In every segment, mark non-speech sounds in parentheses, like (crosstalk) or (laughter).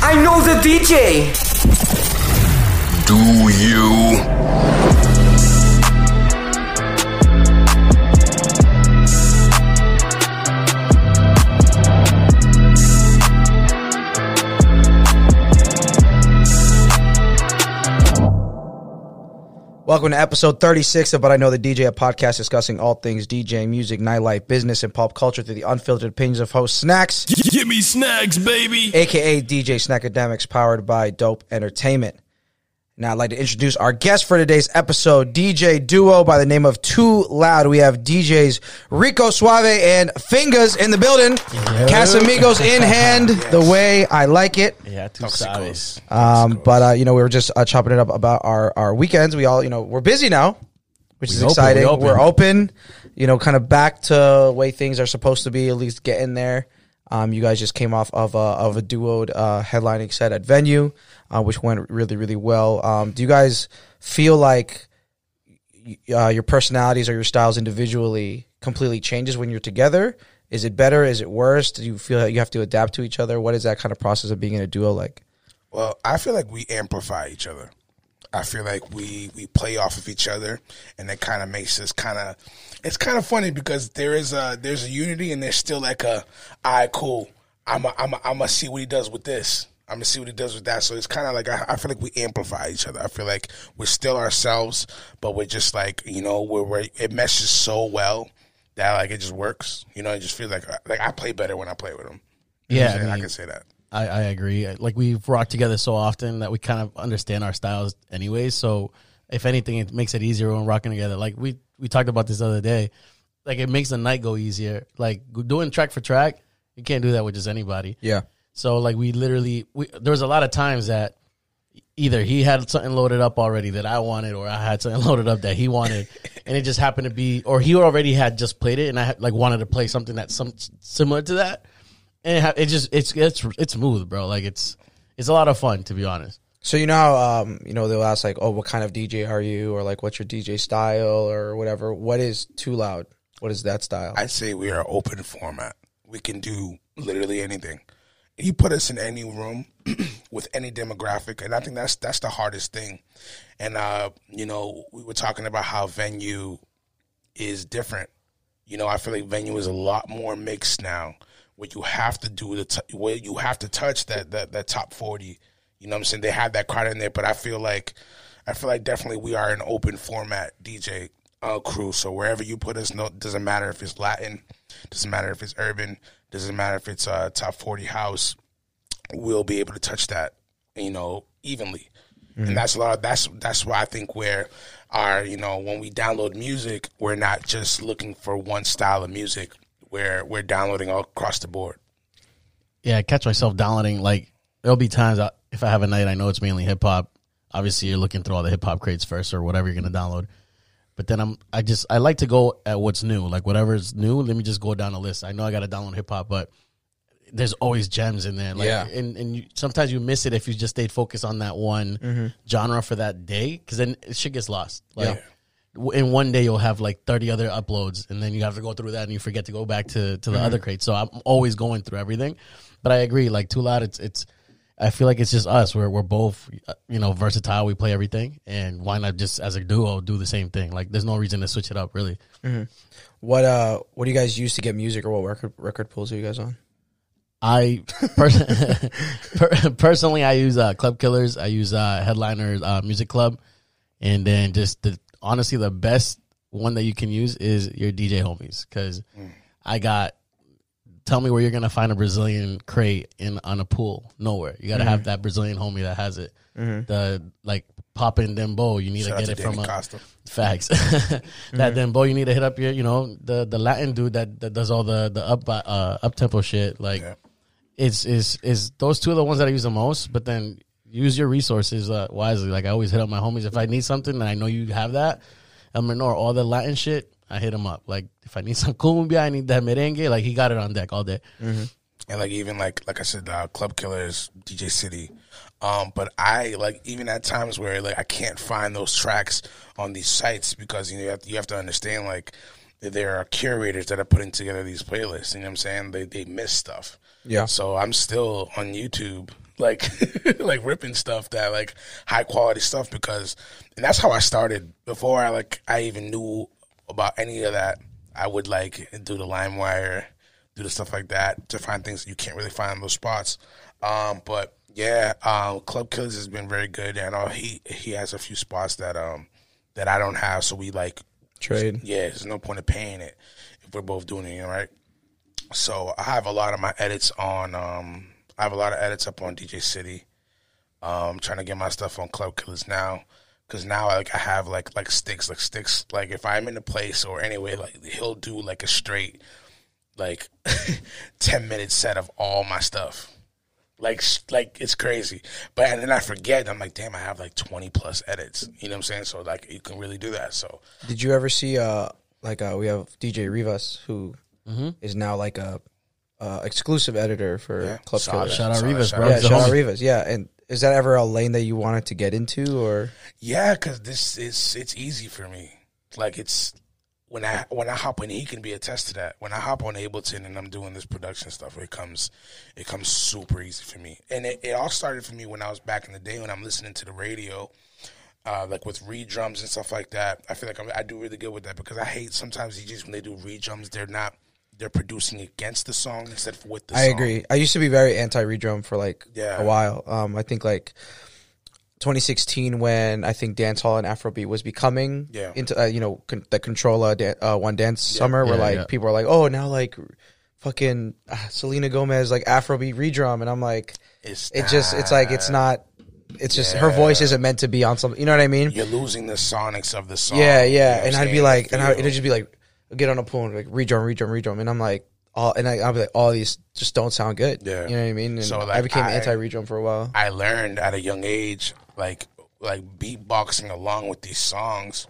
I know the DJ. Do you? Welcome to episode 36 of But I Know the DJ, a podcast discussing all things DJ, music, nightlife, business, and pop culture through the unfiltered opinions of host Snacks, Give me snacks, baby. aka DJ Snackademics, powered by Dope Entertainment. Now, I'd like to introduce our guest for today's episode, DJ duo by the name of Too Loud. We have DJs Rico Suave and Fingers in the building. Casamigos in (laughs) hand, the way I like it. Yeah, two sides. Um, but uh, you know, we were just uh, chopping it up about our our weekends. We all, you know, we're busy now, which is open, exciting. we open. We're open. You know, kind of back to the way things are supposed to be. At least getting there. Um, you guys just came off of a of a duoed uh, headlining set at venue, uh, which went really really well. Um, do you guys feel like uh, your personalities or your styles individually completely changes when you're together? Is it better? Is it worse? Do you feel like you have to adapt to each other? What is that kind of process of being in a duo like? Well, I feel like we amplify each other. I feel like we we play off of each other, and that kind of makes us kind of. It's kind of funny because there is a there's a unity, and there's still like a, all right, cool. I'm a, I'm a, I'm gonna see what he does with this. I'm gonna see what he does with that. So it's kind of like I, I feel like we amplify each other. I feel like we're still ourselves, but we're just like you know we're, we're it meshes so well that like it just works. You know, it just feels like like I play better when I play with him. You Yeah? I I, can say that. I, I agree. Like we've rocked together so often that we kind of understand our styles anyway. So if anything, it makes it easier when rocking together. Like we we talked about this the other day. Like it makes the night go easier. Like doing track for track, you can't do that with just anybody. Yeah. So like we literally we there was a lot of times that either he had something loaded up already that I wanted, or I had something (laughs) loaded up that he wanted, and it just happened to be, or he already had just played it, and I had, like wanted to play something that's some similar to that, and it, it just it's it's it's smooth, bro. Like it's it's a lot of fun to be honest. So you know how um, you know they'll ask like, oh, what kind of DJ are you, or like, what's your DJ style, or whatever. What is too loud? What is that style? I'd say we are open format. We can do literally anything. You put us in any room (clears throat) with any demographic, and I think that's that's the hardest thing. And uh, you know, we were talking about how venue is different. You know, I feel like venue is a lot more mixed now, where you have to do the t- where you have to touch that that that top forty. You know what I'm saying? They have that crowd in there, but I feel like I feel like definitely we are an open format DJ uh, crew. So wherever you put us, no doesn't matter if it's Latin, doesn't matter if it's urban, doesn't matter if it's uh, top forty house. We'll be able to touch that, you know, evenly. And that's a lot. Of, that's that's why I think where our you know when we download music, we're not just looking for one style of music. We're we're downloading all across the board. Yeah, I catch myself downloading like there'll be times I, if I have a night I know it's mainly hip hop. Obviously, you're looking through all the hip hop crates first or whatever you're gonna download. But then I'm I just I like to go at what's new, like whatever's new. Let me just go down the list. I know I got to download hip hop, but there's always gems in there. Like, Yeah. and and you, sometimes you miss it if you just stayed focused on that one mm-hmm. genre for that day, because then shit gets lost. Like. w- In one day, you'll have like thirty other uploads, and then you have to go through that, and you forget to go back to, to the other crates. So I'm always going through everything, but I agree. Like too loud, it's it's. I feel like it's just us. We're we're both, uh, you know, versatile. We play everything, and why not just as a duo do the same thing? Like, there's no reason to switch it up, really. what uh, what do you guys use to get music, or what record record pools are you guys on? I pers- (laughs) (laughs) per- personally, I use uh, Club Killers. I use uh, Headliner uh, Music Club, and then just the honestly the best one that you can use is your DJ homies because I got. Tell me where you're gonna find a Brazilian crate in on a pool. Nowhere. You gotta have mm-hmm. that Brazilian homie that has it. Mm-hmm. The like popping dembow. You need Shout out to to get it from Danny a Costa. Facts. (laughs) that mm-hmm. then boy, you need to hit up your, you know, the the Latin dude that, that does all the the up uh up tempo shit. Like, Yeah. it's is is those two are the ones that I use the most. But then use your resources uh, wisely. Like I always hit up my homies if I need something and I know you have that. I'm ignore all the Latin shit. I hit him up. Like if I need some cumbia, I need that merengue. Like he got it on deck all day. and like even like like I said, uh, Club Killers, DJ City. Um, but I like even at times where like I can't find those tracks on these sites because you know you have, you have to understand like there are curators that are putting together these playlists. You know what I'm saying? They they miss stuff. Yeah. So I'm still on YouTube like (laughs) like ripping stuff that like high quality stuff because and that's how I started before I like I even knew about any of that. I would like do the LimeWire, do the stuff like that to find things you can't really find in those spots. Um, but yeah, um, Club Killers has been very good, and uh, he he has a few spots that um that I don't have, so we like Trade. yeah, there's no point of paying it if we're both doing it, right? So I have a lot of my edits on. Um, I have a lot of edits up on DJ City. Um, I'm trying to get my stuff on Club Killers now, because now like I have like like sticks, like sticks. Like if I'm in a place or anyway, like he'll do like a straight like (laughs) ten minute set of all my stuff. Like like it's crazy, but and then I forget. I'm like, damn, I have like 20 plus edits. You know what I'm saying? So like you can really do that. So Did you ever see uh like uh we have DJ Rivas who is now like a uh, exclusive editor for Yeah. Club Solid. Killers. Shout out Shout Rivas, shout bro. Yeah, shout out. Rivas. Yeah, and is that ever a lane that you wanted to get into, or Yeah, because this is it's easy for me. Like it's when I when I hop on, he can be attest to that. When I hop on Ableton and I'm doing this production stuff, it comes it comes super easy for me. And it, it all started for me when I was back in the day when I'm listening to the radio. Uh, like with redrums and stuff like that, I feel like I'm, I do really good with that because I hate sometimes DJs when they do redrums, they're not they're producing against the song instead of with the song. I song. agree. I used to be very anti redrum for like Yeah. a while. Um, I think like 2016 when I think dancehall and Afrobeat was becoming Yeah. into uh, you know con- the Controlla dan- uh, one dance summer where Yeah, like yeah. people are like oh now like fucking uh, Selena Gomez like Afrobeat redrum and I'm like It's it just it's like it's not it's just her voice isn't meant to be on something you know what I mean You're losing the sonics of the song. yeah you know yeah what and I'm I'd be saying? like and I, it'd just be like get on a pool and like redrum redrum redrum and I'm like all and I, I'll be like all these just don't sound good Yeah. you know what I mean and So, I became anti redrum for a while I learned at a young age, like like beatboxing along with these songs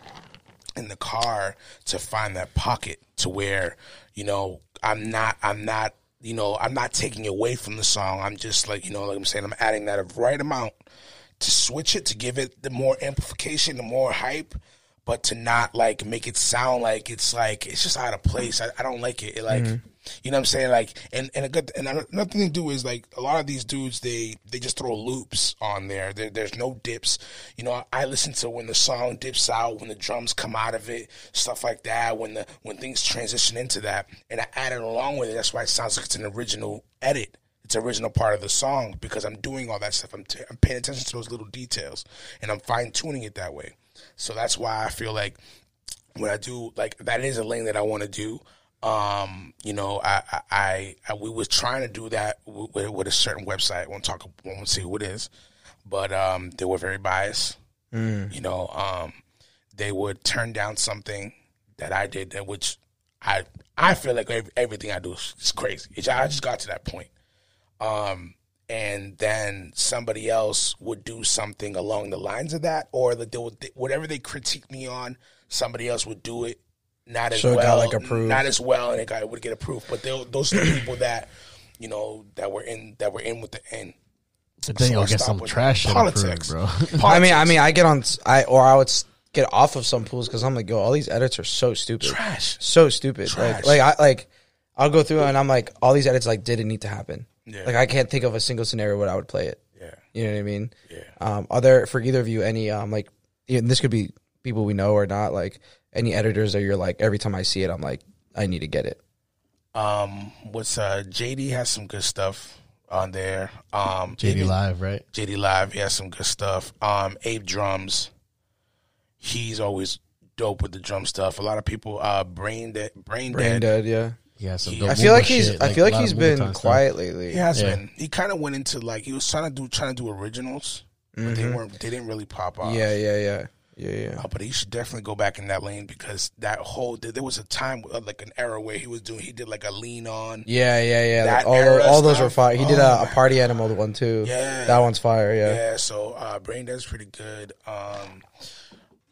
in the car to find that pocket to where you know I'm not I'm not you know I'm not taking away from the song. I'm just like you know like I'm saying I'm adding that right amount to switch it to give it the more amplification, the more hype. But to not like make it sound like it's like it's just out of place. I, I don't like it. It like mm-hmm. you know what I'm saying? Like and and a good and another thing to do is like a lot of these dudes they they just throw loops on there. there there's no dips. You know, I listen to when the song dips out, when the drums come out of it, stuff like that. When the when things transition into that, and I add it along with it. That's why it sounds like it's an original edit. It's an original part of the song because I'm doing all that stuff. I'm t- I'm paying attention to those little details and I'm fine tuning it that way. So that's why I feel like when I do like that is a lane that I want to do. Um, you know, I, I, I, we was trying to do that with, with a certain website. I won't talk, won't say who it is, but um, they were very biased. You know, um, they would turn down something that I did, that which I, I feel like ev- everything I do is, is crazy. It's, I just got to that point. Um, and then somebody else would do something along the lines of that, or that they would, whatever they critique me on, somebody else would do it not as So it well, got, like, approved. not as well, and it got it would get approved. But they'll- those are the people that you know that were in that were in with the end. But then So you'll get some trash shit politics. approved, bro. (laughs) I mean I mean I get on s- I or I would get off of some pools because I'm like yo all these edits are so stupid Trash. so stupid Trash. like like I like I'll go through and I'm like all these edits like didn't need to happen Yeah. like I can't think of a single scenario where I would play it Yeah. you know what I mean Yeah. um are there for either of you any um like and this could be people we know or not like any editors that you're like every time I see it I'm like I need to get it Um, what's uh JD has some good stuff on there. Um, JD even- Live, right? JD Live, he has some good stuff. Um, Abe Drums, he's always dope with the drum stuff. A lot of people, uh, Brain Dead, Brain, brain Dead, dead yeah Yeah, some He- dope I feel like he's shit, I feel like a lot he's been Moombah stuff. quiet lately he has Yeah. been. He kind of went into like he was trying to do trying to do originals, but they weren't. They didn't really pop off. Mm-hmm. yeah yeah yeah yeah yeah Uh, but he should definitely go back in that lane because that whole there there was a time uh, like an era where he was doing he did like a lean on. Yeah, yeah, yeah. Like, all era those, all those were fire. He did Oh a, a my party animal one too. Yeah. that one's fire. Yeah, Yeah, so uh, Brain Dead's pretty good. Um,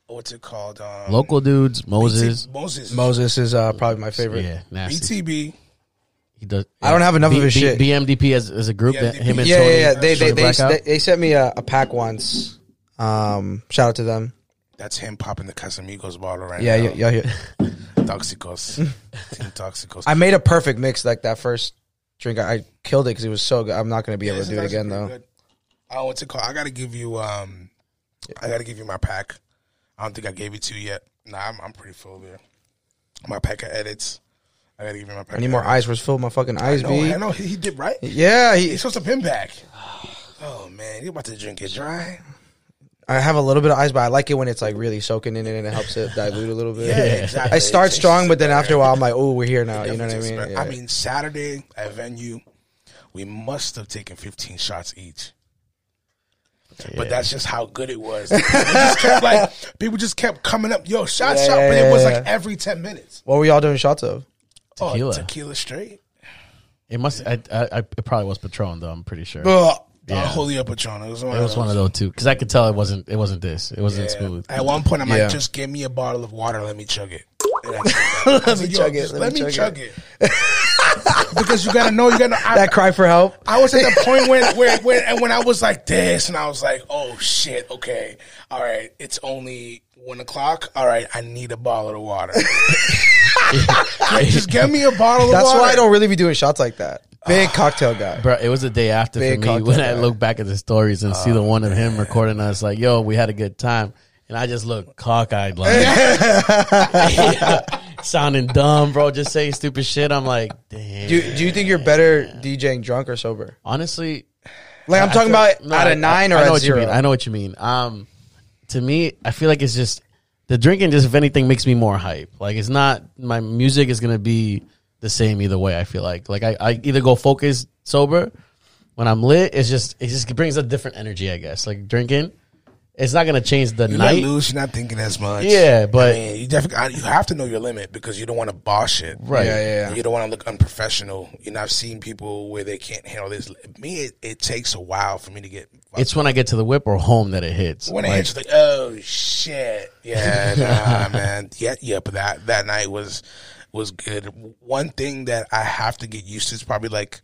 what's it called? Um, Local dudes, Moses. Moses. Moses is uh, probably my favorite. Yeah, nasty. BTB. He does. I don't have enough of B- his B- shit. BMDP as, as a group, that BMDP. him and yeah, Tony, yeah, yeah. They they they, they, they sent me a, a pack once. Um, shout out to them. That's him popping the Casamigos bottle right Yeah, now. yeah, yeah. yeah. (laughs) Toxicos. Team Toxicos. I made a perfect mix like that first drink. I, I killed it because it was so good. I'm not gonna be able to do it again though. pretty good. Oh, what's it called? I gotta give you. Um, I gotta give you my pack. I don't think I gave it to you yet. Nah, I'm, I'm pretty full there. My pack of edits. I gotta give you my pack. I need more edits. ice. Where's Phil? My fucking ice, No, B. I know he, he did right. Yeah, he, He's supposed to pin back. Oh man, you about to drink it dry? I have a little bit of ice, but I like it when it's like really soaking in it and it helps it dilute a little bit. (laughs) Yeah, exactly. I start strong, but then after a while, I'm like, oh, we're here now. You know what I mean? Yeah. I mean, Saturday at venue, we must have taken 15 shots each. But that's just how good it was. People just kept like (laughs) people just kept coming up, yo, shot, Yeah, shot, yeah, but it was yeah, like every 10 minutes. what were y'all doing shots of? Tequila. Oh, tequila straight. It must. I, I, I, it probably was Patron though. I'm pretty sure. Ugh. Yeah. Uh, Julio Patron. It was one It of was those. one of those two because I could tell it wasn't. It wasn't this. It wasn't Yeah. smooth. At one point, I'm Yeah. like, just give me a bottle of water. Let me chug it. (laughs) And I chugged that. I said, me chug it, let Let me me chug chug it. (laughs) because you gotta know, you gotta know. I, That cry for help. I was at the point when, (laughs) where, when, and when I was like this, and I was like, "Oh shit, okay, all right, it's only one o'clock. All right, I need a bottle of water. (laughs) Just get me a bottle of water. That's why I don't really be doing shots like that. Big ah. cocktail guy. Bro, it was the day after Big for me cocktail when I look back at the stories and see the ah, one of him recording us like, "Yo, we had a good time," and I just look cockeyed, like (laughs) sounding dumb, bro, just saying stupid shit. I'm like, damn. Do, do you think you're better DJing drunk or sober? Honestly, Like I'm I talking feel- about no, I- a nine I, or I know at what zero. You mean. I know what you mean. Um, to me, I feel like it's just the drinking. Just if anything, makes me more hype. Like it's not my music is gonna be the same either way. I feel like like I, I either go focus sober when I'm lit. It's just it just brings a different energy. I guess like drinking. It's not gonna change the You night. let loose, you're not thinking as much. Yeah, but- I mean, you definitely you have to know your limit because you don't want to boss it. Right. Yeah, yeah, yeah. You don't want to look unprofessional. You know, I've seen people where they can't handle this. Me, it, it takes a while for me to get. It's when I get to the whip or home that it hits. when it hits, like, oh shit, yeah, (laughs) nah, man, yeah, yeah. But that that night was was good. One thing that I have to get used to is probably like,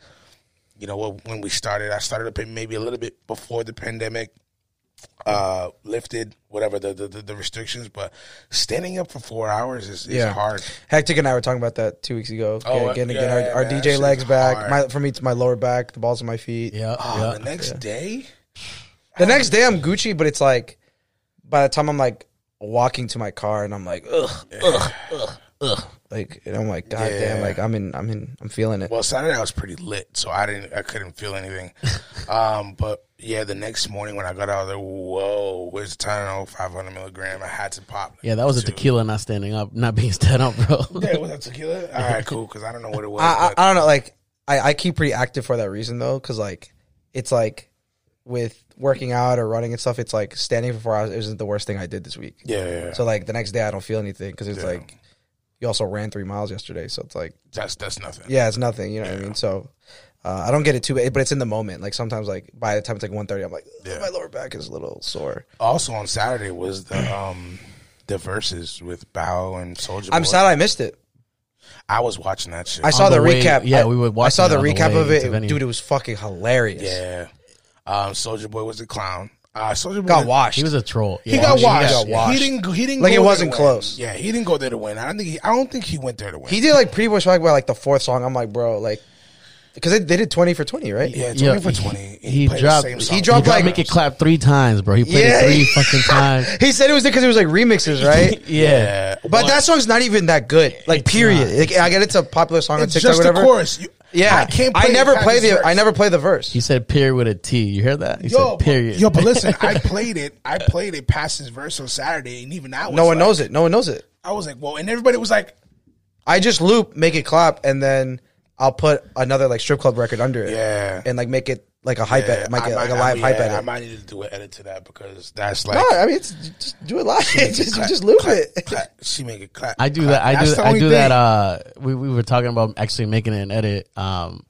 you know, when- when we started, I started up maybe a little bit before the pandemic uh lifted whatever the, the the restrictions but standing up for four hours is, is Yeah. hard Hectic and I were talking about that two weeks ago. Oh, getting getting yeah, our, our man, that DJ legs back. hard. My, for me, it's my lower back, the balls of my feet. yeah, oh, yeah. the next day The next day, I'm Gucci, but it's like by the time I'm like walking to my car and I'm like, ugh, ugh, ugh, ugh. Like, and I'm like, God damn, like I'm in, I'm in, I'm feeling it. Well, Saturday I was pretty lit, so I didn't, I couldn't feel anything. (laughs) um, but yeah, the next morning when I got out, I was like, whoa, where's the Tylenol 500 milligram? I had to pop. Yeah, that was a tequila not standing up, not being (laughs) stand up, bro. Yeah, was that tequila? (laughs) All right, cool. Because I don't know what it was. I, I, I don't know. Like, I, I keep pretty active for that reason though, because like, it's like with working out or running and stuff, it's like standing for four hours isn't the worst thing I did this week. yeah, yeah, yeah. So like the next day, I don't feel anything because it's Yeah. like you also ran three miles yesterday, so it's like that's that's nothing. yeah, it's nothing. You know what I mean? So. Uh, I don't get it too bad, but it's in the moment. Like sometimes, like by the time it's like 1.30, I'm like, Yeah. my lower back is a little sore. Also on Saturday was the um the Verzuz with Bow and Soulja. I'm Boy. sad I missed it. I was watching that shit. I saw the the, way- recap. yeah, I- we watch. I saw the on the recap of it, dude. It was fucking hilarious. yeah. Um, Soulja Boy was a clown. Uh, Soulja Boy got washed. He was a troll. He Yeah. got He washed. got washed. He didn't. He didn't. Like, go it wasn't close. Win. Yeah, he didn't go there to win. I don't think. He, I don't think he went there to win. he did like pretty much like by like the fourth song. I'm like, bro, like because they, they did 20 for 20, right? Yeah, Yeah, twenty for he- twenty. he played the dropped- same he song. he dropped, like- make it clap three times, bro. He played Yeah. it three fucking times. (laughs) He said it was because it was like remixes, (laughs) right? Yeah. But that song's not even that good. Like, period. Like, I get it's a popular song on It's TikTok, just whatever. the chorus. You, Yeah, I can't. I never past play the. verse. I never play the verse. He said period with a T. You hear that? He Yo, said but- period. Yo, but (laughs) listen, I played it. I played it past his verse on Saturday, and even that was no one like- knows it. No one knows it. I was like, well, and everybody was like, I just loop, make it clap, and then I'll put another like strip club record under it. Yeah. and like make it like a hype yeah, edit, like, I a, like a live I, hype yeah, edit. I might need to do an edit to that because that's like. no, I mean, it's just do it live. (laughs) just, just loop clap, it. clap. She make it clap. I do clap. that. I do. the I do thing. that. Uh, we we were talking about actually making an edit. Um,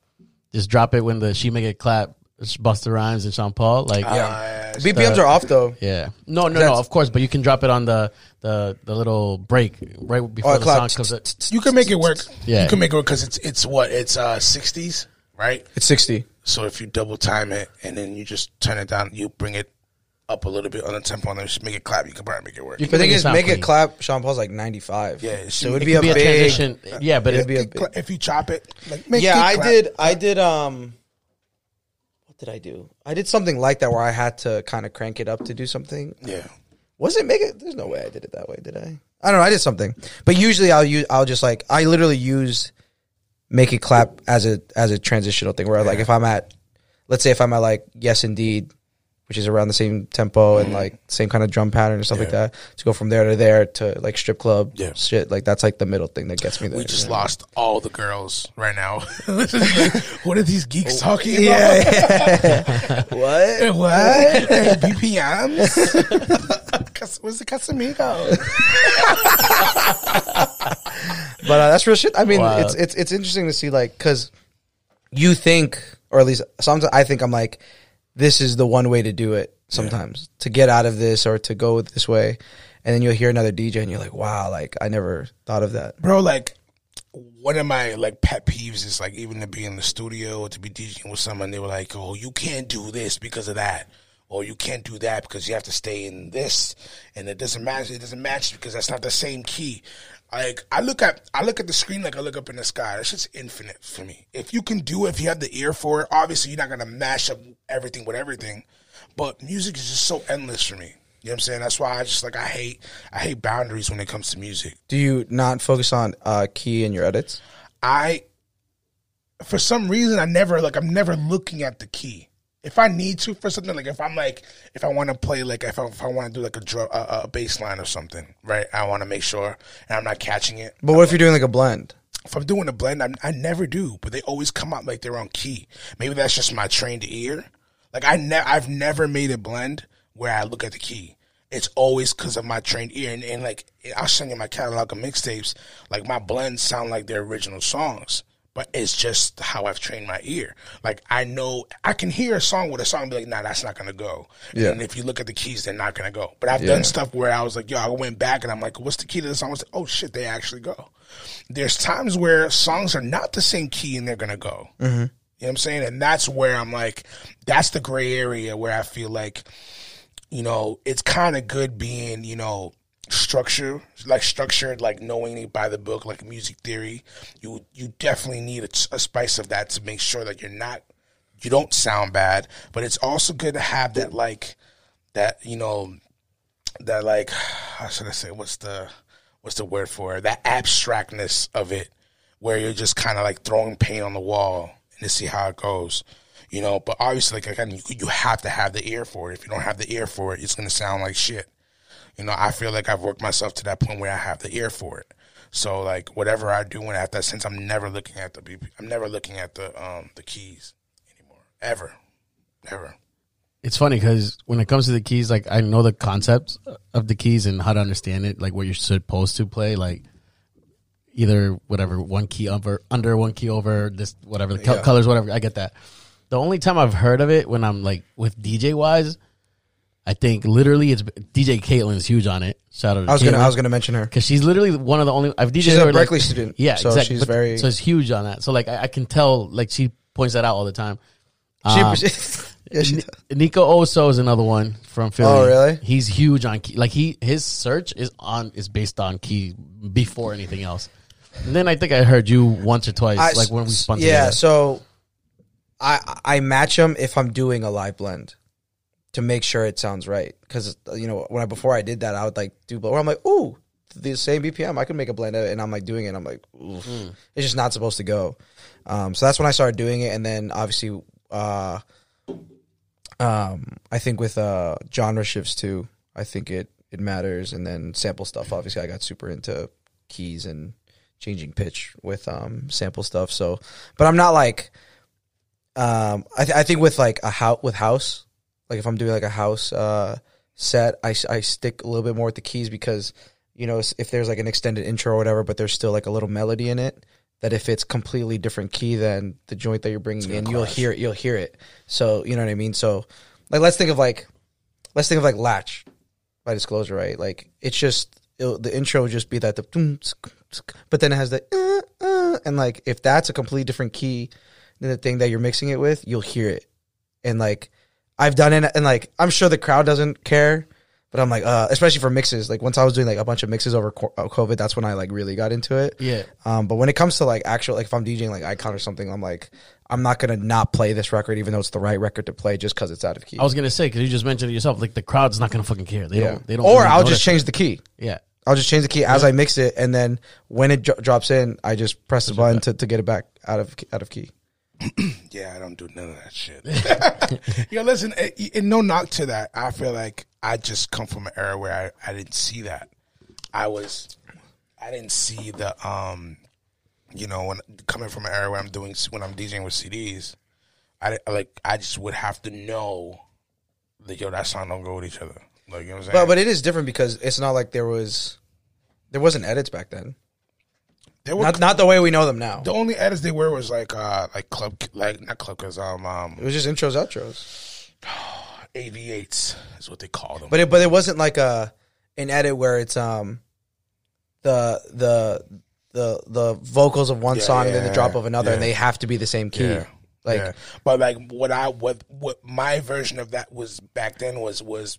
just drop it when the she make it clap. It's Busta Rhymes and Sean Paul. Like Uh, yeah, yeah, BPMs are off though. yeah. No, no, no. Of course, but you can drop it on the the the little break right before Oh, the song comes. Up. you can make it work. Yeah. you can make it work because it's it's what it's uh sixties, right? It's sixty. So if you double time it and then you just turn it down, you bring it up a little bit on the tempo and then just make it clap. You can probably make it work. You The can thing make it is, sound make clean. it clap. Sean Paul's like ninety five. Yeah, so it it'd could be a a big. transition. Yeah, but if, it, be a big- cla- if you chop it, like make Yeah, it I clap. did. I did. Um, what did I do? I did something like that where I had to kind of crank it up to do something. Yeah. Was it make it? There's no way I did it that way, did I? I don't know. I did something, but usually I'll use. I'll just like I literally use make it clap as a as a transitional thing. Where like if I'm at, let's say if I'm at like yes indeed, which is around the same tempo and like same kind of drum pattern and stuff like that, to go from there to there to like strip club Yeah. shit. Like that's like the middle thing that gets me there. We just know? lost all the girls right now. (laughs) what are these geeks talking about? Yeah, (laughs) what? What? BPMs? (laughs) What's the Casamigos? But uh, that's real shit. I mean, Wow. it's it's it's interesting to see like because you think, or at least sometimes I think I'm like, this is the one way to do it. Sometimes to get out of this or to go this way, and then you'll hear another DJ and you're like, wow, like I never thought of that. Bro, like, one of my, like, pet peeves is, like, even to be in the studio or to be DJing with someone, they were like, oh, you can't do this because of that. Or you can't do that because you have to stay in this, and it doesn't match. It doesn't match because that's not the same key. Like I look at, I look at the screen like I look up in the sky. That's just infinite for me. If you can do it, if you have the ear for it, obviously you're not gonna mash up everything with everything. But music is just so endless for me. You know what I'm saying? That's why I just like I hate, I hate boundaries when it comes to music. Do you not focus on uh, key in your edits? I, for some reason, I never like. I'm never looking at the key. If I need to for something, like if I'm like, if I want to play, like if I, if I want to do like a drum, a, a bass line or something, right? I want to make sure, and I'm not catching it. But what if you're doing like a blend? If I'm doing a blend, I, I never do, but they always come out like they're on key. Maybe that's just my trained ear. Like I ne- I've never made a blend where I look at the key. It's always because of my trained ear, and, and like I'll send you my catalog of mixtapes. Like my blends sound like their original songs, but it's just how I've trained my ear. Like I know I can hear a song with a song and be like, nah, that's not gonna go. Yeah. And if you look at the keys, they're not gonna go. But I've Yeah. done stuff where I was like, yo, I went back and I'm like, what's the key to the song? I was like, oh shit, they actually go. There's times where songs are not the same key and they're gonna go. Mm-hmm. You know what I'm saying? And that's where I'm like, that's the gray area where I feel like, you know, it's kind of good being, you know, structure, like structured, like knowing it by the book, like music theory. You you definitely need a, a spice of that to make sure that you're not, you don't sound bad. But it's also good to have that like, that you know, that like, how should I say? What's the what's the word for it? That abstractness of it, where you're just kind of like throwing paint on the wall and to see how it goes. You know, but obviously, like again, you, you have to have the ear for it. If you don't have the ear for it, it's gonna sound like shit. You know, I feel like I've worked myself to that point where I have the ear for it. So like whatever I do in that sense, I'm never looking at the BP, I'm never looking at the um the keys anymore. Ever. Ever. It's funny because when it comes to the keys, like I know the concept of the keys and how to understand it, like what you're supposed to play, like either whatever one key over, under one key over, this whatever the Yeah. colors, whatever. I get that. The only time I've heard of it when I'm like with DJ wise, I think literally it's DJ Caitlin is huge on it. Shout out to I was gonna I was gonna mention her. because she's literally one of the only I've DJed She's a her, like- Berkeley student, Yeah, so exactly. she's But- very- so it's huge on that. So like I, I can tell like she points that out all the time. She, Um, (laughs) yeah, she Ni- Nico Oso is another one from Philly. Oh, really? He's huge on key. Like he his search is on is based on key before anything else. And then I think I heard you once or twice, I- like when we spun Yeah, together. so I I match them if I'm doing a live blend to make sure it sounds right. Because you know when I before I did that, I would like do, but I'm like, ooh, the same BPM, I can make a blend of it, and I'm like doing it. And I'm like, oof, it's just not supposed to go. Um, so that's when I started doing it, and then obviously, uh, um, I think with uh genre shifts too, I think it it matters, and then sample stuff. Obviously, I got super into keys and changing pitch with um sample stuff. So, but I'm not like, um, I th- I think with like a house with house, like if I'm doing like a house uh set, I stick a little bit more with the keys because you know if there's like an extended intro or whatever, but there's still like a little melody in it. That if it's completely different key than the joint that you're bringing in, you'll hear it. You'll hear it. So you know what I mean. So like let's think of like let's think of like latch by disclosure, right? Like it's just it'll, the intro would just be that the doom, tsk, tsk, but then it has the uh, uh, and like if that's a completely different key than the thing that you're mixing it with, you'll hear it. And like I've done it, and like I'm sure the crowd doesn't care, But I'm like, uh, especially for mixes. Like once I was doing like a bunch of mixes over co- uh, COVID, that's when I like really got into it. Yeah. Um, but when it comes to like actual, like if I'm DJing like Icon or something, I'm like, I'm not gonna not play this record, even though it's the right record to play, just because it's out of key. I was gonna say because you just mentioned it yourself. Like the crowd's not gonna fucking care. They yeah. don't. They don't. or really I'll just change the key. Yeah. I'll just change the key as I mix it, and then when it dro- drops in, I just press the button to, to get it back out of out of key. (clears throat) Yeah, I don't do none of that shit. (laughs) Yo, listen, eh, and no knock to that. I feel like I just come from an era where I, I didn't see that. I was, I didn't see the, um, you know, when coming from an era where I'm doing when I'm DJing with CDs, I like I just would have to know that yo that song don't go with each other. Like you know what I'm saying? But but it is different because it's not like there was there wasn't edits back then. There were Not not the way we know them now. the only edits they were was like uh like club like not club cause um um It was just intros, outros. (sighs) AV8s is what they call them. But it but it wasn't like a an edit where it's um the the the the vocals of one Yeah, song and then the yeah, drop of another and yeah. they have to be the same key. Yeah. Like yeah. but like what I what what my version of that was back then was was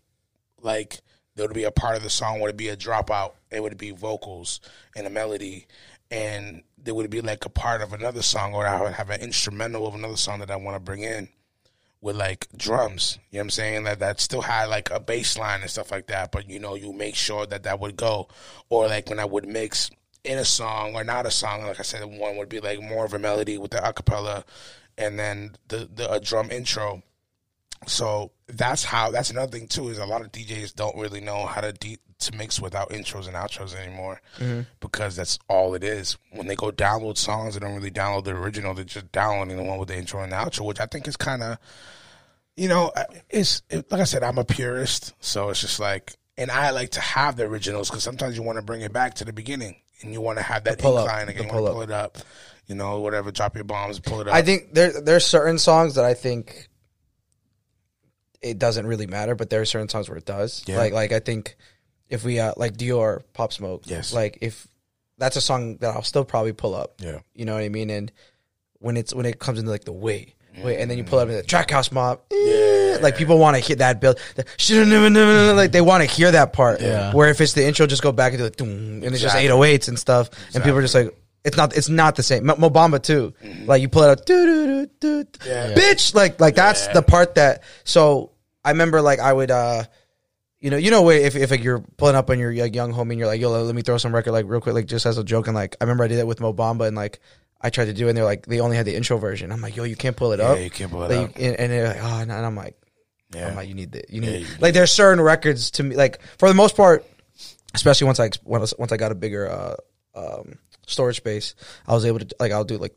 like there would be a part of the song would be a dropout. It would be vocals and a melody, and there would be like a part of another song, or I would have an instrumental of another song that I want to bring in with like drums. You know what I'm saying? That that still had like a bass line and stuff like that. But you know, you make sure that that would go, or like when I would mix in a song or not a song. Like I said, one would be like more of a melody with the acapella, and then the the a drum intro. So that's how. That's another thing too. Is a lot of DJs don't really know how to de- to mix without intros and outros anymore, mm-hmm. because that's all it is. When they go download songs, they don't really download the original. They're just downloading the one with the intro and the outro, which I think is kind of, you know, it's it, like I said, I'm a purist, so it's just like, and I like to have the originals because sometimes you want to bring it back to the beginning and you want to have that pull up, incline again, the you want to pull pull it up, you know, whatever, drop your bombs, pull it up. I think there there's certain songs that I think it doesn't really matter, but there are certain songs where it does. Yeah. Like like I think if we uh like Dior Pop Smoke, Yes. like if that's a song that I'll still probably pull up. Yeah. You know what I mean? And when it's when it comes into like the way. Wait, and then you pull up in mm. the track house mob. Eh, yeah. Like people want to hear that build. The, like they want to hear that part. Yeah. Where if it's the intro, just go back into the doom, and it's just Exactly. 808s and stuff, and people are just like, it's not, it's not the same. Mo- Mobamba too. Mm-hmm. Like you pull it up, doo doo doo doo, Yeah. bitch. Like like that's the part that. So I remember like I would. uh you know, you know, if if like you're pulling up on your like, young homie and you're like, yo, let me throw some record like real quick, like just as a joke, and like I remember I did that with Mo Bamba and like I tried to do it, and they're like they only had the intro version. I'm like, yo, you can't pull it up. you can't pull it Like, up. and, and they're like, oh, and I'm like, Yeah. I'm like, you need the you need Yeah, you like there's certain records to me like for the most part, especially once I once once I got a bigger uh um storage space, I was able to like I'll do like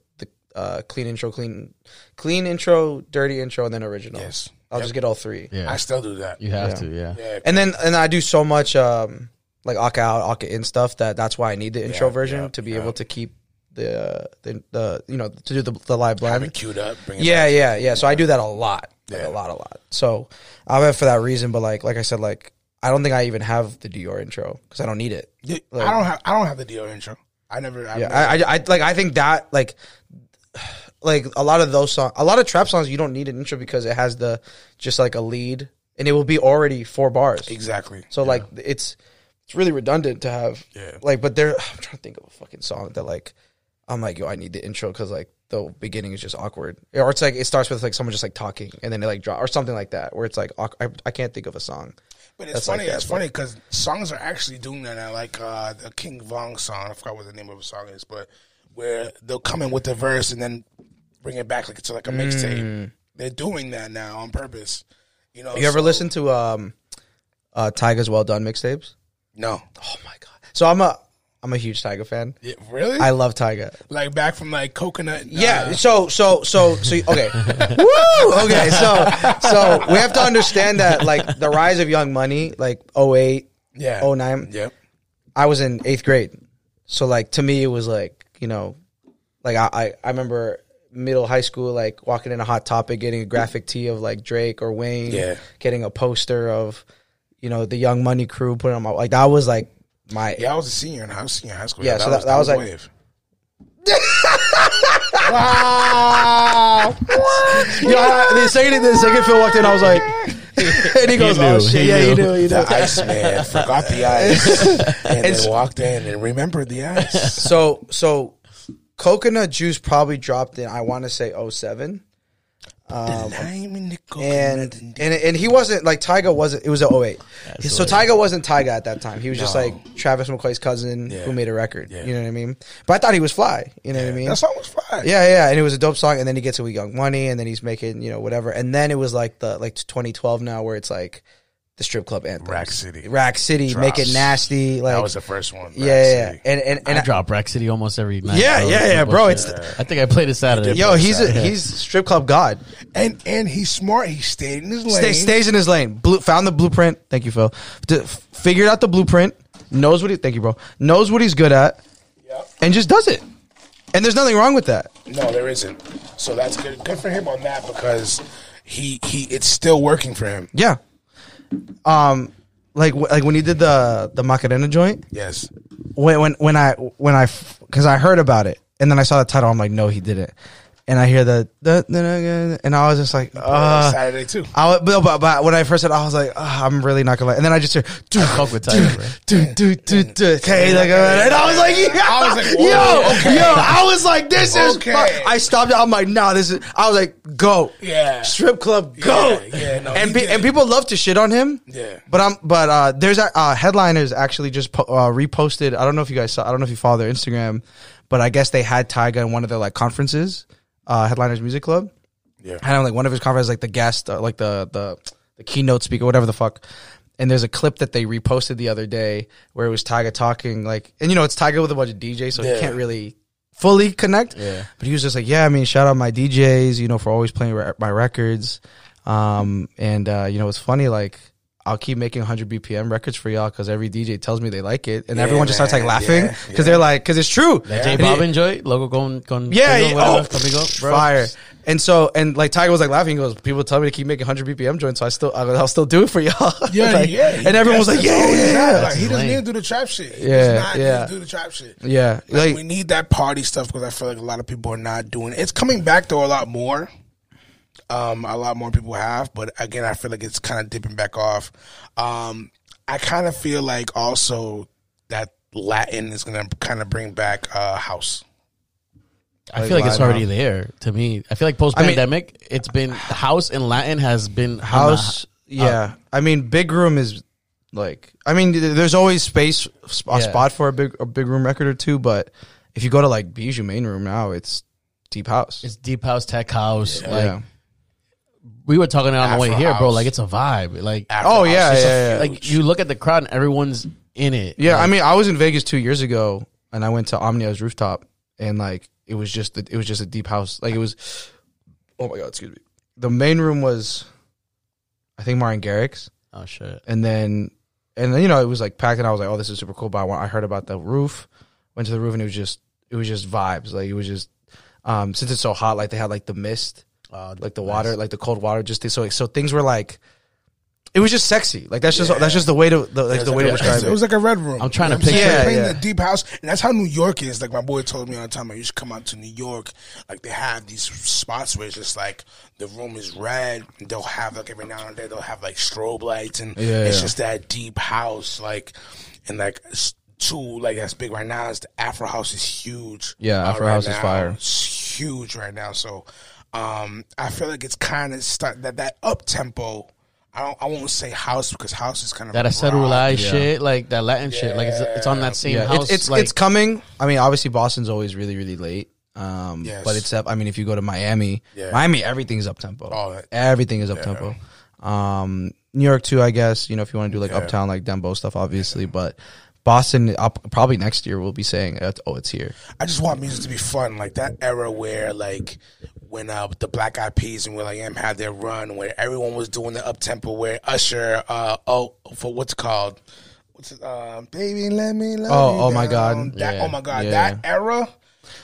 uh clean intro, clean clean intro, dirty intro, and then original. Yes. I'll Yep. just get all three. Yeah. I still do that. you have Yeah. to. Yeah. Yeah. And then and I do so much um like Aka out, Aka in stuff that that's why I need the intro Yeah, version yeah, to be yeah. able to keep the uh, the the you know to do the the live Have blend. it queued up. Bring it Yeah, back. yeah, yeah. So I do that a lot, like Yeah. a lot, a lot. So I have it for that reason. But like, like I said, like I don't think I even have the Dior intro because I don't need it. Yeah, Like- I don't have. I don't have the Dio intro. I never. I've Yeah, never- I, I, I like. I think that like, like a lot of those songs, a lot of trap songs, you don't need an intro because it has the just like a lead, and it will be already four bars. exactly. So like, it's it's really redundant to have. Yeah. Like, but there, (sighs) I'm trying to think of a fucking song that like, I'm like, yo, I need the intro because like the beginning is just awkward, or it's like it starts with like someone just like talking and then it like drop or something like that, where it's like I, I can't think of a song. But it's That's like funny. that, it's but- funny because songs are actually doing that now. Like uh, the King Von song. I forgot what the name of the song is, but where they'll come in with the verse and then bring it back like it's like a mixtape. They're doing that now on purpose. You know. Mm. You ever listen to um, uh, Tyga's Well Done mixtapes? No. Oh my god! So I'm a I'm a huge Tyga fan. Yeah, really? I love Tyga. like back from like coconut. Yeah. uh, So so so so okay. (laughs) Woo. Okay. So so we have to understand that like the rise of Young Money, like 08, yeah. 09. Yep. I was in eighth grade, so like to me it was like you know, like I I, I remember middle high school like walking in a hot topic, getting a graphic tee of like Drake or Wayne, Yeah. getting a poster of you know the Young Money crew putting on my like that was like my Yeah, I was a senior in high, I was senior high school. Yeah, so that- that was the like- wave. (laughs) wow. (laughs) Yo, I- the second the second Phil walked in, I was like, (laughs) and he goes, knew, "Oh shit, he yeah, you knew. knew, you knew." The ice man (laughs) forgot the ice and It's- then walked in and remembered the ice. So, so coconut juice probably dropped in. I want to say 07. Lime in the coconut and and and and he wasn't like Tyga wasn't. It was a 08. so Tyga wasn't Tyga at that time. He was just like Travis McCoy's cousin Yeah. who made a record. Yeah. You know what I mean? But I thought he was fly. You know what I mean? That song was fly. Yeah, yeah, and it was a dope song. And then he gets a with Young Money, and then he's making you know whatever. And then it was like the like 2012 now, where it's like the strip club anthem, Rack City. Rack City, make it nasty. Like that was the first one. yeah, yeah, yeah. And and and I drop Rack City almost every night. Yeah, bro. yeah, yeah, bro, bullshit. it's- I think I played it Saturday. yo, he's a, he's strip club god. And and he's smart. He stayed in his lane. Stay, stays in his lane. Blue, found the blueprint. Thank you, Phil. D- f- figured out the blueprint. Knows what he. Thank you, bro. Knows what he's good at, Yep. and just does it. And there's nothing wrong with that. No, there isn't. So that's good. Good for him on that because he he it's still working for him. Yeah. Um, like like when he did the the Macarena joint. Yes. When when when I when I because I heard about it and then I saw the title. I'm like, no, he didn't. And I hear the, the, the and I was just like, uh, Saturday too. I was, but, but, but when I first said, I was like, "Ah, I'm really not gonna lie. And then I just hear, dude, fuck with Tyler, bro. dude, dude, dude, dude. Okay, like, uh, and I was like, yeah, I was like, yo, okay. yo, I was like, this is. Okay. I stopped. I'm like, nah, this is. I was like, go, Yeah. strip club, go, Yeah, yeah, no, and he pe- and people love to shit on him. Yeah. but I'm, but uh, there's a uh, headliners actually just po- uh, reposted. I don't know if you guys saw. I don't know if you follow their Instagram, but I guess they had Tyga in one of their like conferences, uh, Headliners Music Club. Yeah. I don't like one of his conferences, like the guest, uh, like the the the keynote speaker, whatever the fuck. And there's a clip that they reposted the other day where it was Tyga talking, like, and you know it's Tyga with a bunch of DJs, so Yeah. he can't really fully connect. Yeah. But he was just like, yeah, I mean, shout out my DJs, you know, for always playing re- my records. Um, and uh, you know, it's funny, like. I'll keep making 100 BPM records for y'all because every DJ tells me they like it, and Yeah, everyone just starts like man. laughing Yeah, because they're like, because it's true. That J And Bob enjoy logo con con yeah, conmigo, yeah, whatever, oh, conmigo, bro. fire. And so, and like Tyga was like laughing. He goes, "People tell me to keep making 100 BPM joints, so I still, I'll, I'll still do it for y'all." (laughs) Yeah, Like, yeah. And everyone was like, oh, "Yeah, yeah, yeah. Like, he doesn't lane. need to do the trap shit. He Yeah, does not yeah. need to do the trap shit. yeah." Like, Like, we need that party stuff because I feel like a lot of people are not doing it. It's coming back though a lot more. Um, a lot more people have, but again, I feel like it's kind of dipping back off. Um, I kind of feel like also that Latin is going to kind of bring back uh, house. I feel like it's already house. there to me. I feel like post pandemic, it's been house and Latin has been on the- house, yeah. I mean, big room is like, I mean, there's always space, sp- a Yeah. spot for a big, a big room record or two, but if you go to like Bijou main room now, it's deep house. It's deep house, tech house. Like yeah. We were talking on the way Afro here, bro. house. Like it's a vibe. Like Afro Oh house yeah, a- yeah, yeah. like you look at the crowd and everyone's in it. Yeah, I mean, I was in Vegas two years ago, and I went to Omnia's rooftop, and like it was just the, it was just a deep house. Like it was, oh my god, excuse me. The main room was, I think Martin Garrix, oh shit. and then and then you know it was like packed, and I was like, oh, this is super cool. But I, wa- I heard about the roof, went to the roof, and it was just it was just vibes. Like it was just um since it's so hot, like they had like the mist, Uh, like the water, like the cold water, just so so things were like. It was just sexy, like that's just that's just the way to the, like the way to describe it it. was like a red room. I'm trying You to know what picture- Yeah, Playing yeah. the deep house, and that's how New York is. Like my boy told me all the time, I used to come out to New York. Like they have these spots where it's just like the room is red. And they'll have like every now and then they'll have like strobe lights, and Yeah, it's yeah. just that deep house. Like and like two like that's big right now. Is the Afro House is huge. Yeah, uh, Afro right House is fire. It's huge right now. So um I feel like it's kind of start that that up tempo. I don't. I won't say house because house is kind of that a Acerulai rock. shit, like that Latin shit, like it's, it's on that same yeah, house. it's it's, like, it's coming. I mean, obviously Boston's always really really late. Um, Yes. but it's up. I mean, if you go to Miami, Yeah. Miami everything's up tempo. Oh, Everything is up tempo. Um, New York too, I guess. You know, if you want to do like Yeah. uptown like Dembow stuff, obviously, but. Boston, up, probably next year, we'll be saying, uh, "Oh, it's here." I just want music to be fun, like that era where like when uh the Black Eyed Peas and Will I Am had their run, where everyone was doing the up tempo, where Usher, uh oh, for what's called? What's it? Uh, Baby, let me. Love Oh, oh my. God. That, Yeah. oh my god, Yeah. that era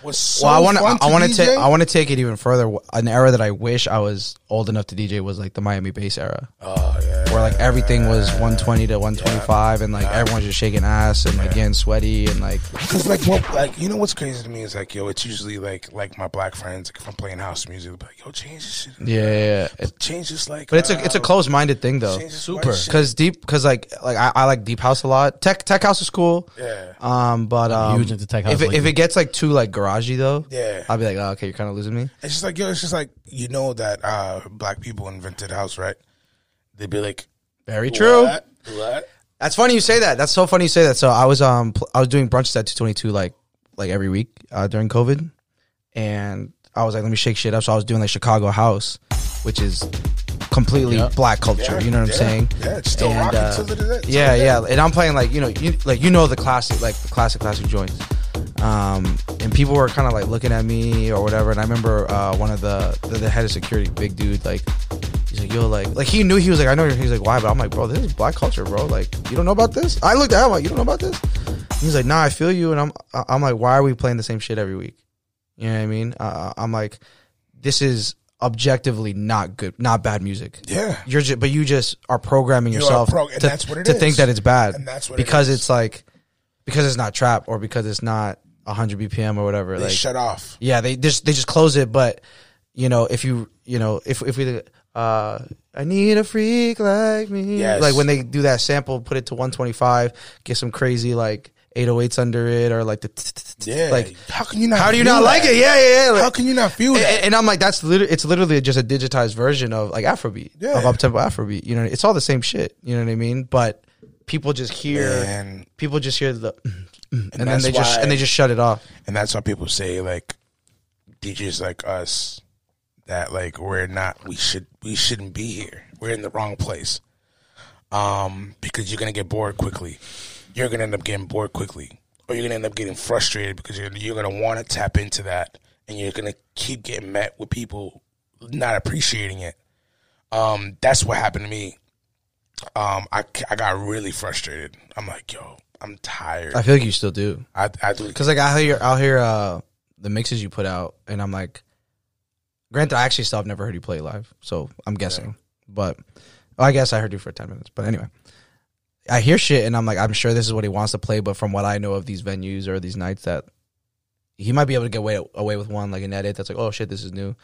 was so. well, I want to, I want to take, I want to take it even further. An era that I wish I was old enough to DJ was like the Miami bass era, Oh yeah. where like everything was 120 to 125, and like everyone's just shaking ass and like getting sweaty and like Cause like what, like you know what's crazy to me is like yo, it's usually like like my black friends. Like if I'm playing house music, they'll like yo, change this shit. yeah, yeah, yeah. It- Change this like. but it's a it's a uh, closed minded thing though. Super. Because deep, because like like I, I like deep house a lot. Tech tech house is cool. Yeah. Um, but um, huge into tech house If it, if it gets like too like garagey though, Yeah. I'll be like, oh, okay, you're kind of losing me. It's just like yo, it's just like you know that uh black people invented house, right? They'd be like, Very true. What? What? That's funny you say that. That's so funny you say that. So I was um pl- I was doing brunches at 222 like like every week uh, during COVID, and I was like, let me shake shit up. So I was doing like Chicago house, which is completely Yeah. black culture. you know what I'm saying? Yeah, it's still And, rocking uh, till the day. Yeah, yeah. And I'm playing like you know, you like you know the classic, like the classic, classic joints. Um, and people were kind of like looking at me or whatever. And I remember uh, one of the, the the head of security, big dude, like he's like, yo, like like he knew he was like, I know. you're-" He's like, why? But I'm like, bro, this is black culture, bro. Like you don't know about this? I looked at him like, you don't know about this? He's like, nah, I feel you. And I'm I'm like, why are we playing the same shit every week? You know what I mean? Uh, I'm like, this is objectively not good, not bad music. Yeah. You're just, but you just are programming You yourself pro- and to, that's what it to think that it's bad, And that's what because is. it's like because it's not trap or because it's not 100 BPM or whatever. They like, shut off. yeah, they just they just close it. But you know, if you you know if if we uh, I need a freak like me, Yes. like when they do that sample, put it to 125, get some crazy like 808s under it or like the Yeah. like how can you not? how do you not like it? Yeah, yeah, yeah. Like- How can you not feel and, that? and I'm like, that's literally, it's literally just a digitized version of like Afrobeat, Yeah. of uptempo Afrobeat. You know, it's all the same shit. You know what I mean? But people just hear, Man. people just hear the, and, then that's they just why- and they just shut it off. and that's why people say like DJs like us that like we're not we should we shouldn't be here. We're in the wrong place. Um, because you're gonna get bored quickly. You're gonna end up getting bored quickly, or you're gonna end up getting frustrated because you're you're gonna want to tap into that, and you're gonna keep getting met with people not appreciating it. Um, that's what happened to me. Um, I I got really frustrated. I'm like, yo, I'm tired. I feel like you still do. I I do Cause like I hear, I'll hear, uh, the mixes you put out and I'm like, granted, I actually still have never heard you play live. So I'm guessing, but well, I guess I heard you for 10 minutes, but anyway, I hear shit and I'm like, I'm sure this is what he wants to play. But from what I know of these venues or these nights that he might be able to get away, away with one, like an edit that's like, oh shit, this is new.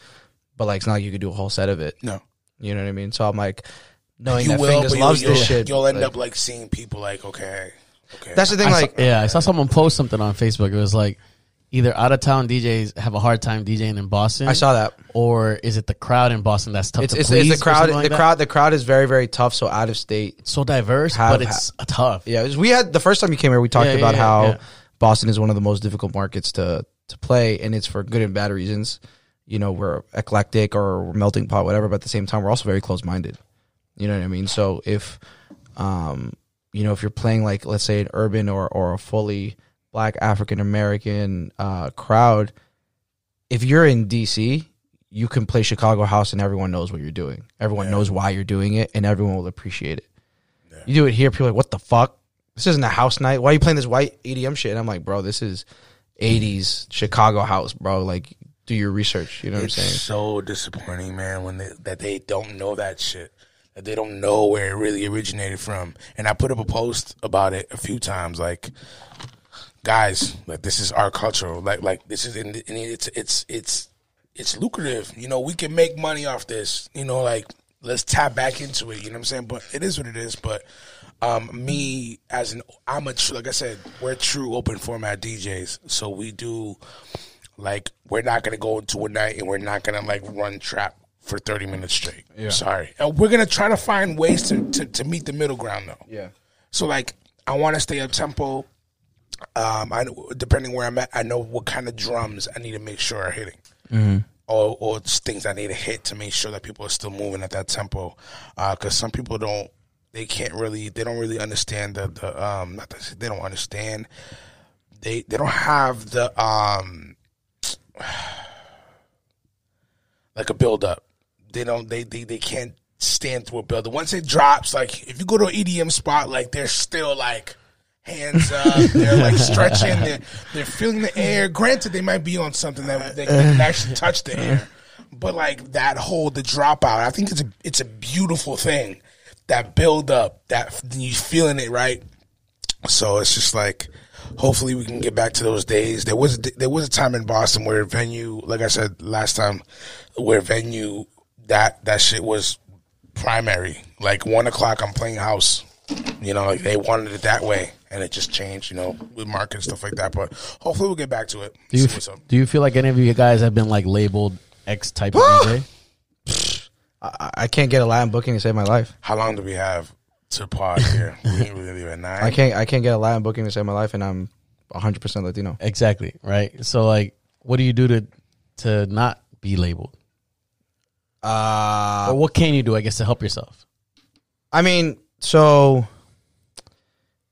But like, it's not like you could do a whole set of it. no. You know what I mean? So I'm like, knowing you that will, Fingers but loves you'll, this shit. You'll end like- up like seeing people like, okay, okay. that's the thing. I Like, saw, yeah, I saw someone post something on Facebook. It was like either out of town DJs have a hard time DJing in Boston. I saw that. or is it the crowd in Boston that's tough It's, to it's, please? it's the crowd. like the that? crowd. The crowd is very, very tough. So out of state, so diverse, Have- but it's tough. Yeah, it was- we had the first time you came here. We talked Yeah, yeah, about yeah, how yeah. Boston is one of the most difficult markets to to play, and it's for good and bad reasons. You know, we're eclectic or we're melting pot, whatever. But at the same time, we're also very close minded. You know what I mean? So if, um, you know, if you're playing like let's say an urban or or a fully black African American uh, crowd, if you're in DC, you can play Chicago house and everyone knows what you're doing. Everyone knows why you're doing it, and everyone will appreciate it. You do it here, people are like, what the fuck? This isn't a house night. Why are you playing this white EDM shit? And I'm like, bro, this is 80s Chicago house, bro. Like, do your research. You know what I'm saying? it's saying? so disappointing, man, when they, that they don't know that shit. That they don't know where it really originated from. And I put up a post about it a few times, like, guys, like this is our culture. Like, like this is, and it's, it's, it's, it's lucrative. You know, we can make money off this. You know, like let's tap back into it. You know what I'm saying? But it is what it is. But um, me as an, I'm a true, like I said, we're true open format DJs. So we do like we're not gonna go into a night and we're not gonna like run trap for 30 minutes straight. Yeah. Sorry. And we're gonna try to find ways to, to, to meet the middle ground though. Yeah. So like I want to stay up tempo. Um, I depending where I'm at, I know what kind of drums I need to make sure are hitting, Hmm. or or it's things I need to hit to make sure that people are still moving at that tempo. Because some people don't, they can't really, they don't really understand the the um, not that they don't understand. They they don't have the um, (sighs) like a build up. They don't. They they they can't stand through a build. Once it drops, like if you go to an EDM spot, like they're still like hands up. They're like (laughs) stretching. They're they're feeling the air. Granted, they might be on something that they can (laughs) actually touch the air. But like that whole the dropout, I think it's a it's a beautiful thing. That build up, that you feeling it right. So it's just like, hopefully we can get back to those days. There was there was a time in Boston where venue, like I said last time, where venue that that shit was primary. Like one o'clock, I'm playing house. You know, like they wanted it that way, and it just changed. You know, with market and stuff like that. But hopefully we'll get back to it. Do you See what's up. do you feel like any of you guys have been like labeled X type of (gasps) DJ? I, I can't get a Latin booking to save my life. How long do we have to pod here? we ain't really at nine. I can't I can't get a Latin booking to save my life, and I'm 100 percent Latino. Exactly right. So like, what do you do to to not be labeled, Uh, or what can you do? I guess to help yourself. I mean, so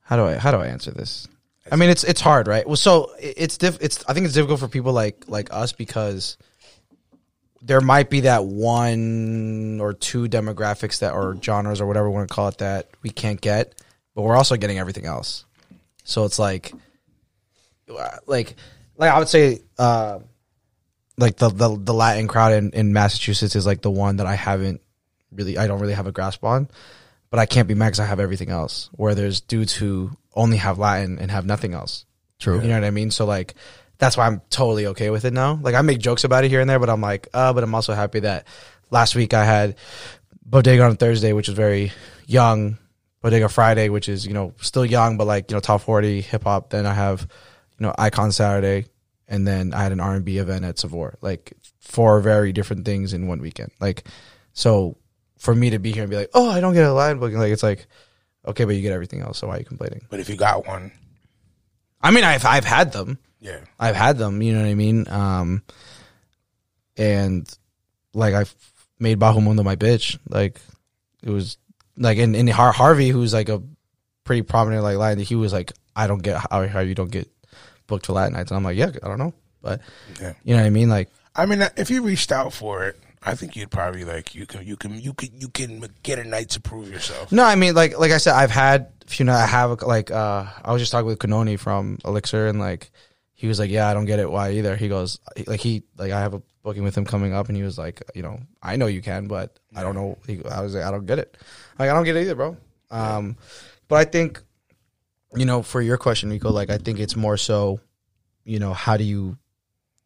how do I how do I answer this? I mean, it's it's hard, right? Well, so it's diff, it's I think it's difficult for people like like us because there might be that one or two demographics that or genres or whatever we want to call it that we can't get, but we're also getting everything else. So it's like like like I would say uh like the the, the Latin crowd in, in Massachusetts is like the one that I haven't really I don't really have a grasp on, but I can't be mad because I have everything else. Where there's dudes who only have Latin and have nothing else. True. You know what I mean? So like that's why I'm totally okay with it now. Like I make jokes about it here and there, but I'm like, uh, but I'm also happy that last week I had Bodega on Thursday, which is very young, Bodega Friday, which is, you know, still young, but like, you know, top 40 hip hop. Then I have, you know, Icon Saturday. And then I had an R&B event at Savor, like four very different things in one weekend. Like, so for me to be here and be like, oh, I don't get a line booking, like it's like, okay, but you get everything else. So why are you complaining? but if you got one, I mean, I've I've had them. yeah. I've had them. You know what I mean? Um, and like I've made Bajo my bitch. Like it was like in in Har- Harvey, who's like a pretty prominent like Latin. He was like, I don't get how how you don't get booked for Latin nights. And I'm like, yeah, I don't know, but Yeah. you know what I mean? Like I mean, if you reached out for it, I think you'd probably like you can you can you can you can get a night to prove yourself. No, I mean like like I said, I've had you know I have like uh I was just talking with Kanoni from Elixir and like he was like, yeah, I don't get it why either. He goes like he like I have a booking with him coming up and he was like, you know, I know you can, but I don't know. He, I was like, I don't get it. Like I don't get it either, bro. Um, but I think you know for your question, Rico, like I think it's more so, you know, how do you.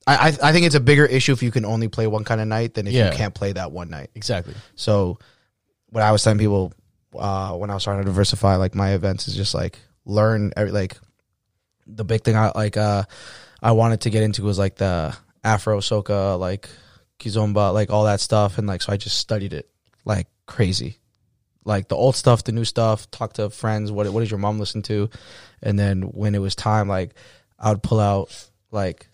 I, I I think it's a bigger issue if you can only play one kind of night than if Yeah. you can't play that one night. Exactly. So what I was telling people uh, when I was trying to diversify like my events is just like learn every like the big thing I like uh I wanted to get into was like the Afro soca like kizomba like all that stuff and like so I just studied it like crazy like the old stuff the new stuff talk to friends what what does your mom listen to and then when it was time like I would pull out like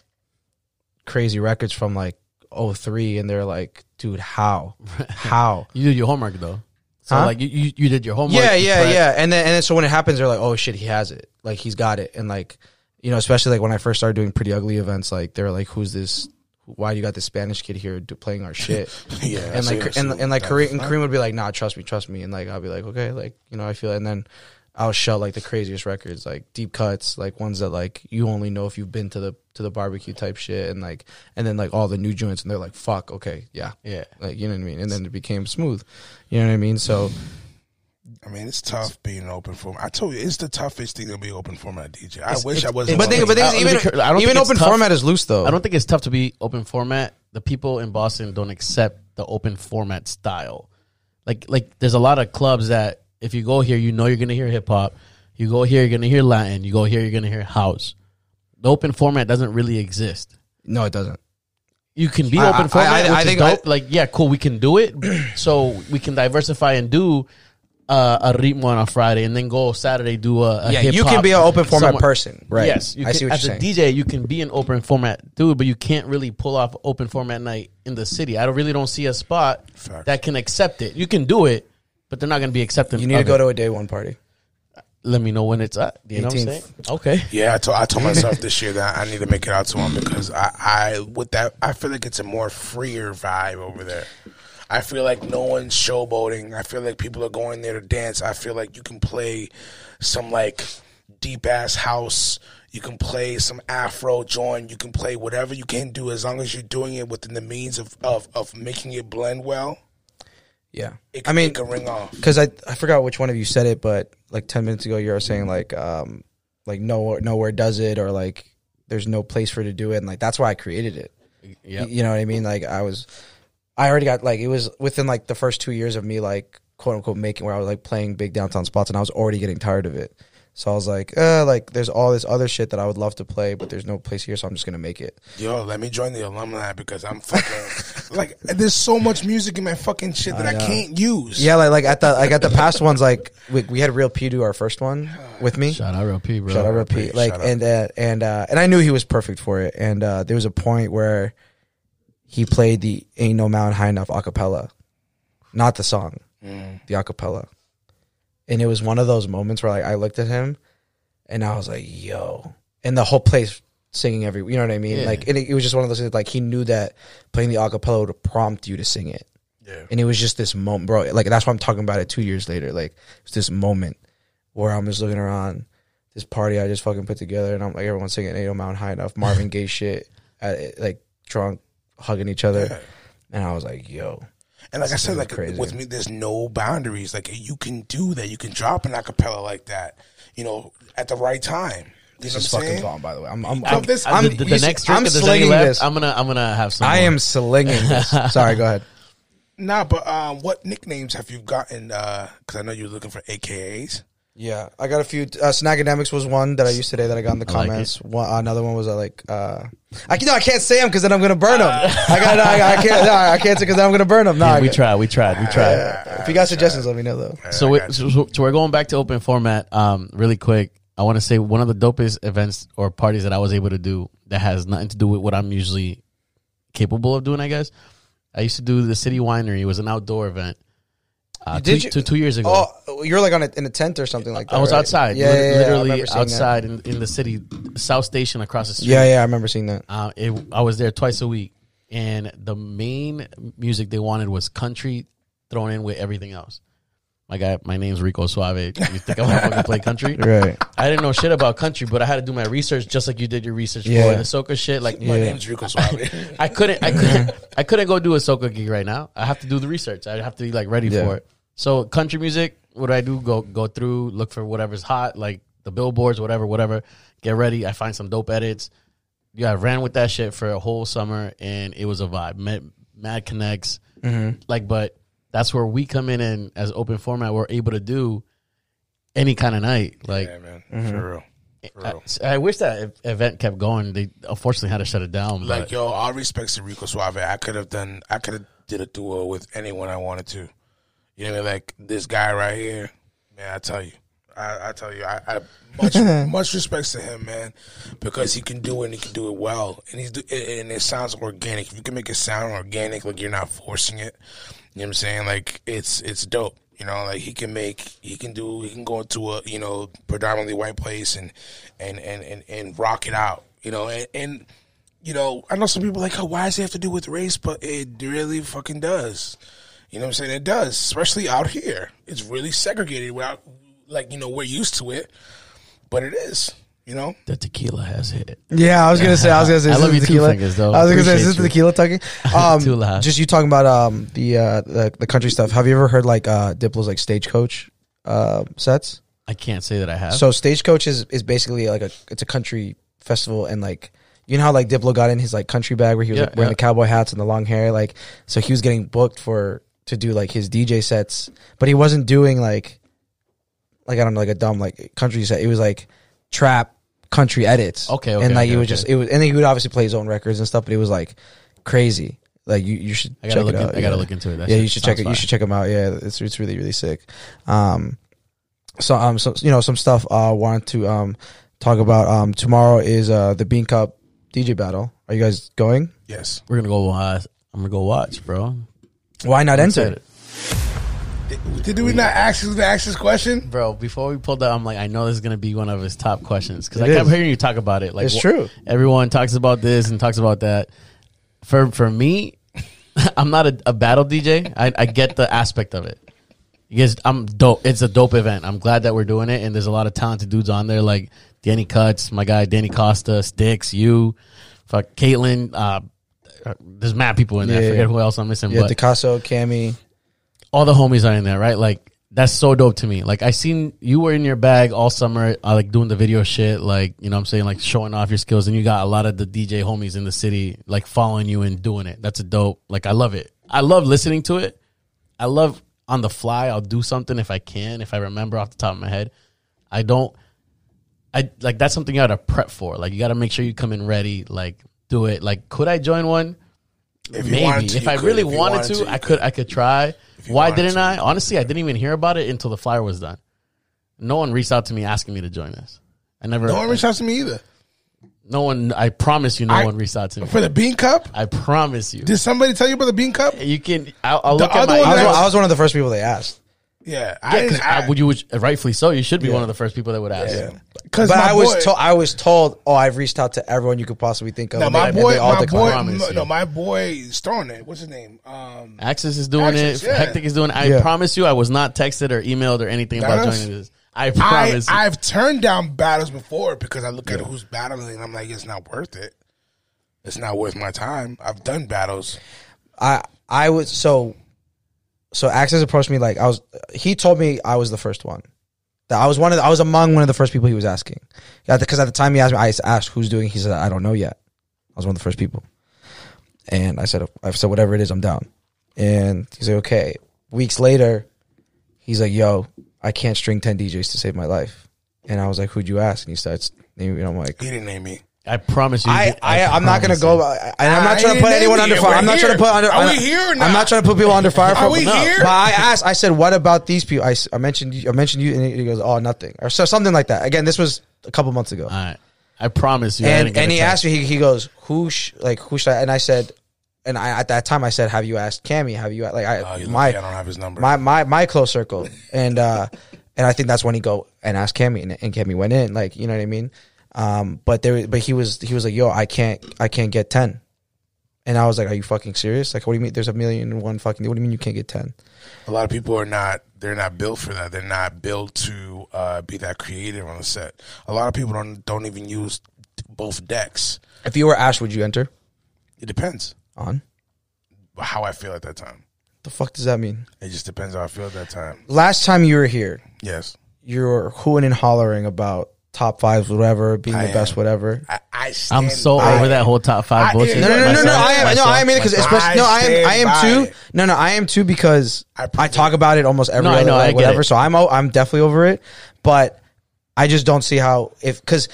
crazy records from like 03 and they're like dude how (laughs) how You did your homework though. So Huh? like you, you, you did your homework. yeah, yeah, prepped. yeah. And then and then so when it happens, they're like, oh shit, he has it. Like he's got it. And like, you know, especially like when I first started doing pretty ugly events, like they're like, who's this? Why you got this Spanish kid here playing our shit? (laughs) Yeah, and like and, and like Kareem, and. Kareem would be like, nah, trust me, trust me. And like I'll be like, okay, like you know, I feel. It. And then I'll shut like the craziest records, like deep cuts, like ones that like you only know if you've been to the to the barbecue type shit, and like and then like all the new joints, and they're like, fuck, okay, yeah, Yeah. like you know what I mean. And then it became smooth, you know what I mean. So. I mean, it's tough being open format. I told you, it's the toughest thing to be open format DJ. I wish I was. But think, but think, I even I don't even think open tough. format is loose though. I don't think it's tough to be open format. The people in Boston don't accept the open format style. Like like there's a lot of clubs that if you go here, you know you're gonna hear hip hop. You go here, you're gonna hear Latin. You go here, you're gonna hear house. The open format doesn't really exist. No, it doesn't. You can be I- open I- format. I- I which is think dope. I- like yeah, cool. We can do it, (clears throat) so we can diversify and do uh, a ritmo on a Friday, and then go Saturday do a, a Yeah, you hip-hop can be an open format somewhere- person, right? Yes, you I can, see what as you're a saying. DJ, you can be an open format dude, but you can't really pull off open format night in the city. I don't really don't see a spot Facts. that can accept it. You can do it, but they're not going to be accepting. You need to go it. to a day one party. Let me know when it's at. The You know what I'm 18th. saying? Okay. Yeah, I told I told myself (laughs) this year that I need to make it out to him because I, I with that I feel like it's a more freer vibe over there. I feel like no one's showboating. I feel like people are going there to dance. I feel like you can play some like deep ass house. You can play some Afro joint. You can play whatever you can do as long as you're doing it within the means of of, of making it blend well. Yeah. It I mean, it can ring off. because I I forgot which one of you said it, but like ten minutes ago you were saying like um like nowhere nowhere does it or like there's no place for it to do it, and like that's why I created it. Yep. You know what I mean? Like I was, I already got like it was within like the first two years of me like quote unquote making where I was like playing big downtown spots, and I was already getting tired of it. So I was like, uh, like there's all this other shit that I would love to play, but there's no place here, so I'm just gonna make it. Yo, let me join the alumni because I'm fucking (laughs) like. There's so much music in my fucking shit that I, know. can't use. Yeah, like like at the like at the past ones, like we, we had Real P do our first one with me. Shout out real P, bro. Shout out Real P. Shout Like out. and uh, and uh, and I knew he was perfect for it. And uh, there was a point where he played the "Ain't No Mountain High Enough" acapella, not the song, mm. the acapella. And it was one of those moments where like I looked at him, and I was like, "Yo!" And the whole place singing every, you know what I mean? Yeah. Like, and it, it was just one of those things. Like he knew that playing the acapella would prompt you to sing it. Yeah. And it was just this moment, bro. Like that's why I'm talking about it two years later. Like it's this moment where I'm just looking around this party I just fucking put together, and I'm like everyone's singing "Ain't No Mountain High Enough," Marvin Gaye shit, at, like drunk, hugging each other, Yeah. and I was like, "Yo, And like I said, like crazy. with me, there's no boundaries. Like you can do that. You can drop an acapella like that. You know, at the right time. This is fucking saying? gone." By the way, I'm, I'm, I- I'm, this- I'm- the, the, the see, next drink, I'm if slinging left, this. I'm gonna I'm gonna have some. I more. am slinging (laughs) this. Sorry, go ahead. Nah, but um, what nicknames have you gotten? Because I know you're looking for AKAs. Yeah, I got a few. Uh, Snagademics was one that I used today that I got in the I like comments. one, another one was uh, like, uh, I can, no, I can't say them because then I'm gonna burn them. (laughs) I got, no, I, I can't, no, I can't say because then I'm gonna burn them. No, Yeah, I we got- tried, we tried, we tried. If you got suggestions, let me know though. so, we, so, so we're going back to open format. Um, really quick. I want to say one of the dopest events or parties that I was able to do that has nothing to do with what I'm usually capable of doing. I guess I used to do the City Winery. It was an outdoor event. Uh, Did two, you- two, two years ago. Oh, you're like on a, in a tent or something like that. I was right? outside, Yeah, lit- yeah, yeah, literally remember seeing that. outside in, in the city, South Station across the street. Yeah, yeah, I remember seeing that. Uh, it, I was there twice a week, and the main music they wanted was country thrown in with everything else. My guy, my name's Rico Suave. You think I'm gonna fucking play (laughs) country? Right. I didn't know shit about country, but I had to do my research just like you did your research Yeah. for the soca shit. Like My Yeah. name's Rico Suave. (laughs) I couldn't, I couldn't, I couldn't go do a soca gig right now. I have to do the research. I have to be like ready Yeah. for it. So country music, what do I do? Go go through, look for whatever's hot, like the billboards, whatever, whatever. Get ready. I find some dope edits. Yeah, I ran with that shit for a whole summer, and it was a vibe. Met, mad connects, like, but that's where we come in and as open format, we're able to do any kind of night. Like, yeah, man, Mm-hmm. for real. I. I wish that event kept going. They unfortunately had to shut it down. Like But yo, all respects to Rico Suave. I could have done. I could have did a duo with anyone I wanted to. You know, what I mean? like this guy right here. Man, I tell you, I, I tell you, I, I (laughs) much much respects to him, man, because he can do it and he can do it well, and he's do, and it sounds organic. If you can make it sound organic, like you're not forcing it, you know what I'm saying? Like it's it's dope. You know, like he can make, he can do, he can go into a you know predominantly white place and and and and, and rock it out. You know, and, and you know, I know some people are like, oh, why does it have to do with race? But it really fucking does. You know what I'm saying? It does, especially out here. It's really segregated. Without, like, you know, we're used to it, but it is. You know, the tequila has hit. Yeah, I was gonna say. I was gonna say. (laughs) I love you tequila? Fingers, though. I was gonna say, is Appreciate this the tequila talking? (laughs) Um, Too loud. just you talking about um the uh the, the country stuff. Have you ever heard like uh Diplo's like stagecoach uh sets? I can't say that I have. So stagecoach is is basically like a it's a country festival and like you know how like Diplo got in his like country bag where he was Yeah, like wearing yeah. the cowboy hats and the long hair like so he was getting booked for to do like his DJ sets but he wasn't doing like like I don't know like a dumb like country set it was like trap country edits Okay, okay, and like okay, it was okay. just it was and then he would obviously play his own records and stuff but it was like crazy like you you should I gotta check look. it in- out I gotta yeah. look into it. That yeah, you should check sounds it. You should check them out. Yeah, it's it's really really sick. Um, so um, so you know some stuff. Uh, wanted to um talk about. Um, tomorrow is uh the Bean Cup DJ battle. Are you guys going? yes. We're gonna go. Uh, I'm gonna go watch, bro. Why not enter? Excited. Did, did we not ask you to ask this question? Bro, before we pulled that, I'm like, I know this is gonna be one of his top questions because I It kept is. hearing you talk about it. Like, It's wh- true. Everyone talks about this and talks about that. For for me, (laughs) I'm not a, a battle DJ. I, I get the aspect of it. You guys, I'm dope. It's a dope event. I'm glad that we're doing it, and there's a lot of talented dudes on there, like Danny Cuts, my guy Danny Costa, Sticks, you, fuck Caitlin. Uh, there's mad people in there. Yeah, I forget who else I'm missing, Yeah, but Picasso, Cammy. all the homies are in there, right? Like that's so dope to me. Like I seen you were in your bag all summer, uh, like doing the video shit, like you know what I'm saying, like showing off your skills, and you got a lot of the DJ homies in the city like following you and doing it. That's a dope. Like I love it. I love listening to it. I love on the fly. I'll do something if I can, if I remember off the top of my head. I don't. I like that's something you got to prep for. Like you got to make sure you come in ready. Like do it. Like could I join one? If Maybe to, if I could. really If you wanted, to, you I could. I could try. Why didn't to. I? Honestly, I didn't even hear about it until the flyer was done. No one reached out to me asking me to join this. I never. No one reached out to me either. no one. I promise you, no I- one reached out to me. For the Bean Cup? I promise you. Did somebody tell you about the Bean Cup? You can. I'll, I'll look at my. I was, I was one of the first people they asked. Yeah. I Yeah, because didn't- I- would you would, rightfully so. You should be one of the first people that would ask. Yeah. Because But my I was told I was told, oh, I've reached out to everyone you could possibly think of. no, my they- boy, they all my boy, Promise no, no, my boy is throwing it. What's his name? Um, Axis is doing Axis, it. yeah. Hectic is doing. it. I Yeah. promise you, I was not texted or emailed or anything about That's- joining this. I I, promise. you. I've turned down battles before because I look at who's battling and I'm like, it's not worth it. It's not worth my time. I've done battles. I I was so so Access approached me like I was he told me I was the first one. That I was one of the, I was among one of the first people he was asking. Yeah, because at the time he asked me, I asked who's doing. He said I don't know yet. I was one of the first people, and I said I said whatever it is, I'm down. And he's like, okay. Weeks later, he's like, yo, I can't string ten DJs to save my life. And I was like, who'd you ask? And he starts naming. I'm like, He didn't name me. I promise you. I, I, I'm not gonna go. I, and I'm not I trying to put anyone under fire. I'm not trying to put under. Are I'm we here or I'm not? not trying to put people under fire. Are we no. here? But I asked. I said, "What about these people?" I, s- I mentioned. you- I mentioned you, and he goes, "Oh, nothing," or so something like that. Again, this was a couple months ago. All right. I promise you. And and he asked me. He, he goes, "Who sh- like who should I?" And I said, and I at that time I said, "Have you asked Cammy? Have you like I Oh, my lucky I don't have his number. my my my close circle?" And uh and I think that's when he go and asked Cammy, and, and Cammy went in. Like you know what I mean. Um, but there, but he was he was like, "Yo, I can't I can't get 10. And I was like, "Are you fucking serious? Like, what do you mean? There's a million and one fucking. What do you mean you can't get 10? a lot of people are not they're not built for that. They're not built to uh, be that creative on the set. A lot of people don't don't even use both decks. If you were Ash, would you enter It depends on? how I feel at that time. The fuck does that mean? It just depends how I feel at that time. Last time you were here, Yes, you were hooing and hollering about top fives, whatever, being I the best, am. whatever. I, I stand I'm so by over it. that whole top five I- bullshit. No, no, no, no, no. I am, no, I am in it because especially no, I am, I am too. it. No, no, I am too because I I, talk it. about it almost every No, I know, like, get whatever. it. So I'm, o- I'm definitely over it, but I just don't see how if because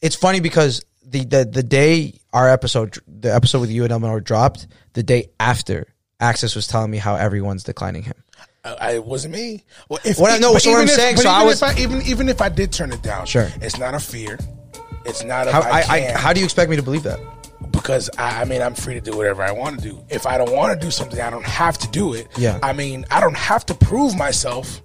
it's funny because the the the day our episode, the episode with you and Elmore dropped, the day after, Access was telling me how everyone's declining him. I, it wasn't me. Well, if What I- so what I'm if- saying, so I was- if I, even even if I did turn it down, Sure. it's not a fear. It's not a How I, I, how do you expect me to believe that? because I, I mean I'm free to do whatever I want to do. If I don't want to do something, I don't have to do it. Yeah. I mean I don't have to prove myself.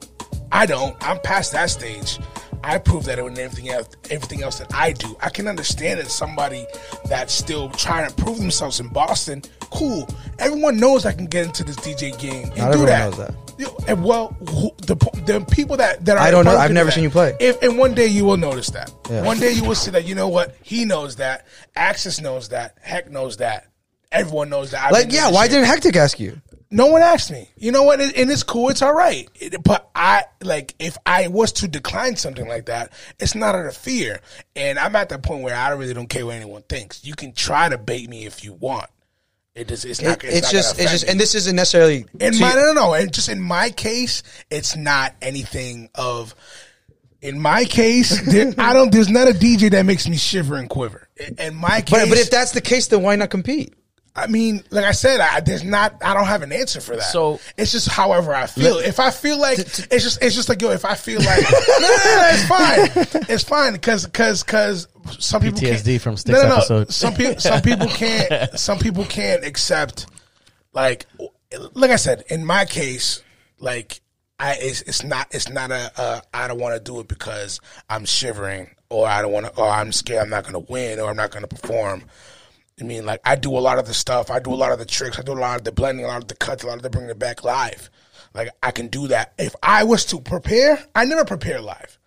I don't. I'm past that stage. I prove that in everything else, everything else that I do. I can understand that somebody that's still trying to prove themselves in Boston. Cool. Everyone knows I can get into this DJ game and Not do everyone that. knows that. You- and well, who, the the people that that are I don't know. I've never that, seen you play. If, and one day you will notice that. Yeah. One day you will see that. You know what? He knows that. Axis knows that. Heck knows that. Everyone knows that. I've Like, yeah, why shit. didn't Hectic ask you? No one asked me? You know what? And it's cool. It's all right. But I like if I was to decline something like that, it's not out of fear. And I'm at that point where I really don't care what anyone thinks. You can try to bait me if you want. It is. It's not. It, it's, it's not just, it's just, me. and this isn't necessarily. In my no, no, no, and just in my case, it's not anything of. In my case, there, (laughs) I don't. There's not a DJ that makes me shiver and quiver. In- In my case, But, but if that's the case, then why not compete? I mean, like I said, I, there's not. I don't have an answer for that. So- it's just however I feel. if I feel like it's just, it's just like yo. If I feel like (laughs) no, no, no, it's fine. It's fine because because because some people PTSD can't, from Sticks episode. Some people some people can't (laughs) some people can't accept like like I said in my case like I it's, it's not it's not a uh, I don't want to do it because I'm shivering or I don't want to or I'm scared I'm not going to win or I'm not going to perform. I mean, like I do a lot of the stuff. I do a lot of the tricks. I do a lot of the blending, a lot of the cuts, a lot of the bringing it back live. Like I can do that. If I was to prepare, I never prepare live.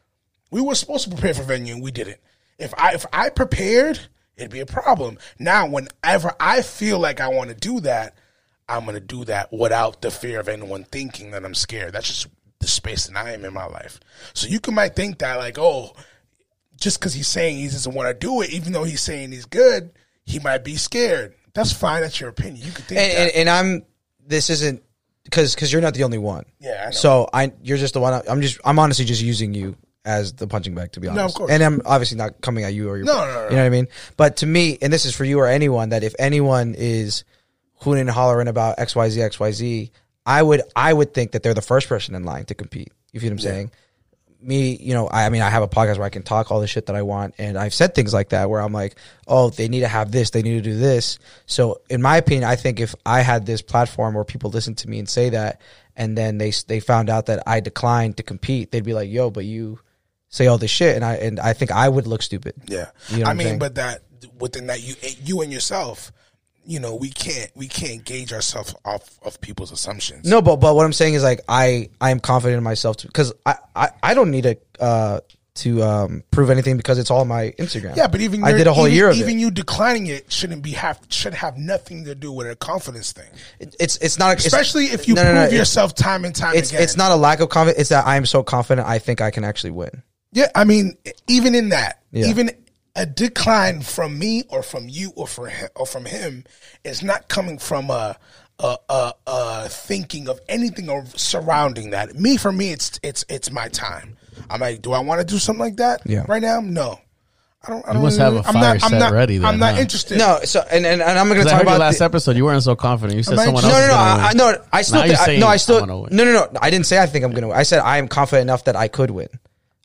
We were supposed to prepare for venue and we didn't. If I if I prepared, it'd be a problem. Now, whenever I feel like I want to do that, I'm gonna do that without the fear of anyone thinking that I'm scared. That's just the space that I am in my life. So you can might think that like, oh, just because he's saying he doesn't want to do it, even though he's saying he's good, he might be scared. That's fine. That's your opinion. You can think and, that. and, and I'm this isn't because because you're not the only one. Yeah, I know. So I you're just the one. I'm just I'm honestly just using you as the punching bag to be honest. No, of course. And I'm obviously not coming at you or your. No, no, no, You know what I mean? But to me, and this is for you or anyone that if anyone is hooting and hollering about X Y Z X Y Z, I would I would think that they're the first person in line to compete. You feel what I'm saying? Me, you know, I, I mean, I have a podcast where I can talk all the shit that I want, and I've said things like that where I'm like, oh, they need to have this, they need to do this. So, in my opinion, I think if I had this platform where people listen to me and say that, and then they they found out that I declined to compete, they'd be like, yo, but you say all this shit, and I and I think I would look stupid. Yeah, You know I mean, but that within that you you and yourself, you know, we can't we can't gauge ourselves off of people's assumptions. No, but but what I'm saying is like I I am confident in myself because I, I I don't need to uh to um prove anything because it's all on my Instagram. Yeah, but even I did a whole even, year of even it. you declining it shouldn't be have should have nothing to do with a confidence thing. It's it's not it's- Especially if you no, no, no, prove yourself time and time It's again. it's not a lack of confidence. It's that I am so confident. I think I can actually win. Yeah, I mean, even in that, Yeah. even a decline from me or from you or from him, or from him is not coming from a a, a, a thinking of anything or surrounding that. Me, for me, it's it's it's my time. I'm like, do I want to do something like that? Yeah. right now, no. I don't. I don't must have a I'm fire not, I'm not, ready then, I'm not huh? interested. No, so and and, and I'm going to Because I talk heard your about last the- episode. You weren't so confident. You said Am someone No, No, no, no. was I, I no. I still Now think, I, no. I still gonna no, no, no. I didn't say I think I'm going to win. I said I am confident enough that I could win.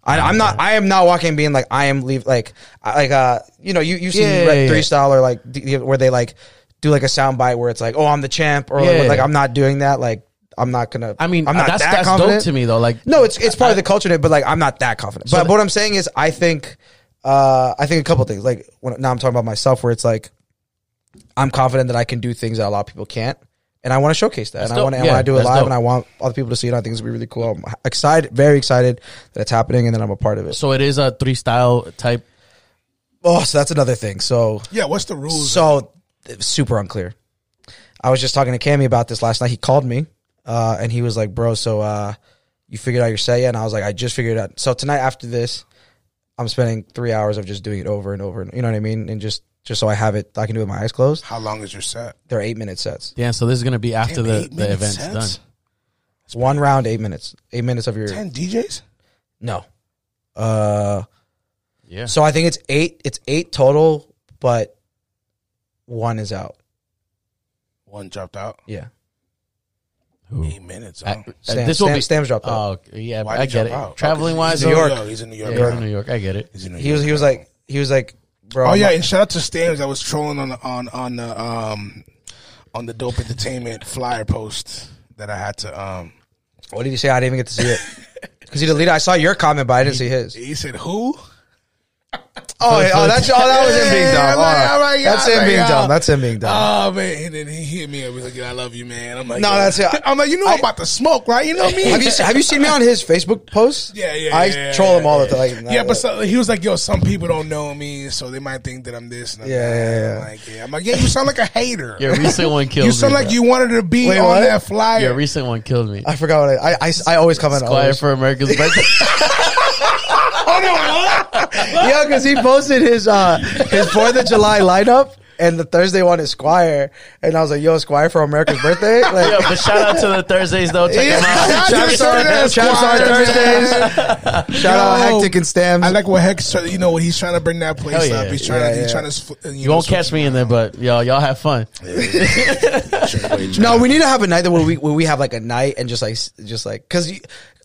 I, I'm not. I am not walking being like I am leave like like uh you know you you see Yeah, Red yeah, three yeah. style or like d- where they like do like a sound bite where it's like oh I'm the champ or Yeah. like I'm not doing that like I'm not gonna. I mean, I'm not that's that that's confident. dope to me though. Like, No, it's it's part of the culture, but like I'm not that confident. So but the- what I'm saying is, I think, uh, I think a couple things. Like when, now I'm talking about myself, where it's like I'm confident that I can do things that a lot of people can't, and I want to showcase that. That's and I want to and Yeah, I do it live, dope. and I want other people to see it. I think it's gonna be really cool. I'm excited, very excited that it's happening, and that I'm a part of it. So it is a three style type. Oh, so that's another thing. So Yeah, what's the rules? so super unclear. I was just talking to Cammy about this last night. He called me, uh, and he was like, "Bro, so uh, you figured out your set yet?" And I was like, "I just figured it out." So tonight after this, I'm spending three hours of just doing it over and over. And you know what I mean? And just just so I have it, I can do it with my eyes closed. How long is your set? They're eight minute sets. Yeah, so this is gonna be after Damn, the, the minute event's sets? done. One round, eight minutes. Eight minutes of your Ten DJs? no. Uh, Yeah. so I think it's eight. It's eight total, but one is out. One dropped out. Yeah, Who? Eight minutes. Uh, Huh? uh, Stam- this will Stam- be Stam's dropped out. Oh, yeah, Why'd I he get drop it. out? Traveling Oh, 'cause wise, he's in New New York. York. He's in New York. you're yeah. in New York. I get it. He's in New he was he was like he was like, bro. Oh yeah, and shout out to Stams. I was trolling on the on on the um on the dope entertainment flyer post that I had to um. What did he say? I didn't even get to see it (laughs) because he deleted. I saw your comment, but I didn't see his. He said who? Oh, oh, that's oh, that was him being dumb. I'm like, All I'm right. like, That's I'm him being dumb. That's him being dumb. Oh man, and then he hit me up. He's like, "I love you, man." I'm like, No, that's it. (laughs) I'm like, you know, I'm about to smoke, right? You know me. have you have you seen me on his Facebook posts? Yeah, yeah. I yeah, troll yeah, him all the time. Like, Yeah, but uh, so, he was like, "Yo, some people don't know me, so they might think that I'm this." And I'm Yeah, that. yeah, yeah. I'm like, yeah. I'm like, yeah, you sound like a hater. Your recent one (laughs) killed you me. sound like bro. you wanted to be Wait, on what? that flyer. Your recent one killed me. I forgot what I I, I, I always comment on. Choir for America's birthday. (laughs) (laughs) Yeah, because he posted his uh his Fourth of July lineup. And the Thursday one is Squire, and I was like, "Yo, Squire for America's birthday!" (laughs) Like, yeah, but shout out to the Thursdays though. Check them out. Chaps Shout on, out to Chaps on Squire. Thursdays. Shout out Yo, Hectic and Stams. I like what Hex, you know, what he's trying to bring that place yeah. up. He's trying Yeah, to, he's yeah. trying to, you, You know, won't catch me in there, but y'all, y'all have fun. (laughs) No, we need to have a night that where we where we have like a night and just like just like because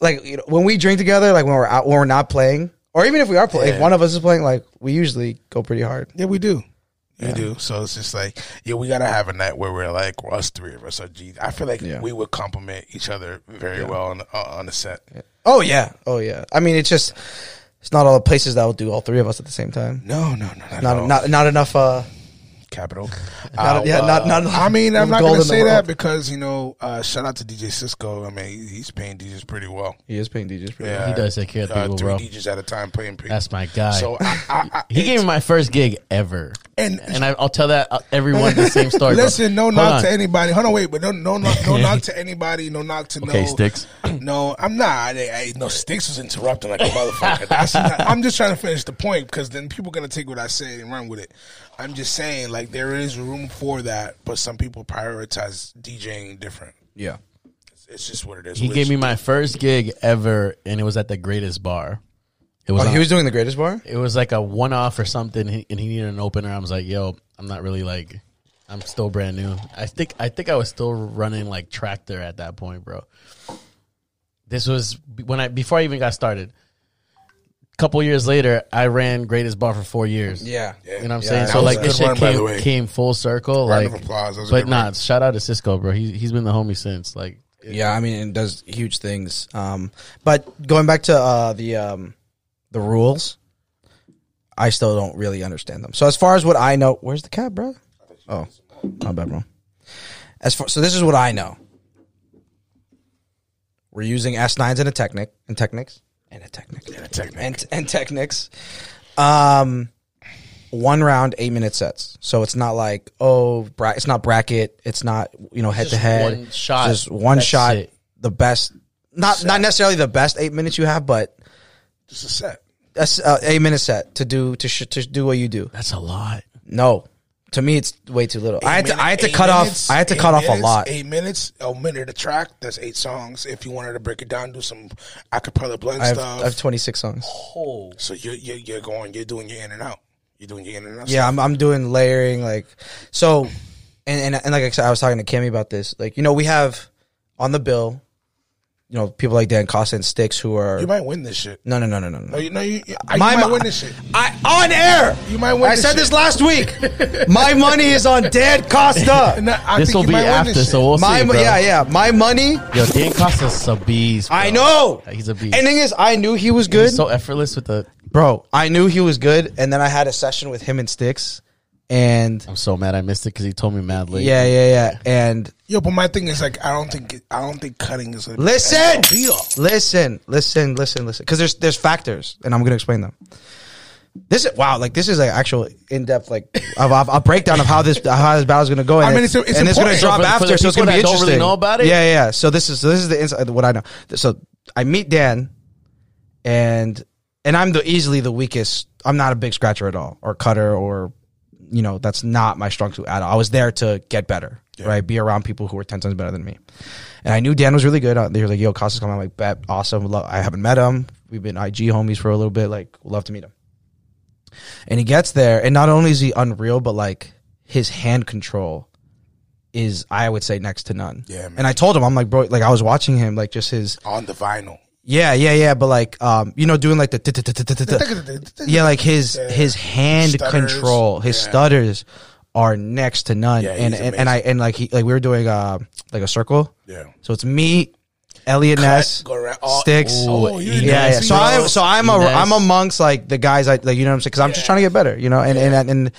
like you know when we drink together like when we're out when we're not playing or even if we are playing if one of us is playing like we usually go pretty hard. Yeah, we do. We do. So it's just like, yeah, we gotta have a night where we're like us three of us are G. I feel like Yeah. we would complement each other very well on the, uh, on the set. Oh yeah, oh yeah. I mean, it's just it's not all the places that will do all three of us at the same time. No, no, no, not, Not not not enough uh capital. (laughs) Not- yeah, not- not- I mean, I'm not going to say that because you know, uh, shout out to DJ Cisco. I mean, he's paying DJs pretty well. He is paying DJs pretty Yeah, He does take care of uh, people, three bro. DJs at a time playing. Pretty. That's my guy. So I, I, (laughs) I, he gave me my first gig ever, and and I, I'll tell that uh, everyone the same story. bro. Listen, no Hold knock on. to anybody. Hold on, wait, but no, no, no, no (laughs) knock to anybody. No knock to Okay, no. Sticks. (clears throat) No, I'm not. I, I, no, Sticks was interrupting like a motherfucker. Not, I'm just trying to finish the point because then people gonna take what I say and run with it. I'm just saying, like there is room for that, but some people prioritize DJing different. Yeah. It's, it's just what it is. He Which- gave me my first gig ever, and it was at the Greatest Bar. It was Oh, on- he was doing the greatest bar. it was like a one off or something, and he- and he needed an opener. I was like, "Yo, I'm not really like, I'm still brand new. I think I think I was still running like Traktor at that point, bro. This was when I before I even got started. A couple years later, I ran Greatest Bar for four years. Yeah. Yeah. You know what I'm Yeah, saying? that So like this shit run, came, came full circle. Round like, of applause. That was but good nah, run. shout out to Cisco, bro. He he's been the homie since. Like, Yeah, I mean, it does huge things. Um, but going back to uh, the um, the rules, I still don't really understand them. So as far as what I know, where's the cat, bro? Oh, my bad, bro. As far, so this is what I know. We're using S9s and a Technic and Technics and a Technic And a Technic. and and Technics. Um, one round, eight minute sets. So it's not like oh, bra- it's not bracket. It's not you know head to head. one shot. Just one shot. it. The best, not not necessarily the best eight minutes you have, but just a set. that's uh, eight minute set to do to sh- to do what you do. that's a lot. No, to me it's way too little. I had to Eight I had to minute- cut eight off I had to eight cut off a minutes- lot. Eight minutes, a minute a track. That's eight songs. If you wanted to break it down, do some acapella blend I have, stuff. I have 26 songs. Oh, so you're, you're you're going. You're doing your in and out. You're doing your in and out. Yeah, stuff. I'm I'm doing layering like so, and and and like I said, I was talking to Kimmy about this. Like you know, we have on the bill, you know, people like Dan Costa and Sticks who are You might win this shit. no no no no no no. No, you know you, you, you might win this shit. I on air. You might win I this said shit. this last week. (laughs) My money is on Dan Costa. (laughs) No, I this will be might after, this so shit. we'll My see. bro. yeah yeah. My money. Yo, Dan Costa's a beast. bro. I know. He's a beast. And thing is, I knew he was good, He's so effortless with the. bro. I knew he was good, and then I had a session with him and Sticks, and I'm so mad I missed it because he told me mad late. yeah yeah yeah, and Yo, but my thing is like I don't think I don't think cutting is a Listen, a listen, listen, listen, listen. Because there's there's factors, and I'm gonna explain them. This is wow, like this is like actual in depth like of, a, a breakdown of how this (laughs) how this battle's gonna go. And I mean, it's, it's- it's and it's gonna drop So for- for after, the so it's gonna be that don't interesting. really know about it? Yeah, yeah. So this is so this is the inside uh, what I know. So I meet Dan, and and I'm the easily the weakest. I'm not a big scratcher at all, or cutter, or you know that's not my strong suit at all. I was there to get better, right? Be around people who were ten times better than me. And I knew Dan was really good. Uh, They were like, "Yo, Costa's coming." I'm like, "Bet, awesome." I haven't met him. We've been IG homies for a little bit. Like, love to meet him. And he gets there, and not only is he unreal, but like his hand control is, I would say, next to none. Yeah, man. And I told him, I'm like, bro, like I was watching him, like just his, on the vinyl. Yeah, yeah, yeah, but like, um, you know, doing like the, (laughs) yeah, like his Yeah. his hand Stutters. control, his Yeah. stutters are next to none. Yeah, and, and and I and like he like we were doing uh like a circle. Yeah. So it's me, Elliot Ness, go around- oh, Sticks. oh, you're yeah, yeah. nasty, So. I'm so I'm a, Ness. I'm amongst like the guys I like you know what I'm saying because I'm just trying to get better, you know, and and and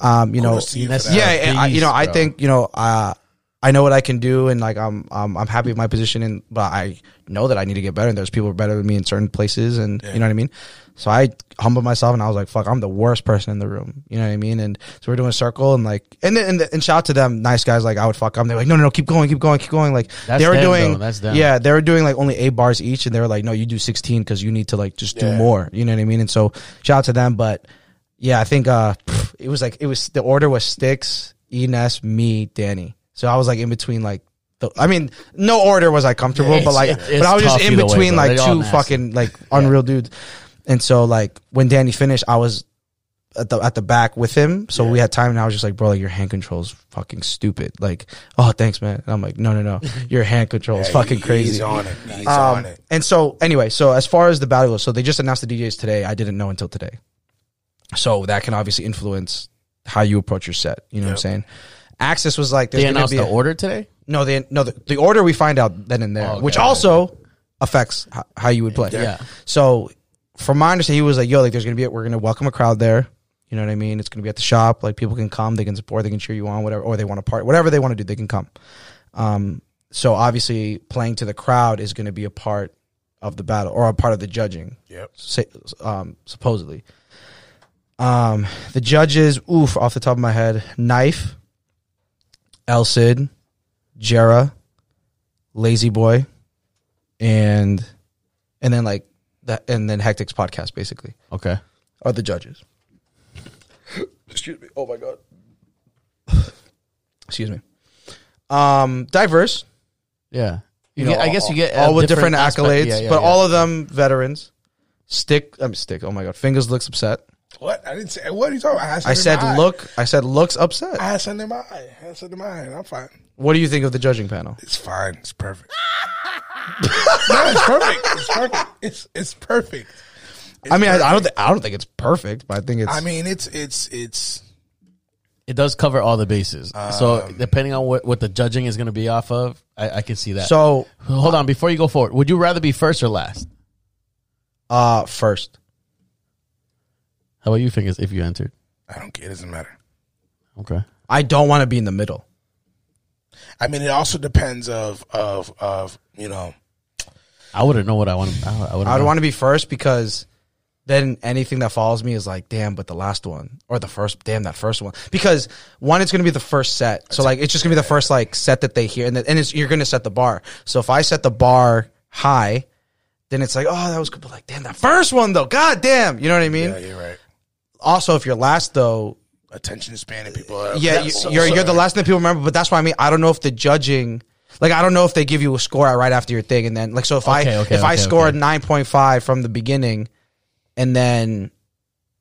um you know you for Ness- that. yeah, and I, you know, Beast, I think you know, uh, I know what I can do, and like I'm, um, I'm happy with my position, and but I know that I need to get better. And there's people who are better than me in certain places, and you know what I mean. So I humbled myself, and I was like, "Fuck, I'm the worst person in the room." You know what I mean? And so we're doing a circle, and like, and then- and, and shout out to them, nice guys. Like I would fuck them. They're like, "No, no, no, keep going, keep going, keep going." Like That's they were them, doing, though. That's them. yeah, they were doing like only eight bars each, and they were like, "No, you do 16 because you need to like just do more." You know what I mean? And so shout out to them, but yeah, I think uh pff, it was like it was the order was Sticks, Ines, me, Danny. So I was like in between like the I mean, no order was I comfortable, Yeah, but like but I was just tough in either way, between bro. like They all two nasty. fucking like unreal dudes. And so like when Danny finished, I was at the at the back with him. So we had time and I was just like, bro, like your hand control is fucking stupid. Like, oh thanks, man. And I'm like, no, no, no. (laughs) Your hand control is Yeah, fucking he- crazy. He's on it. He's Um, on it. And so anyway, so as far as the battle goes, so they just announced the DJs today. I didn't know until today. So that can obviously influence how you approach your set. You know what I'm saying? Access was like there's They gonna announced be the a- order today. No, they no the, the order we find out then and there, Oh, okay. which also affects how, how you would play. Yeah. So from my understanding, he was like, "Yo, like there's gonna be a, we're gonna welcome a crowd there. You know what I mean? It's gonna be at the shop. Like people can come, they can support, they can cheer you on, whatever, or they want to part, whatever they want to do, they can come. Um, so obviously, playing to the crowd is going to be a part of the battle or a part of the judging Yep. say, um, supposedly. Um, the judges, oof, off the top of my head, Knife, El Cid, Jera, Lazy Boy, and and then like that, and then Hectic's podcast basically Okay. are the judges. (laughs) Excuse me. Oh my god. (laughs) Excuse me. Um, diverse. Yeah. You, You get, know, I guess you get all uh, with different, aspect- accolades, yeah, yeah, but yeah. all of them veterans. Stick, I'm stick. Oh my god, fingers looks upset. What? I didn't say. What are you talking about? I, I said my look. I said looks upset. I had something in my eye. I had something in my eye. I'm fine. What do you think of the judging panel? It's fine. It's perfect. (laughs) no, it's perfect. It's perfect. It's it's perfect. I mean, I, I don't. Th- I don't think it's perfect, but I think it's. I mean, it's it's it's. It does cover all the bases. so Um, depending on what, what the judging is going to be off of, I, I can see that. so hold on, before you go forward, would you rather be first or last? uh first. How about you, fingers? If you entered, I don't care. It doesn't matter. okay. I don't want to be in the middle. I mean, it also depends of of of you know. I wouldn't know what I want. I, I wouldn't. I would know. want to be first because then anything that follows me is like, damn, but the last one or the first, damn, that first one. Because one, it's gonna be the first set, so like it's just gonna be the first like set that they hear, and, then, and it's, you're gonna set the bar. So if I set the bar high, then it's like, oh, that was good, but like, damn, that first one though, god damn, you know what I mean? Yeah, you're right. Also, if you're last though, Attention span and people. Are, yeah, you, so- you're so- you're the last thing people remember. But that's what I mean. I don't know if the judging, like, I don't know if they give you a score right after your thing, and then like, so if I Okay, okay, if I okay, score a nine point five from the beginning, and then,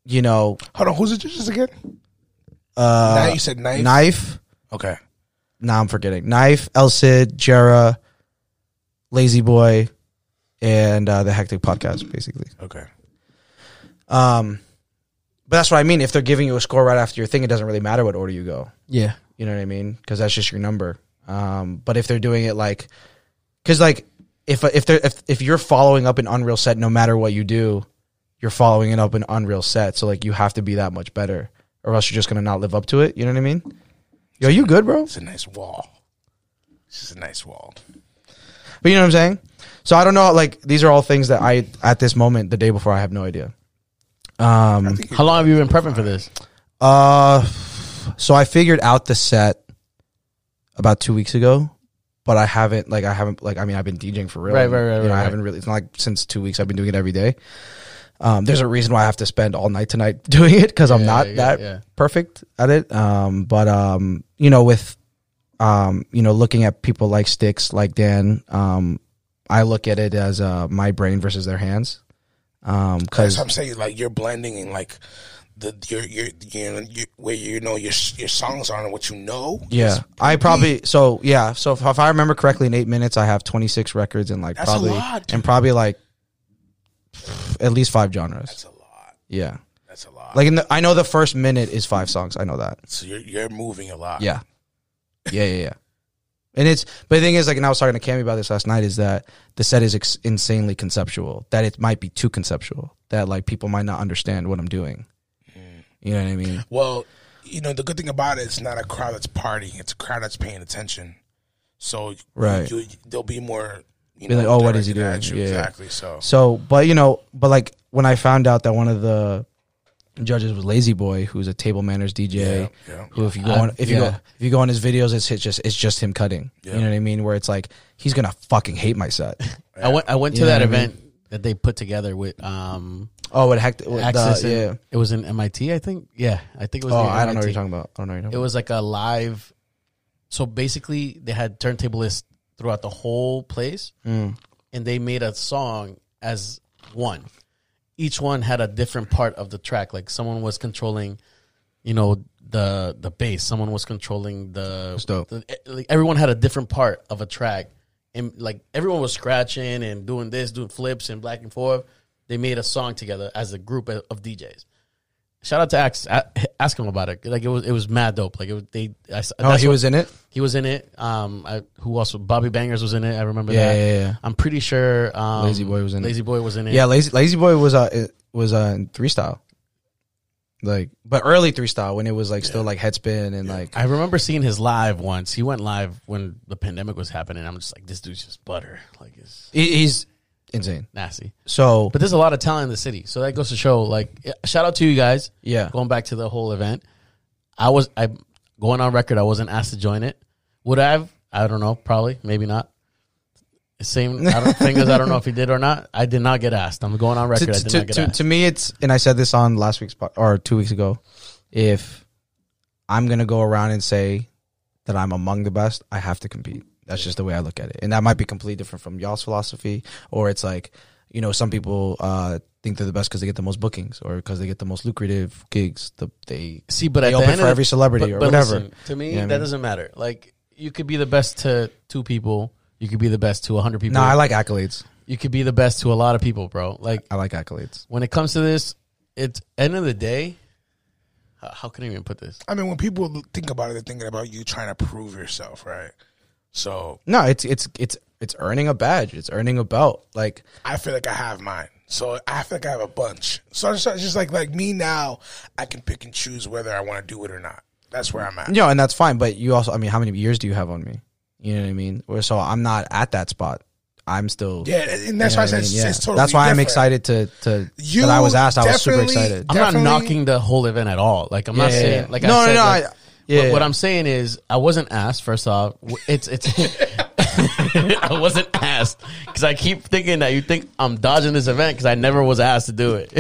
you know, Hold on. Who's the judges again? uh, Knife, you said knife. knife. Okay. Now I'm forgetting knife, El Cid, Jera, Lazy Boy, and uh, the Hectic Podcast, basically. Okay. Um, but that's what I mean. If they're giving you a score right after your thing, it doesn't really matter what order you go. Yeah. You know what I mean? Because that's just your number. Um, but if they're doing it like, because like if if they're if if you're following up an Unreal set, no matter what you do, you're following it up an Unreal set. So like you have to be that much better, or else you're just gonna not live up to it. You know what I mean? Yo, you good, bro? It's a nice wall. This is a nice wall. But you know what I'm saying? So I don't know. Like these are all things that I at this moment, the day before, I have no idea. Um. How long have you been prepping for this? Uh. So I figured out the set about two weeks ago, but I haven't like I haven't like I mean I've been DJing for real. Right, right, right, You know, right, I haven't really. It's not like since two weeks. I've been doing it every day. Um, there's a reason why I have to spend all night tonight (laughs) doing it because I'm Yeah, not yeah, that yeah. perfect at it. Um, but um, you know, with um, you know, looking at people like Sticks, like Dan, um, I look at it as uh my brain versus their hands. Um, because I'm saying. Like you're blending and like the your your you know you, where you know your your songs are and what you know. Yeah, I probably so yeah. So if, if I remember correctly, in eight minutes, I have twenty six records and like That's probably lot, and probably like at least five genres. That's a lot. Yeah, That's a lot. like in the, I know the first minute is five songs. I know that. so you're you're moving a lot. Yeah, yeah, yeah, yeah. And it's but the thing is like, and I was talking to Cammy about this last night is that the set is ex- insanely conceptual. That it might be too conceptual. That like people might not understand what I'm doing. Mm. You know what I mean? Well, you know the good thing about it, it's not a crowd that's partying. It's a crowd that's paying attention. So Right. you, there'll be more. You Be know, like, oh, what is he doing? Yeah. Exactly. So So, but you know, but like when I found out that one of the judges was Lazy Boy, who's a table manners DJ, Yeah, yeah. who if you go on if you go if you go on his videos, it's it's just it's just him cutting. Yeah. You know what I mean? Where it's like he's gonna fucking hate my set. (laughs) I went. I went to You that what I mean? event that they put together with um oh, what heck? with Access. the, and- yeah. It was in MIT, I think. Yeah, I think it was. Oh, I don't know what you're talking about. I don't know what you're talking It was like a live. So basically, they had turntablists throughout the whole place, Mm. and they made a song as one. Each one had a different part of the track. Like someone was controlling, you know, the the bass. Someone was controlling the. The- eh, like everyone had a different part of a track, and like everyone was scratching and doing this, doing flips and back and forth. They made a song together as a group of DJs. Shout out to Ax, ask him about it. Like it was, it was mad dope. Like it was, they. I. Oh, he what- was in it. he was in it. Um, I, who else? Bobby Bangers was in it. I remember Yeah, that. yeah, yeah. I'm pretty sure. Um, Lazy Boy was in it. Lazy Boy was in it. Yeah, Lazy Lazy Boy was uh it was uh three style. Like, but early three style when it was like still like headspin and like I remember seeing his live once. He went live when the pandemic was happening. I'm just like, this dude's just butter. Like, it's he- he's insane. nasty. So But there's a lot of talent in the city, so that goes to show. Like, shout out to you guys. Yeah. Going back to the whole event, I was I going on record. I wasn't asked to join it. Would I have? I don't know. Probably, maybe not. Same I don't, fingers. I don't know if he did or not. I did not get asked. I'm going on to, record. I did to, not get to, asked. to me, it's and I said this on last week's po- or two weeks ago. If I'm gonna go around and say that I'm among the best, I have to compete. That's just the way I look at it, and that might be completely different from y'all's philosophy. Or it's like, you know, some people uh, think they're the best because they get the most bookings or because they get the most lucrative gigs. The, they See, but they at the open end for of every celebrity but- or but whatever. listen, to me, You know what I that mean? doesn't matter. Like, you could be the best to two people. You could be the best to hundred people. No, I like accolades. you could be the best to a lot of people, bro. Like, I like accolades. when it comes to this, it's end of the day. How, how can I even put this? I mean, when people think about it, they're thinking about you trying to prove yourself, right? So No, it's it's it's it's earning a badge. It's earning a belt. Like I feel like I have mine. So I feel like I have a bunch. So it's just like like me now, I can pick and choose whether I want to do it or not. That's where I'm at. you know, and that's fine. But you also, I mean, how many years do you have on me? You know what I mean? Where so I'm not at that spot. I'm still. Yeah, and that's you why know I what said I it's, mean? Yeah. it's totally That's why I'm excited to to You that I was asked. I was super definitely- excited. I'm not knocking the whole event at all. Like I'm not Yeah, yeah, saying yeah. like No, I no, said, no, like, I- yeah, what, what. I'm saying is I wasn't asked. First off, it's it's (laughs) I wasn't asked because I keep thinking that you think I'm dodging this event because I never was asked to do it.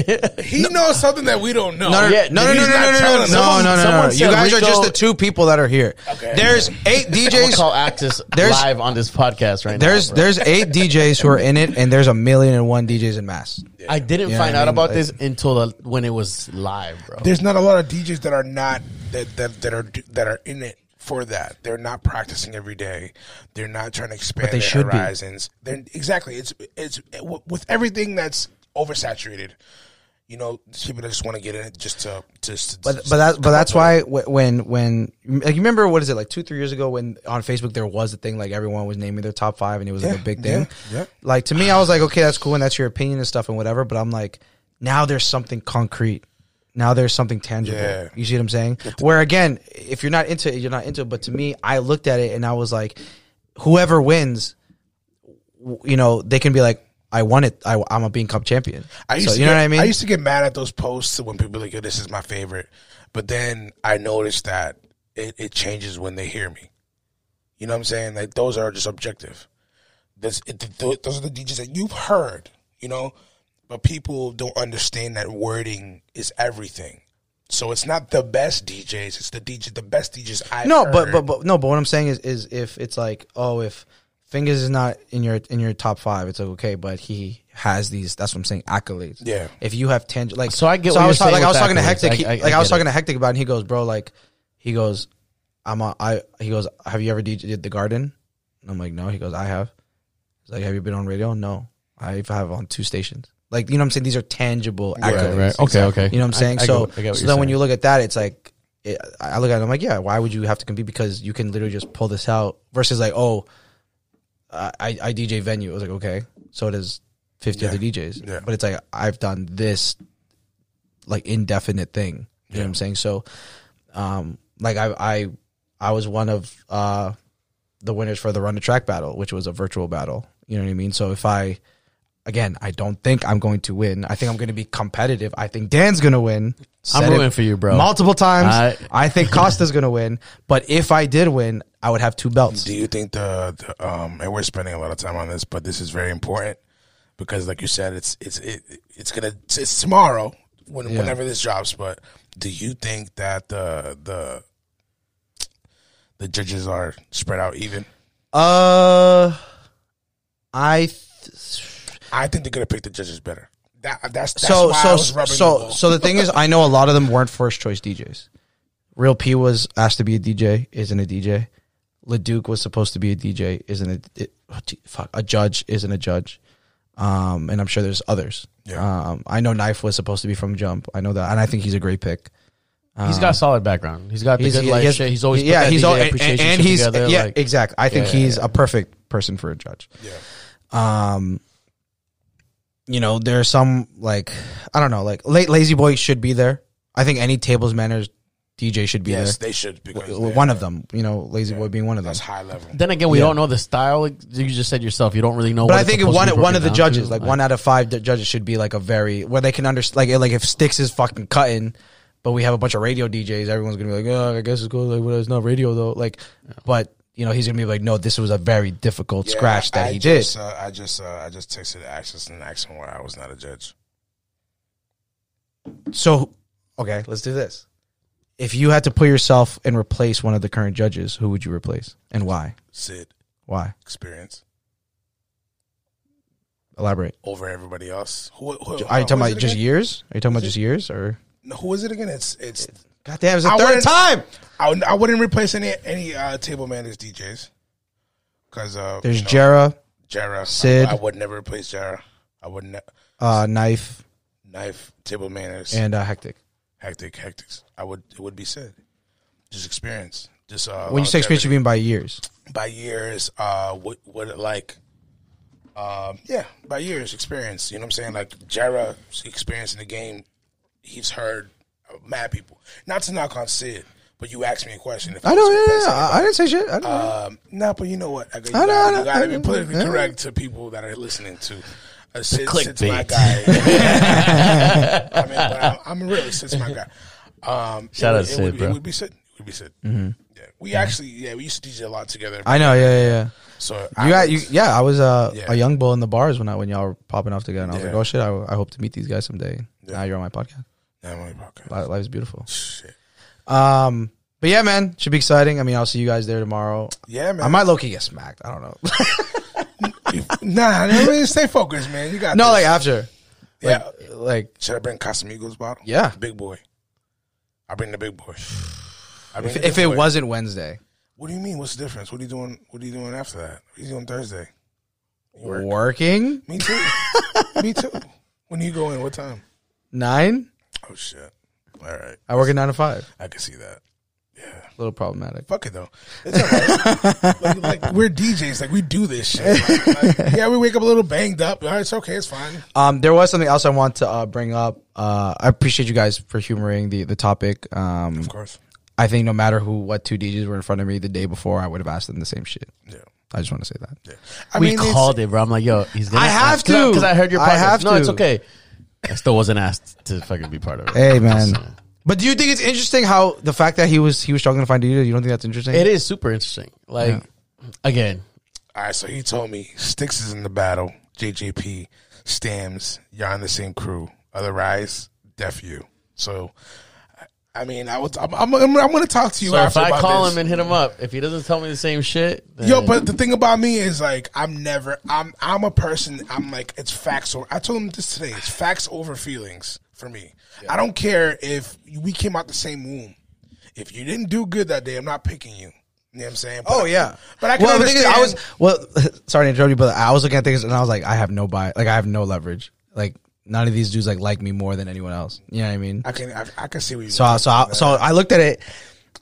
(laughs) He knows something that we don't know. No, no, Yeah, no, no, no, no, no, no, no, no, Someone- no, no, no, no. You said guys are just the two people that are here. Okay. There's eight (laughs) DJs. call Axis There's- live on this podcast right There's now. bro. there's eight DJs who are in it, and there's a million and one DJs in mass. I didn't Yeah, find I out mean, about like- this until the, when it was live, bro. There's not a lot of DJs that are not that that, that are that are in it for that. They're not practicing every day. They're not trying to expand they their should be. horizons. They're exactly. It's it's with everything that's oversaturated. You know, people just want to get in it just to just. To, But but that but that's why when when like you remember what is it like two three years ago when on Facebook there was a thing like everyone was naming their top five and it was like a big thing. yeah, yeah. Like to me, I was like, okay, that's cool and that's your opinion and stuff and whatever. But I'm like, now there's something concrete. Now there's something tangible. Yeah. You see what I'm saying? Where again, if you're not into it, you're not into it. But to me, I looked at it and I was like, whoever wins, you know, they can be like, I won it. I, I'm a Bean Cup champion. I used so, to you know get, what I mean? I used to get mad at those posts when people like, "Yo, this is my favorite," but then I noticed that it, it changes when they hear me. You know what I'm saying? Like those are just objective. This, it, th- those are the DJs that you've heard. You know, but people don't understand that wording is everything. So it's not the best DJs; it's the DJ, the best DJs I No, but but but no, but what I'm saying is is if it's like oh if Fingers is not in your in your top five, it's like okay, but he has these. That's what I'm saying accolades. Yeah. If you have ten, like So I get So what I you're was talking, saying like I was talking to accolades. Hectic. I- he- I- I like I was get talking to Hectic about, it and he goes, bro, like he goes, I'm a I. He goes, have you ever DJed the Garden? And I'm like, no. He goes, I have. He's like, have you been on radio? No, I have on two stations. Like you know what I'm saying? These are tangible accolades. Okay, okay. You know what I'm saying? I- I so, get- get so then when you look at that, it's like, it, I look at it, I'm like, yeah, why would you have to compete? Because you can literally just pull this out versus like, oh, I, I DJ venue. I was like, okay, so does 50 other DJs. Yeah. But it's like, I've done this like indefinite thing. You know what I'm saying? So, um, like I, I, I was one of, uh, the winners for the run to track battle, which was a virtual battle. You know what I mean? So if I, again, I don't think I'm going to win. I think I'm going to be competitive. I think Dan's going to win. I'm Said it rooting for you, bro. Multiple times. I- I think Costa's going to win. But if I did win, I would have two belts. Do you think the, the um and we're spending a lot of time on this, but this is very important because, like you said, it's it's it, it's gonna it's, it's tomorrow when whenever this drops. But do you think that the the the judges are spread out even? Uh, I. Th- I think they're gonna pick the judges better. That that's, that's so why I so was rubbing the so ball. so the thing is, I know a lot of them weren't first choice DJs. Real P was asked to be a DJ, isn't a DJ. Leduc was supposed to be a DJ, isn't a it, oh, gee, fuck a judge, isn't a judge. Um, and I'm sure there's others. Yeah. Um, I know Knife was supposed to be from Jump. I know that, and I think he's a great pick. He's got solid background. He's got the good he life has- He's always yeah, he's DJ al- and, and he's together. yeah, like, exactly. I think Yeah, he's yeah. a perfect person for a judge. yeah. Um, you know, there's some like I don't know, like late Lazy Boy should be there. I think any tables manners DJ should be Yes, there. they should because W- One of them, you know, Lazy Boy being one of them. That's high level. Then again, we Yeah. don't know the style. You just said yourself, you don't really know. But what I it's think supposed to one be one broken of the down judges, to. like one out of five d- judges, should be like a very where they can understand. Like like if Sticks is fucking cutting, but we have a bunch of radio DJs, everyone's gonna be like, oh, I guess it's cool. Like, well, it's not radio though. Like, but you know, he's gonna be like, no, this was a very difficult Yeah, scratch that I he just, did. Uh, I just, uh, I just texted Access and asked him why I was not a judge. So, okay, let's do this. If you had to put yourself and replace one of the current judges, who would you replace and why? Sid Why? experience Elaborate. over everybody else. Who, who, Are you talking about just again? years? Are you talking about just years or? No, Who is it again? It's it's. God damn, it's the I third time. I, would- I wouldn't replace any any uh, table manners DJs because uh, There's you know, Jera, Jara. Sid. I, I would never replace Jara. I would ne- uh, Knife, knife table manners. and uh, Hectic. hectic, hectics. I would it would be said. Just experience. Just uh, When you say experience, you mean by years. by years. Uh, what what it like? Um, yeah, by years experience. You know what I'm saying? Like Jara experience in the game. He's heard uh, mad people. Not to knock on Sid, but you asked me a question. If I know, was yeah, yeah, I, I didn't say shit. I don't um, no, but you know what? I, you, I know, gotta, I you gotta I be know. politically Yeah. correct to people that are listening to. Uh, Sid, clickbait. Sid's my guy. (laughs) I mean, but I'm, I'm really Sid's my guy. Um, Shout it, out would- Sid, it would, bro. It would be Sid. It would be Sid. Yeah, we actually, yeah, we used to DJ a lot together. Mm-hmm. I know, yeah, yeah, yeah. So You I got was- you, yeah. I was uh, Yeah. a young bull in the bars when I when y'all were popping off together. And I was Yeah. like, oh shit, I, I hope to meet these guys someday. Yeah. Now you're on my podcast. On podcast. Li- Life is beautiful. Shit. Um, but yeah, man, should be exciting. I mean, I'll see you guys there tomorrow. Yeah, man. I might low key get smacked. I don't know. (laughs) nah, I mean, stay focused, man. You got no, this. like after, yeah. like Should I bring Casamigos bottle? Yeah. big boy. I bring the big boy. I bring if, if it boy. wasn't Wednesday, What do you mean? What's the difference? What are you doing? What are you doing after that? What are you doing Thursday? Work. working Me too. (laughs) Me too. When you go in? What time? nine, Oh shit. All right. I work at nine to five. I can see that. Yeah. A little problematic. Fuck it though. It's all right. (laughs) like, like we're DJs. Like we do this shit. Like, like, yeah, we wake up a little banged up. All right, it's okay. It's fine. Um, there was something else I want to uh, bring up. Uh, I appreciate you guys for humoring the the topic. Um, Of course. I think no matter who, what two DJs were in front of me the day before, I would have asked them the same shit. Yeah. I just want to say that. Yeah. I we mean, called it, bro. I'm like, yo, he's gonna. I have ask- 'cause I- to. because I, heard your. I Podcast. have No, it's okay. I still wasn't asked to fucking be part of it. Hey man, Just, but do you think it's interesting how the fact that he was he was struggling to find DJs? You don't think that's interesting? It is super interesting. Like, again, All right, so he told me Sticks is in the battle. JJP, Stams, you're on the same crew. Otherwise, deaf you. So, I- mean, I was, I'm, I'm, I'm, I'm going to talk to you so if I call this. him and hit him up, if he doesn't tell me the same shit, then Yo, but the thing about me is like I'm never I'm I'm a person I'm like it's facts over I told him this today. It's facts over feelings for me. I don't care if we came out the same womb. If you didn't do good that day, I'm not picking you. You know what I'm saying? But- Oh yeah, But I can well, understand. I was well. (laughs) Sorry to interrupt you, but I was looking at things and I was like, I have no buy, like I have no leverage. Like none of these dudes like like me more than anyone else. You know what I mean? I can I, I can see what you So I- so I, so I looked at it.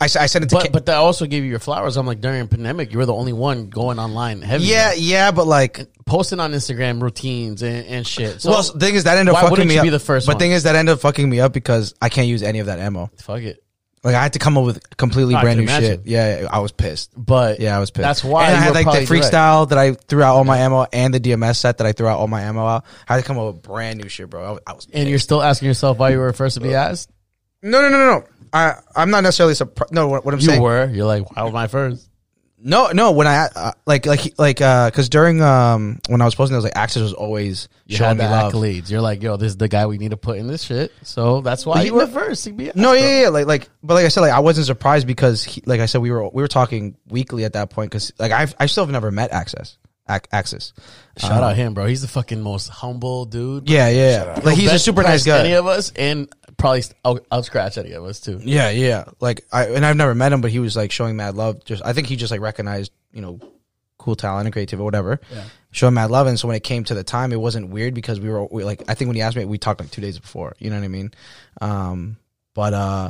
I, I sent it to. But Ka- but that also gave you your flowers. I'm like during pandemic, you were the only one going online heavy. yeah, yeah, but like posting on Instagram routines and, and shit. So well, the thing is that ended up fucking me up. be the first but one? thing is that ended up fucking me up because I can't use any of that ammo. fuck it. Like I had to come up with completely I brand can new imagine. shit. Yeah, I was pissed. But Yeah, I was pissed. That's why And I you had were like the probably freestyle that I threw out all my ammo and the DMC set that I threw out all my ammo out. I had to come up with brand new shit, bro. I was, I was And you're still asking yourself why you were first to be asked. no, no, no, no, no. I I'm not necessarily surprised. No, what, what I'm saying. You saying. were. You're like, why was I first? No, no. When I uh, like like like uh, because during um when I was posting, I was like, Access was always You showing me love. accolades. You're like, yo, this is the guy we need to put in this shit. So that's why you- were first. be No, yeah, yeah, yeah, like, like, but like I said, like I wasn't surprised because, he, like I said, we were we were talking weekly at that point because, like, I I still have never met Access, Ac- Access. Shout out him, bro. He's the fucking most humble dude. Yeah, yeah, yeah. like he's a super nice guy. Any of us, and probably out, out scratch any of us too. Yeah, yeah. Like I and I've never met him, but he was like showing mad love. Just I think he just like recognized, you know, cool talent and creativity, or whatever. Yeah. Showing mad love, and so when it came to the time, it wasn't weird because we were we, like, I think when he asked me, we talked like two days before. You know what I mean? Um, but uh,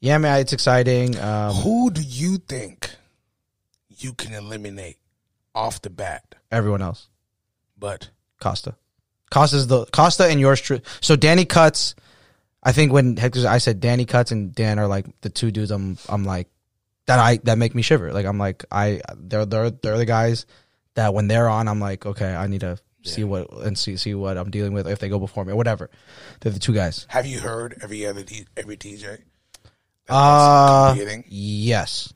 yeah, man, it's exciting. Um, Who do you think you can eliminate off the bat? everyone else. But Costa. Costa's the Costa and yours true. So Danny cuts. I think when Hector's, I said Danny Cuts and Dan are like the two dudes. I'm I'm like that. I that make me shiver. Like I'm like I they're they're they're the guys that when they're on, I'm like okay, I need to see what and see see what I'm dealing with if they go before me or whatever. They're the two guys. Have you heard every other D, every DJ? Uh, yes,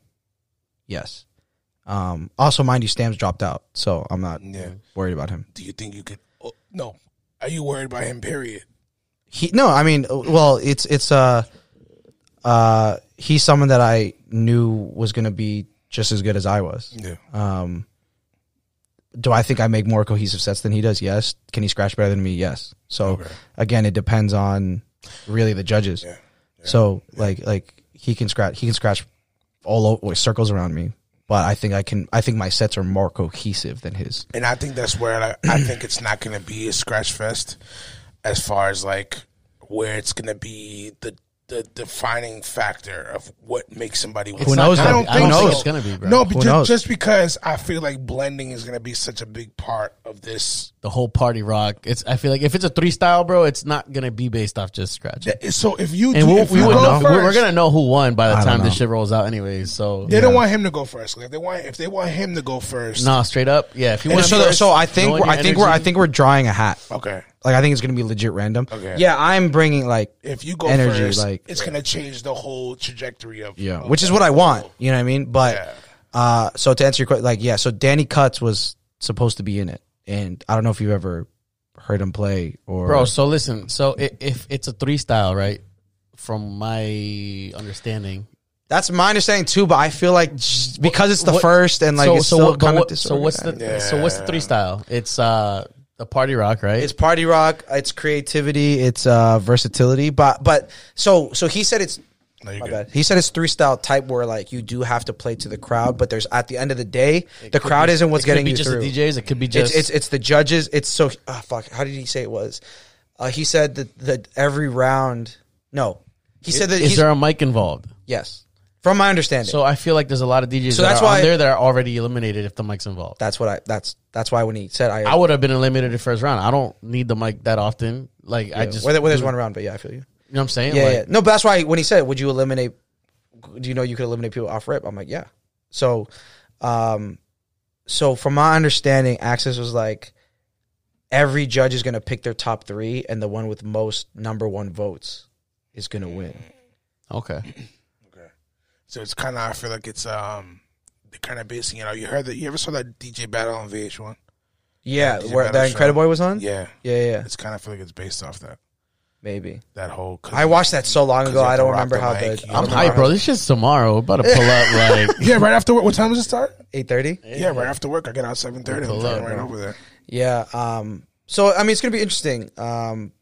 yes. Um, also, mind you, Stam's dropped out, so I'm not Yeah. worried about him. Do you think you could? Oh, no. Are you worried about him? Period. He no, I mean, well, it's it's uh, uh, he's someone that I knew was gonna be just as good as I was. Yeah. Um, do I think I make more cohesive sets than he does? Yes. Can he scratch better than me? Yes. So Okay. again, it depends on really the judges. Yeah. So like like he can scratch he can scratch all over circles around me, but I think I can I think my sets are more cohesive than his. And I think that's where I, I think it's not going to be a scratch fest, as far as like where it's going to be the the defining factor of what makes somebody. win. Who knows, I though? don't Who think knows? so. it's gonna be, bro. No, but just, just because I feel like blending is going to be such a big part of this. the whole party rock. It's I feel like if it's a three style, bro, it's not gonna be based off just scratch. So if you And do, we'll, if we you would go know. We're, we're gonna know who won by the I don't time this shit rolls out, anyways. So They don't want him to go first. Like, if they want, if they want him to go first, nah, straight up, yeah. If you And want so, first, so I think we're, I your think we're I think we're drawing a hat. okay. Like I think it's gonna be legit random. Okay. Yeah, I'm bringing like If you go Energy, first, like- it's gonna change the whole trajectory of yeah, of which is what I want. You know what I mean? But Yeah. uh, so to answer your question, like yeah, so Danny Cuts was supposed to be in it, and I don't know if you've ever heard him play or bro. So listen, so i- if it's a three style, right? From my understanding, That's my understanding too, but I feel like because it's the what- first and like so it's so still what, kind what- of so what's the so what's the three style? It's uh the party rock, right? It's party rock. It's creativity. It's uh, versatility. But but so so he said it's. No, My good. bad. He said it's three style type where like you do have to play to the crowd, but there's at the end of the day the crowd isn't what's it could getting be you just through. the DJs. It could be just it's, it's it's the judges. It's so ah fuck. How did he say it was? Uh, he said that that every round. No, he said that is he's there a mic involved? yes. From my understanding, So I feel like there's a lot of DJs So that that's why- there that are already eliminated if the mic's involved. that's what I that's that's why when he said I, I would have been eliminated in the first round. I don't need the mic that often. Like I just where, there- there's one round, but yeah, I feel you. You know what I'm saying? Yeah, like, yeah. No, but that's why when he said, "Would you eliminate?" Do you know you could eliminate people off rip? I'm like, yeah. So, um, so from my understanding, Access was like, every judge is gonna pick their top three, and the one with most number one votes is gonna win. Okay. Okay. So it's kind of I feel like it's um the kind of basing you know you heard that you ever saw that DJ battle on VH1 Yeah, Is where that show? Incredible Boy was on. yeah yeah, yeah, yeah. it's kind of feel like it's based off that maybe. that whole 'cause- I watched that so long ago. I don't remember the how mic, the. I have don't to I'm remember hyped, bro. This shit's tomorrow. We're about to pull up (laughs) like yeah right after work what time does it start Eight thirty. yeah right after work I get out seven thirty I'm Pull up, right bro. over there Yeah. Um. So I mean, it's gonna be interesting. Um,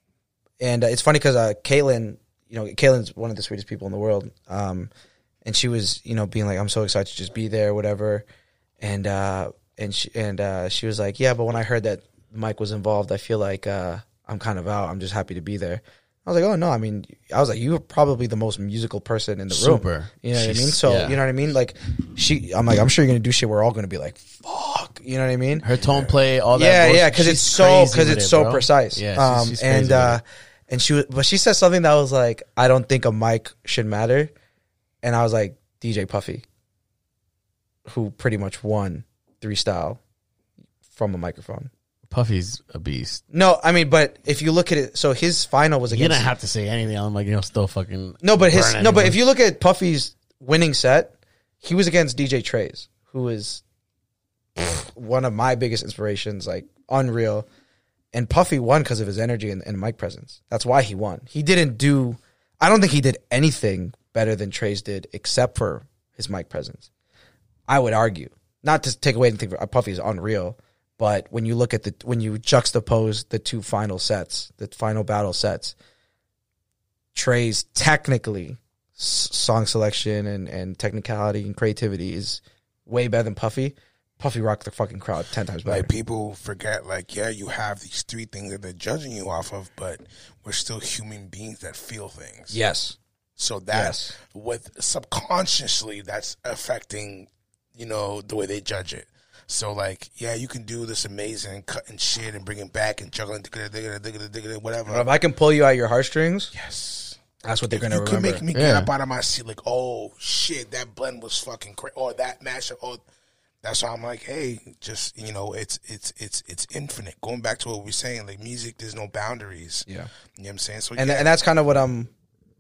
and uh, it's funny because uh, Caitlin, you know, Caitlin's one of the sweetest people in the world. Um, and she was, you know, being like, "I'm so excited to just be there, whatever." And uh, and she and uh, she was like, "Yeah, but when I heard that Mike was involved, I feel like uh, I'm kind of out. I'm just happy to be there." I was like, "Oh no, I mean, I was like, you were probably the most musical person in the room. Super. You know what I mean? So yeah. you know what I mean? Like, she, I'm like, I'm sure you're gonna do shit. We're all gonna be like, fuck. You know what I mean? her tone play, all that. yeah, yeah, because it's so because it's it, so bro. precise. Yeah, she's- um, she's crazy and uh, and she was, but she said something that was like, I don't think a mic should matter, and I was like, DJ Puffy, who pretty much won three style from a microphone. Puffy's a beast. No, I mean, but if you look at it, so his final was against. You didn't have to say anything. I'm like, you know, still fucking. no, but his no, but if you look at Puffy's winning set, he was against DJ Trays, who is one of my biggest inspirations, like unreal. And Puffy won because of his energy and, and mic presence. That's why he won. He didn't do. I don't think he did anything better than Trace did, except for his mic presence. I would argue, not to take away anything. Puffy is unreal, but when you look at the when you juxtapose the two final sets, the final battle sets, Trey's technically s- song selection and, and technicality and creativity is way better than Puffy. Puffy rocked the fucking crowd ten times better. like people forget like yeah you have these three things that they're judging you off of but we're still human beings that feel things yes, So that's Yes. with subconsciously that's affecting, you know, the way they judge it. So like, yeah, you can do this amazing cutting shit and bringing back and juggling, whatever. if I can pull you out your heartstrings, yes. That's what they're if gonna you can remember. make me get up out of my seat, like, oh shit, that blend was fucking crazy, or that mashup, or that's why I'm like, hey, just you know, it's it's it's it's infinite. Going back to what we we're saying, like music, there's no boundaries. Yeah. you know what I'm saying. So and yeah, and that's kind of what I'm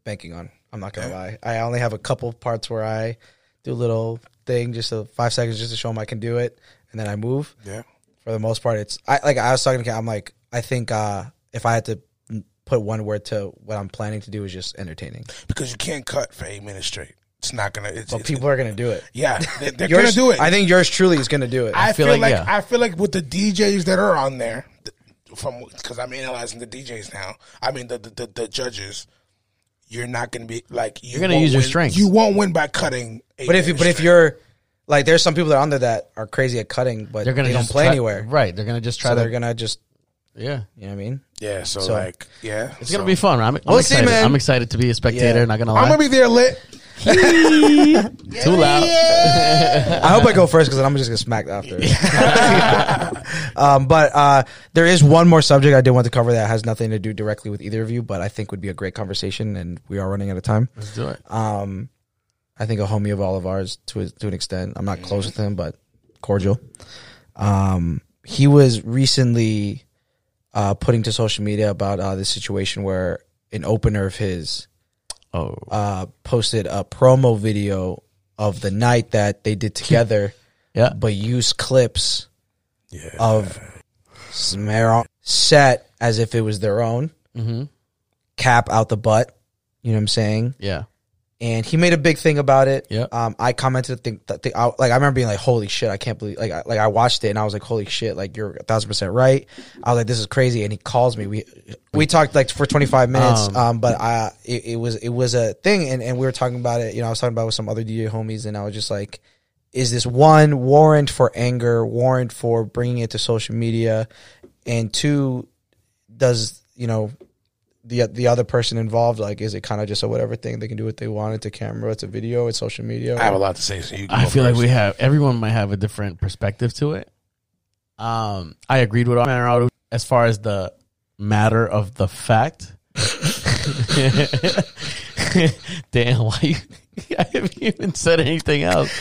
banking on. I'm not gonna lie. I only have a couple parts where I do a little thing, just a five seconds, just to show them I can do it, and then I move. yeah, For the most part, it's I like I was talking to. Kat, I'm like I think uh if I had to put one word to what I'm planning to do is just entertaining. because you can't cut for eight minutes straight. It's not gonna. It's, But it's- people are gonna do it. yeah, they, they're (laughs) Yours, gonna do it. I think yours truly is gonna do it. I feel feel, like, yeah. I feel like with the DJs that are on there, th- from because I'm analyzing the DJs now. I mean the the, the, the judges. You're not going to be like you You're gonna won't use your strength. You won't win by cutting. eight but if you minutes but if straight. you're like, there's some people that are on there that are crazy at cutting, but They're gonna they don't play try- anywhere. Right. They're gonna just try So to. they're gonna just yeah. you know what I mean. yeah, so, So- like yeah, It's gonna be fun. I'm, I'm We'll see, excited. man. I'm excited to be a spectator. Yeah. Not gonna lie. I'm gonna be there lit. Too loud. (laughs) I hope I go first because then I'm just gonna smack after. (laughs) um, but uh, there is one more subject I did want to cover that has nothing to do directly with either of you, but I think would be a great conversation, and we are running out of time. Let's do it. Um, I think a homie of all of ours to a, to an extent. I'm not close with him, but cordial. Um, he was recently uh, putting to social media about uh, this situation where an opener of his Oh. uh, posted a promo video of the night that they did (laughs) together, Yeah. but used clips yeah. of Smear set as if it was their own. Mm-hmm. Cap out the butt. You know what I'm saying? Yeah. And he made a big thing about it. Yeah. Um, I commented think that the, I, like I remember being like, "Holy shit! I can't believe!" Like, I, like I watched it and I was like, "Holy shit! Like you're a thousand percent right." I was like, "This is crazy." And he calls me. We we talked like for 25 minutes. Um, Um, but I it, it was it was a thing, and and we were talking about it. You know, I was talking about it with some other DJ homies, and I was just like, "Is this one warrant for anger? Warrant for bringing it to social media?" And two, does you know the the other person involved like is it kind of just a whatever thing they can do what they want it's a camera it's a video it's social media I have a lot to say. So you. Can I go feel like we have everyone might have a different perspective to it. Um, I agreed with Amaro as far as the matter of the fact. (laughs) Damn, why you? (laughs) I haven't even said anything else.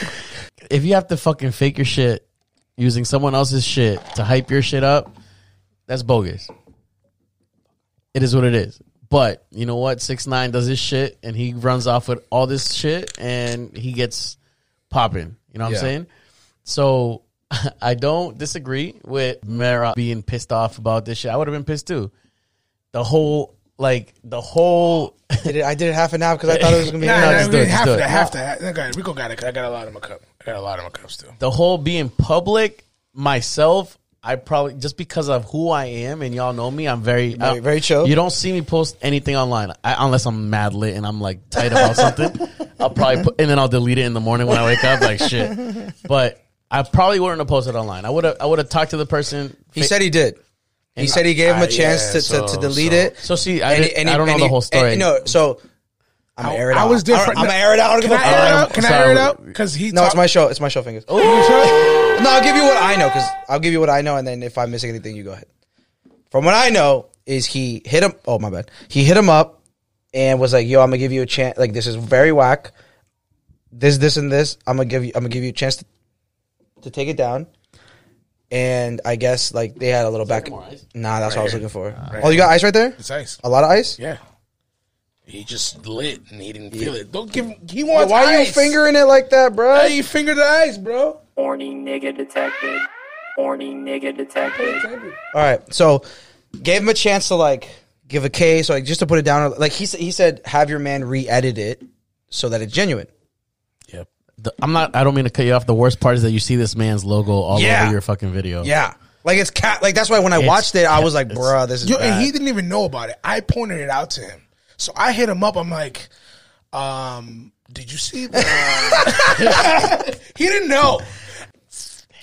If you have to fucking fake your shit using someone else's shit to hype your shit up, that's bogus. It is what it is. But you know what? Six nine does his shit, and he runs off with all this shit, and he gets popping. You know what Yeah. I'm saying? So (laughs) I don't disagree with Mara being pissed off about this shit. I would have been pissed too. The whole like the whole (laughs) did it, I did it half an hour because I thought it was gonna be (laughs) Nah, No, nah, just we do it, have just do to, it. have to. have- Okay, Rico got it. 'cause I got a lot of my cup. I got a lot of my cups too. the whole being public myself i probably just because of who i am and y'all know me i'm very Very- I- very uh, chill. you don't see me post anything online I, unless i'm mad lit and i'm like tight about something (laughs) i'll probably put and then i'll delete it in the morning when i wake up like shit but i probably wouldn't have posted online i would have i would have talked to the person he said he did he said he gave him a I- chance yeah, to, to, so- to delete so- it so see i, And did, he- and he- I don't know and the whole story and- no so I'm gonna air it I out. was different. I'm gonna air it out. Can give a I air it out? Can I air it out? Because he. No, it's my show. It's my show, fingers. Oh, you sure? No, I'll give you what I know because I'll give you what I know, and then if I'm missing anything, you go ahead. From what I know is he hit him. Oh my bad. He hit him up and was like, "Yo, I'm gonna give you a chance. Like this is very whack. This, this, and this. I'm gonna give you. I'm gonna give you a chance to, to take it down." And I guess like they had a little back. more ice? Nah, that's what I was looking for. Uh, right oh, you got ice right there. It's ice. A lot of ice. Yeah. He just lit and he didn't feel it. Don't give him. He wants Why are you ice. fingering it like that, bro? Hey, you fingered the ice, bro. Horny nigga detected. Horny nigga detected. All right, so gave him a chance to like give a case, or like just to put it down. Like he said, he said, have your man re-edit it so that it's genuine. Yep. The- i'm not i don't mean to cut you off the worst part is that you see this man's logo all Yeah. over your fucking video Yeah, like it's cat. Like that's why when I It's watched it, I was like, cat- bruh, this is Yo, bad. and he didn't even know about it. I pointed it out to him. So I hit him up. I'm like, um, did you see the (laughs) He didn't know.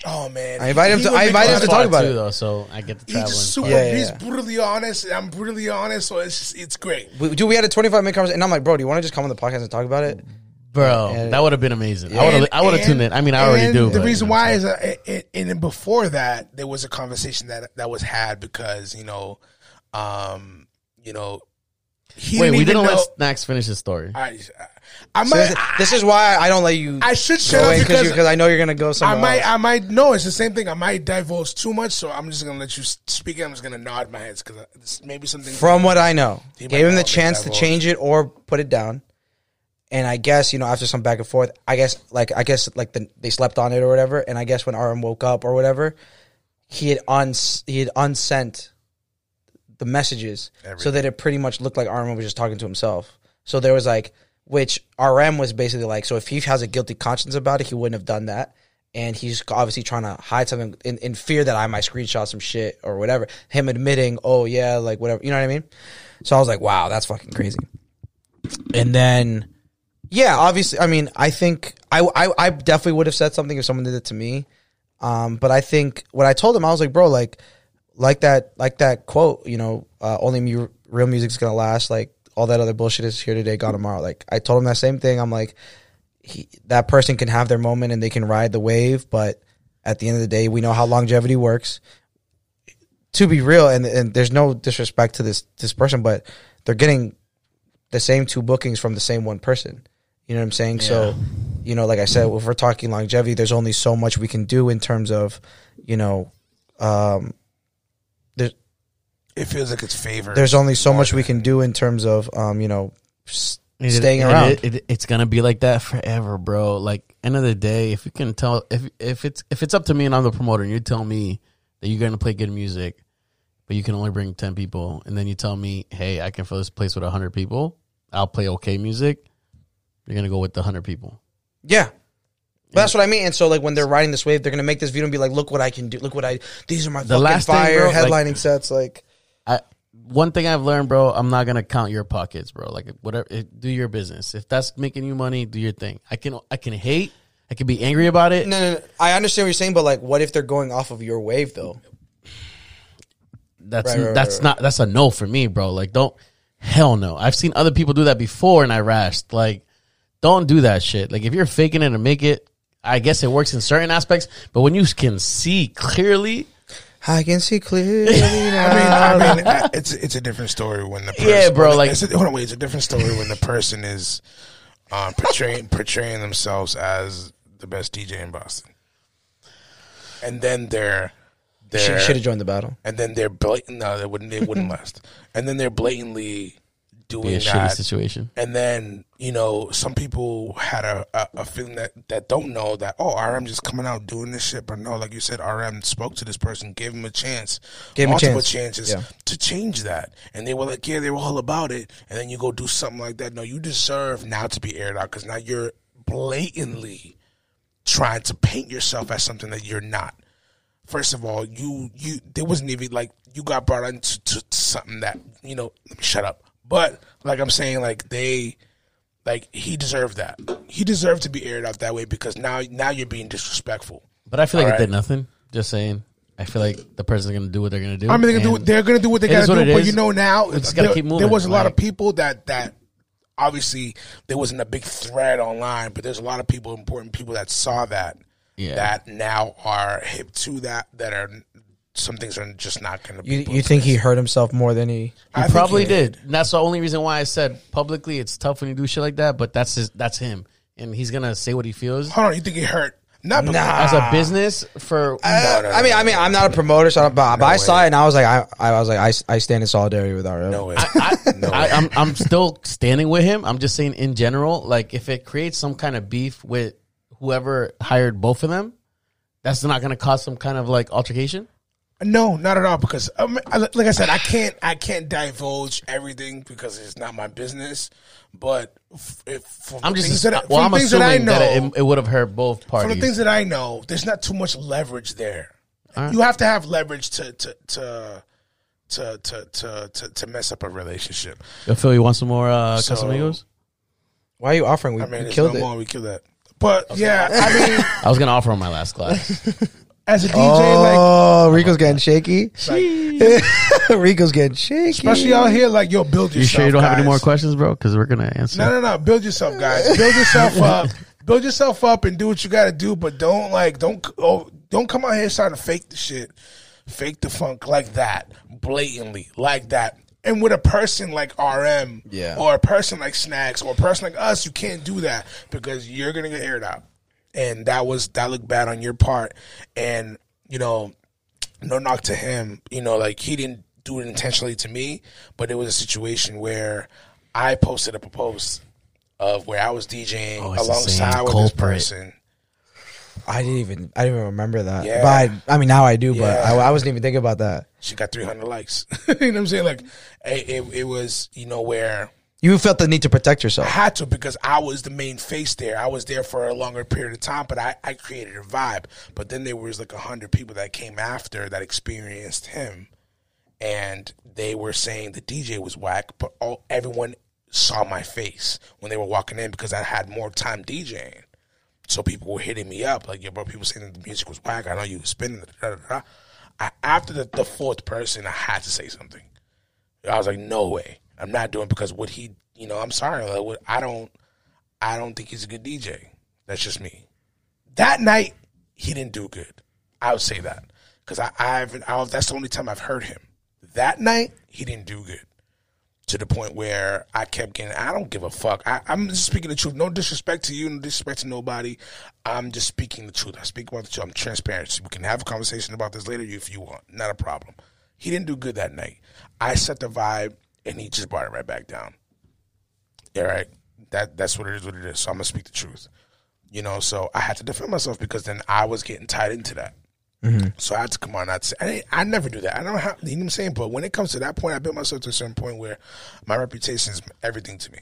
Oh man. I invited him to- would I make invited him to talk it. about too, it. though so i get the He's just super. Yeah, yeah, he's yeah. brutally honest. I'm brutally honest. So it's just, it's great. we, dude, we had a 25 minute conversation, and I'm like, bro, do you want to just come on the podcast and talk about it? Bro, And- that would have been amazing. I would have. I would have tuned in. I mean, I already do. The but, reason you know why I'm is, uh, it, it, and before that, there was a conversation that that was had because you know, um, you know, he Wait, didn't we didn't know. let Snacks finish his story. I, I So might. this, this is why I don't let you. I should shut go up because because I know you're gonna go somewhere. I somewhere. might, else. I might. No, it's the same thing. I might divulge too much, so I'm just gonna let you speak. I'm just gonna nod my head because uh, maybe something From what I know, He gave him the chance that to change it or put it down. And I guess you know after some back and forth, I guess like I guess like the, they slept on it or whatever. And I guess when RM woke up or whatever, he had uns he had unsent the messages so that it pretty much looked like RM was just talking to himself. So there was like, which RM was basically like, so if he has a guilty conscience about it, he wouldn't have done that. And he's obviously trying to hide something in, in fear that I might screenshot some shit or whatever. Him admitting, oh yeah, like whatever, you know what I mean? So I was like, wow, that's fucking crazy. And then, yeah, obviously, I mean, I think I, I, I definitely would have said something if someone did it to me. Um, but I think what I told him, I was like, bro, like, like that, like that quote, you know, uh, only mu- real music's gonna last. Like all that other bullshit is here today, gone tomorrow. Like I told him that same thing. I'm like, he, that person can have their moment and they can ride the wave, but at the end of the day, we know how longevity works. To be real, and and there's no disrespect to this this person, but they're getting the same two bookings from the same one person. You know what I'm saying? So, you know, like I said, if we're talking longevity, there's only so much we can do in terms of, you know, um, it feels like it's favored. there's only so much we can do in terms of, um, you know, s- It- staying it- around. it- it- it's gonna be like that forever, bro. Like end of the day, if you can tell, if if it's if it's up to me and I'm the promoter, and you tell me that you're gonna play good music, but you can only bring ten people, and then you tell me, hey, I can fill this place with hundred people, I'll play okay music. You're gonna go with the hundred people. Yeah. But that's what I mean. And so, like, when they're riding this wave, they're gonna make this video and be like, "Look what I can do! Look what I! These are my The fucking last thing, fire bro, like- headlining sets." Like, I one thing I've learned, bro, I'm not gonna count your pockets, bro. Like whatever, it, do your business. If that's making you money, do your thing. I can I can hate, I can be angry about it. no, no, no. I understand what you're saying, but like, what if they're going off of your wave though? That's Right, right, that's right, not that's a no for me, bro. Like don't hell no. I've seen other people do that before and I rashed. Like don't do that shit. Like if you're faking it to make it, I guess it works in certain aspects, but when you can see clearly, I can see clearly (laughs) I now. mean, I mean, it's it's a different story when the person, Yeah, bro, like- it's a, hold on, wait, it's a different story when the person is um, portraying portraying themselves as the best DJ in Boston, and then they're they're should have joined the battle. and then they're blatant. No, they wouldn't. They wouldn't (laughs) last. And then they're blatantly doing a shitty that. situation. And then you know, some people had a, a, a feeling that that don't know that oh, RM just coming out doing this shit, but no, like you said, RM spoke to this person, gave him a chance, Gave him a multiple chance. chances Yeah. to change that, and they were like, yeah, they were all about it, and then you go do something like that. No, you deserve now to be aired out because now you're blatantly trying to paint yourself as something that you're not. First of all, you you there wasn't even like you got brought into to, to something that you know. Let me shut up. But like I'm saying, like they, like he deserved that. He deserved to be aired out that way because now now you're being disrespectful. But I feel like All it did nothing. Just saying. I feel like the person's gonna do what they're gonna do. I mean, they're gonna do what, they're gonna do what they gotta what do. But is. you know now, just gotta there, keep moving, there was a lot of people that that obviously there wasn't a big thread online, but there's a lot of people, important people that saw that Yeah. that now are hip to that. That are some things are just not gonna. be You you think he hurt himself more than he? I He think probably he- did. And that's the only reason why I said publicly it's tough when you do shit like that. But that's his, that's him, and he's gonna say what he feels Hold on, you think he hurt? Not Nah. as a business for. Uh, I mean, I mean, I'm not a promoter, so I don't, but, but I saw it and I was like, I, I was like, I, I stand in solidarity with RM. No way. I, (laughs) No I, way. I'm I'm still standing with him. I'm just saying in general, like if it creates some kind of beef with whoever hired both of them, that's not going to cause some kind of like altercation. No, not at all. Because um, like I said, I can't I can't divulge everything because it's not my business. But f- if from I'm just things that, well, from I'm the things that I assuming know, that, it, it would have hurt both from parties. the things that I know, there's not too much leverage there. right. You have to have leverage to to to to to to, to, to mess up a relationship. Yo, Phil, you want some more uh, So- Casamigos? Why are you offering? We, I mean, we there's killed no it. more. We kill that. But yeah, I (laughs) mean, I was gonna offer on my last glass. (laughs) as a DJ, like oh, oh, Rico's getting shaky. like (laughs) Rico's getting shaky. especially out here, like yo, build yourself. you sure you don't have any more questions, bro? Because we're gonna answer. No, no, no. Build yourself, guys. Build yourself (laughs) up. Build yourself up and do what you got to do. But don't like don't oh don't come out here trying to fake the shit, fake the funk like that, blatantly like that. And with a person like RM, Yeah. or a person like Snacks, or a person like us, you can't do that because you're gonna get aired out, and that was that looked bad on your part. And you know, no knock to him, you know, like he didn't do it intentionally to me, but it was a situation where I posted up a post of where I was DJing Oh, alongside with this person. I didn't even I didn't even remember that. Yeah. But I, I mean now I do, but I, I wasn't even thinking about that. She got 300 likes. (laughs) you know what I'm saying? Like, it, it, it was, you know, where You felt the need to protect yourself. I had to because I was the main face there. I was there for a longer period of time, but I, I created a vibe. But then there was like a hundred people that came after that experienced him, and they were saying the DJ was whack, but all everyone saw my face when they were walking in because I had more time DJing. So people were hitting me up like, "Yo, bro," people saying that the music was whack. I know you was spinning. Da, da, da. I, after the, the fourth person, I had to say something. I was like, no way, I'm not doing because what he, you know, I'm sorry, like, what- I don't, I don't think he's a good DJ. That's just me. That night, he didn't do good. I would say that because I, I've, I, that's the only time I've heard him. That night, he didn't do good to the point where I kept getting, I don't give a fuck. I, I'm just speaking the truth. No disrespect to you, no disrespect to nobody. I'm just speaking the truth. I speak about the truth. I'm transparent. We can have a conversation about this later if you want. Not a problem. He didn't do good that night. I set the vibe, and he just brought it right back down. All right, that that's what it is. What it is. So I'm gonna speak the truth. You know, so I had to defend myself because then I was getting tied into that. Mm-hmm. So I had to come on. I'd say, I, I never do that. I don't have, you know what I'm saying? But when it comes to that point, I built myself to a certain point where my reputation is everything to me.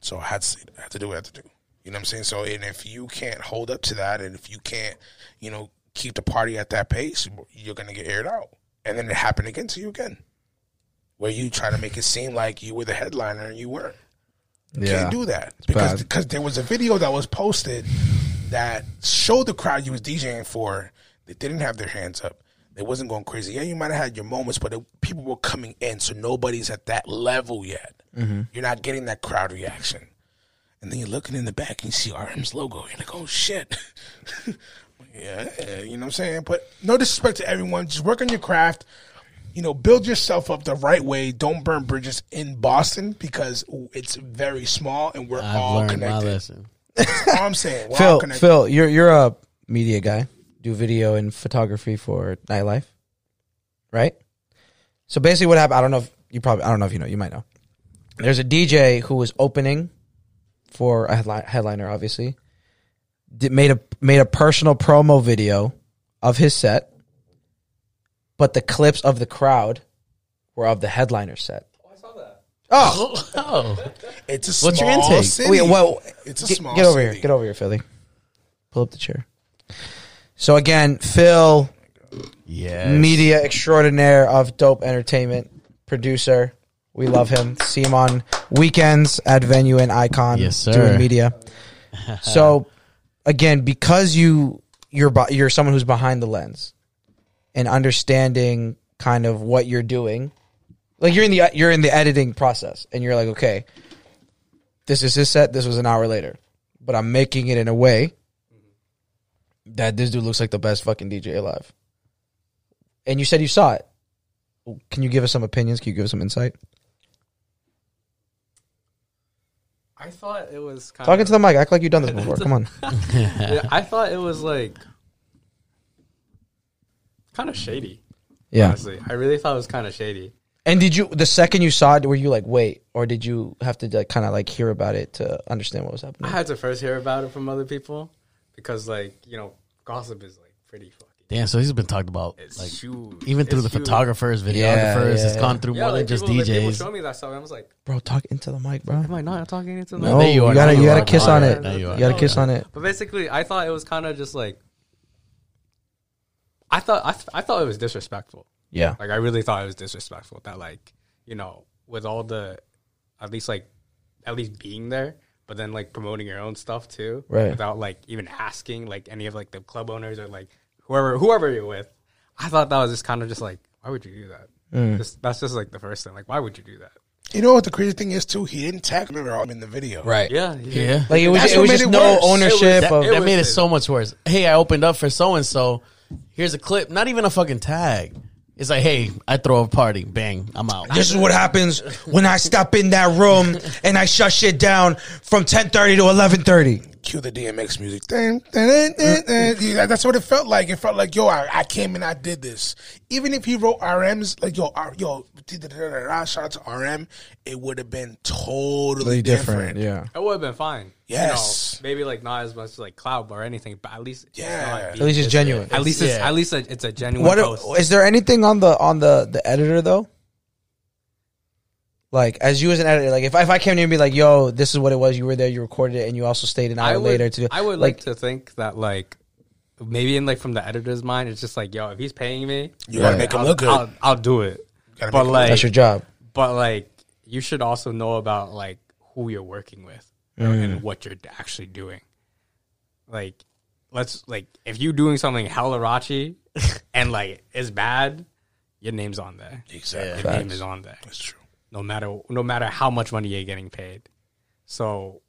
So I had to. I had to do what I had to do. You know what I'm saying? So, and if you can't hold up to that, and if you can't, you know, keep the party at that pace, you're going to get aired out. And then it happened again to you again, where you try to make it seem like you were the headliner and you weren't. You Yeah. Can't do that because bad. because there was a video that was posted that showed the crowd you was DJing for. They didn't have their hands up. They wasn't going crazy. Yeah, you might have had your moments, but it, people were coming in, so nobody's at that level yet. Mm-hmm. You're not getting that crowd reaction. And then you're looking in the back and you see RM's logo. You're like, oh shit. (laughs) yeah, you know what I'm saying? But no disrespect to everyone. Just work on your craft. You know, build yourself up the right way. Don't burn bridges in Boston because it's very small and we're I've all connected. all I'm saying. We're Phil. Phil, you're you're a media guy. Do video and photography for nightlife, right? So basically, what happened? I don't know if you probably I don't know if you know. You might know. There's a DJ who was opening for a headli- headliner. Obviously, did, made a made a personal promo video of his set, but the clips of the crowd were of the headliner set. Oh, I saw that. Oh, (laughs) oh. It's a small What's your intake? city. Wait, well, it's a get, small get over city. here. Get over here, Philly. Pull up the chair. So again, Phil, yeah. media extraordinaire of Dope Entertainment, producer. We love him. See him on weekends at Venue and Icon. Yes, sir. Doing media. (laughs) so again, because you you're be- you're someone who's behind the lens and understanding kind of what you're doing, like you're in the you're in the editing process, and you're like, okay, this is his set. This was an hour later, but I'm making it in a way that this dude looks like the best fucking DJ alive. And you said you saw it. Can you give us some opinions? Can you give us some insight? I thought it was kind Talking of, to the mic. Act like you've done this before. Come on. (laughs) Yeah, I thought it was like kind of shady. Yeah. Honestly, I really thought it was kind of shady. And did you the second you saw it, were you like, wait, or did you have to like kind of like hear about it to understand what was happening? I had to first hear about it from other people because, like, you know, gossip is like pretty fucking. Damn, so he's been talked about It's like huge. even through It's the huge. photographers, videographers. Yeah, it's yeah, gone through Yeah, more like than just people, like, people DJs. showed me that stuff. and I was like, Bro, talk into the mic, bro. am I not talking into the No, there you you, are. gotta you you gotta kiss on it. you. You gotta kiss on it. But basically, I thought it was kind of just like. I thought I, th- I thought it was disrespectful. Yeah. Like I really thought it was disrespectful that like you know with all the at least like at least being there, but then like promoting your own stuff too, Right. Without like even asking like any of like the club owners or like whoever whoever you're with. I thought that was just kind of just like why would you do that? Mm. Just, that's just like the first thing. Like why would you do that? You know what the crazy thing is too? He didn't tag me all in the video. Right. Yeah, Yeah. Like it was That's it was just it no worse. ownership that, of that made it it. so much worse. Hey, I opened up for so and so. Here's a clip. Not even a fucking tag. It's like, hey, I throw a party, bang, I'm out. This is what happens when I step in that room and I shut shit down from ten thirty to eleven thirty. Cue the DMX music. Mm. Yeah, That's what it felt like. It felt like, yo, I, I came and I did this. Even if he wrote RMs, like, yo, R, yo, shout out to RM, it would have been totally different. Yeah. It would have been fine. Yes. You know, maybe like not as much as like cloud or anything, but at least it's Yeah. not At least it's this- genuine. At least it's Yeah. at least a, it's a genuine What post. is there anything on the on the the editor though? Like as you as an editor, like if I, if I came to you and be like, "Yo, this is what it was. You were there. You recorded it, and you also stayed an hour I would, later to." do I would like, to think that like maybe in like from the editor's mind, it's just like, yo, if he's paying me, You gotta make him I'll, look good. I'll, I'll do it. Gotta But like, That's your job. but like, you should also know about like who you're working with mm. and what you're actually doing. Like, let's like if you're doing something hella raunchy (laughs) and like it's bad, your name's on there. Exactly. Your name is on there. That's true. No matter no matter how much money you're getting paid. So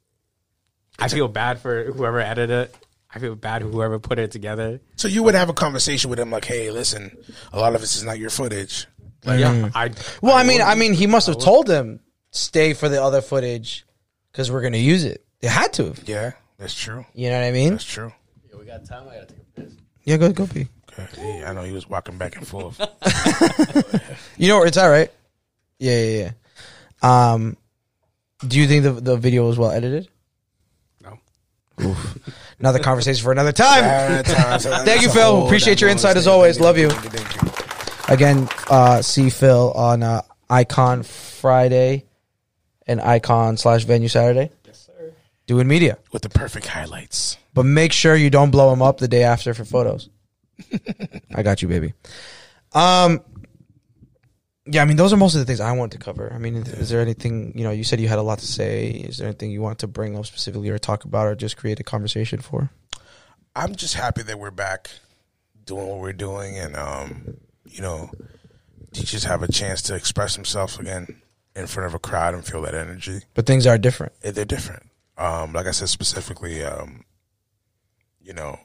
I feel bad for whoever edited it. I feel bad for whoever put it together. So you would have a conversation with him like, hey, listen, a lot of this is not your footage. Like, yeah, mm. I Well, I mean, would- I mean, he must have told them stay for the other footage because we're gonna use it. They had to. have. Yeah, that's true. You know what I mean? That's true. Yeah, we got time. I gotta take a piss. Yeah, go go pee. Okay. Yeah, I know he was walking back and forth. (laughs) You know where it's at, right? Yeah, yeah, yeah. Um, do you think the the video was well edited? no. Another conversation for another time. Thank (laughs) Thank you, Phil. Appreciate your insight as always. Love you. Thank you. Thank you. Again, uh, see Phil on uh, Icon Friday and Icon slash Venue Saturday. Yes, sir. Doing media, With the perfect highlights. but make sure you don't blow him up the day after for photos. (laughs) I got you, baby. Um, yeah, I mean, those are most of the things I want to cover. I mean, is there anything you know? You said you had a lot to say. Is there anything you want to bring up specifically, or talk about, or just create a conversation for? I'm just happy that we're back doing what we're doing and um, you know, teachers have a chance to express themselves again in front of a crowd and feel that energy. But things are different. Eh, They're different. Um, like I said specifically, um, you know,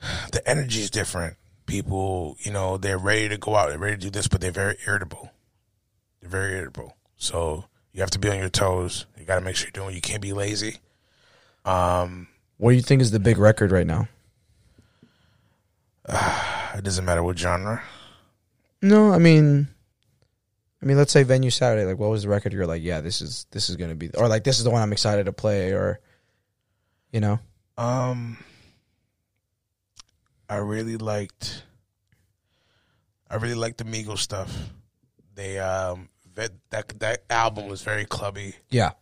(sighs) the energy is different. People, you know, they're ready to go out, they're ready to do this, but they're very irritable. They're very irritable. So you have to be on your toes. You got to make sure you're doing. You can't be lazy. Um, What do you think is the big record right now? (sighs) it doesn't matter what genre. No, I mean, I mean, let's say venue Saturday. Like, what was the record? You're like, yeah, this is this is gonna be, or like, this is the one I'm excited to play, or, you know, Um, I really liked. I really liked the Migos stuff. They um that that that album was very clubby. yeah.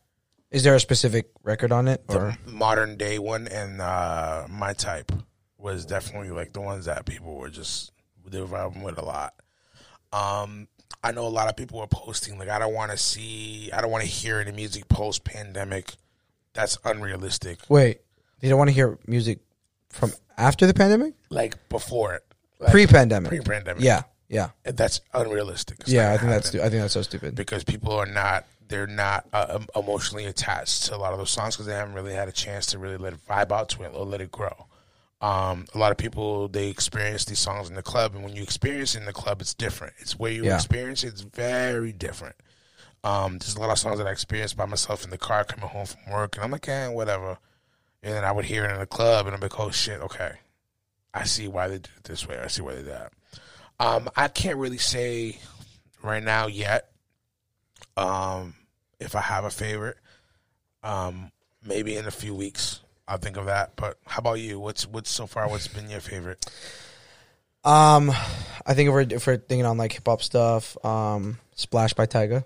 Is there a specific record on it, or The modern day one and uh my type was definitely like the ones that people were just they were vibing with a lot. Um, I know a lot of people were posting like I don't want to see, I don't want to hear any music post pandemic. That's unrealistic. wait, you don't want to hear music from after the pandemic, Like before it, like, pre-pandemic? pre-pandemic. yeah, yeah, that's unrealistic. It's yeah. I think that's stu- I think that's so stupid. because people are not they're not uh, emotionally attached to a lot of those songs because they haven't really had a chance to really let it vibe out to it or let it grow. Um, a lot of people they experience these songs in the club, and when you experience it in the club, it's different. It's where you Yeah. experience it, it's very different. Um, there's a lot of songs that I experienced by myself in the car coming home from work, and I'm like, eh, whatever. And then I would hear it in the club, and I'm like, oh shit, okay, I see why they did it this way. I see why they did that. Um, I can't really say right now yet um, if I have a favorite. Um, maybe in a few weeks I'll think of that. But how about you? What's what's so far? What's been your favorite? Um, I think if we're if we're thinking on like hip hop stuff, um, Splash by Tyga,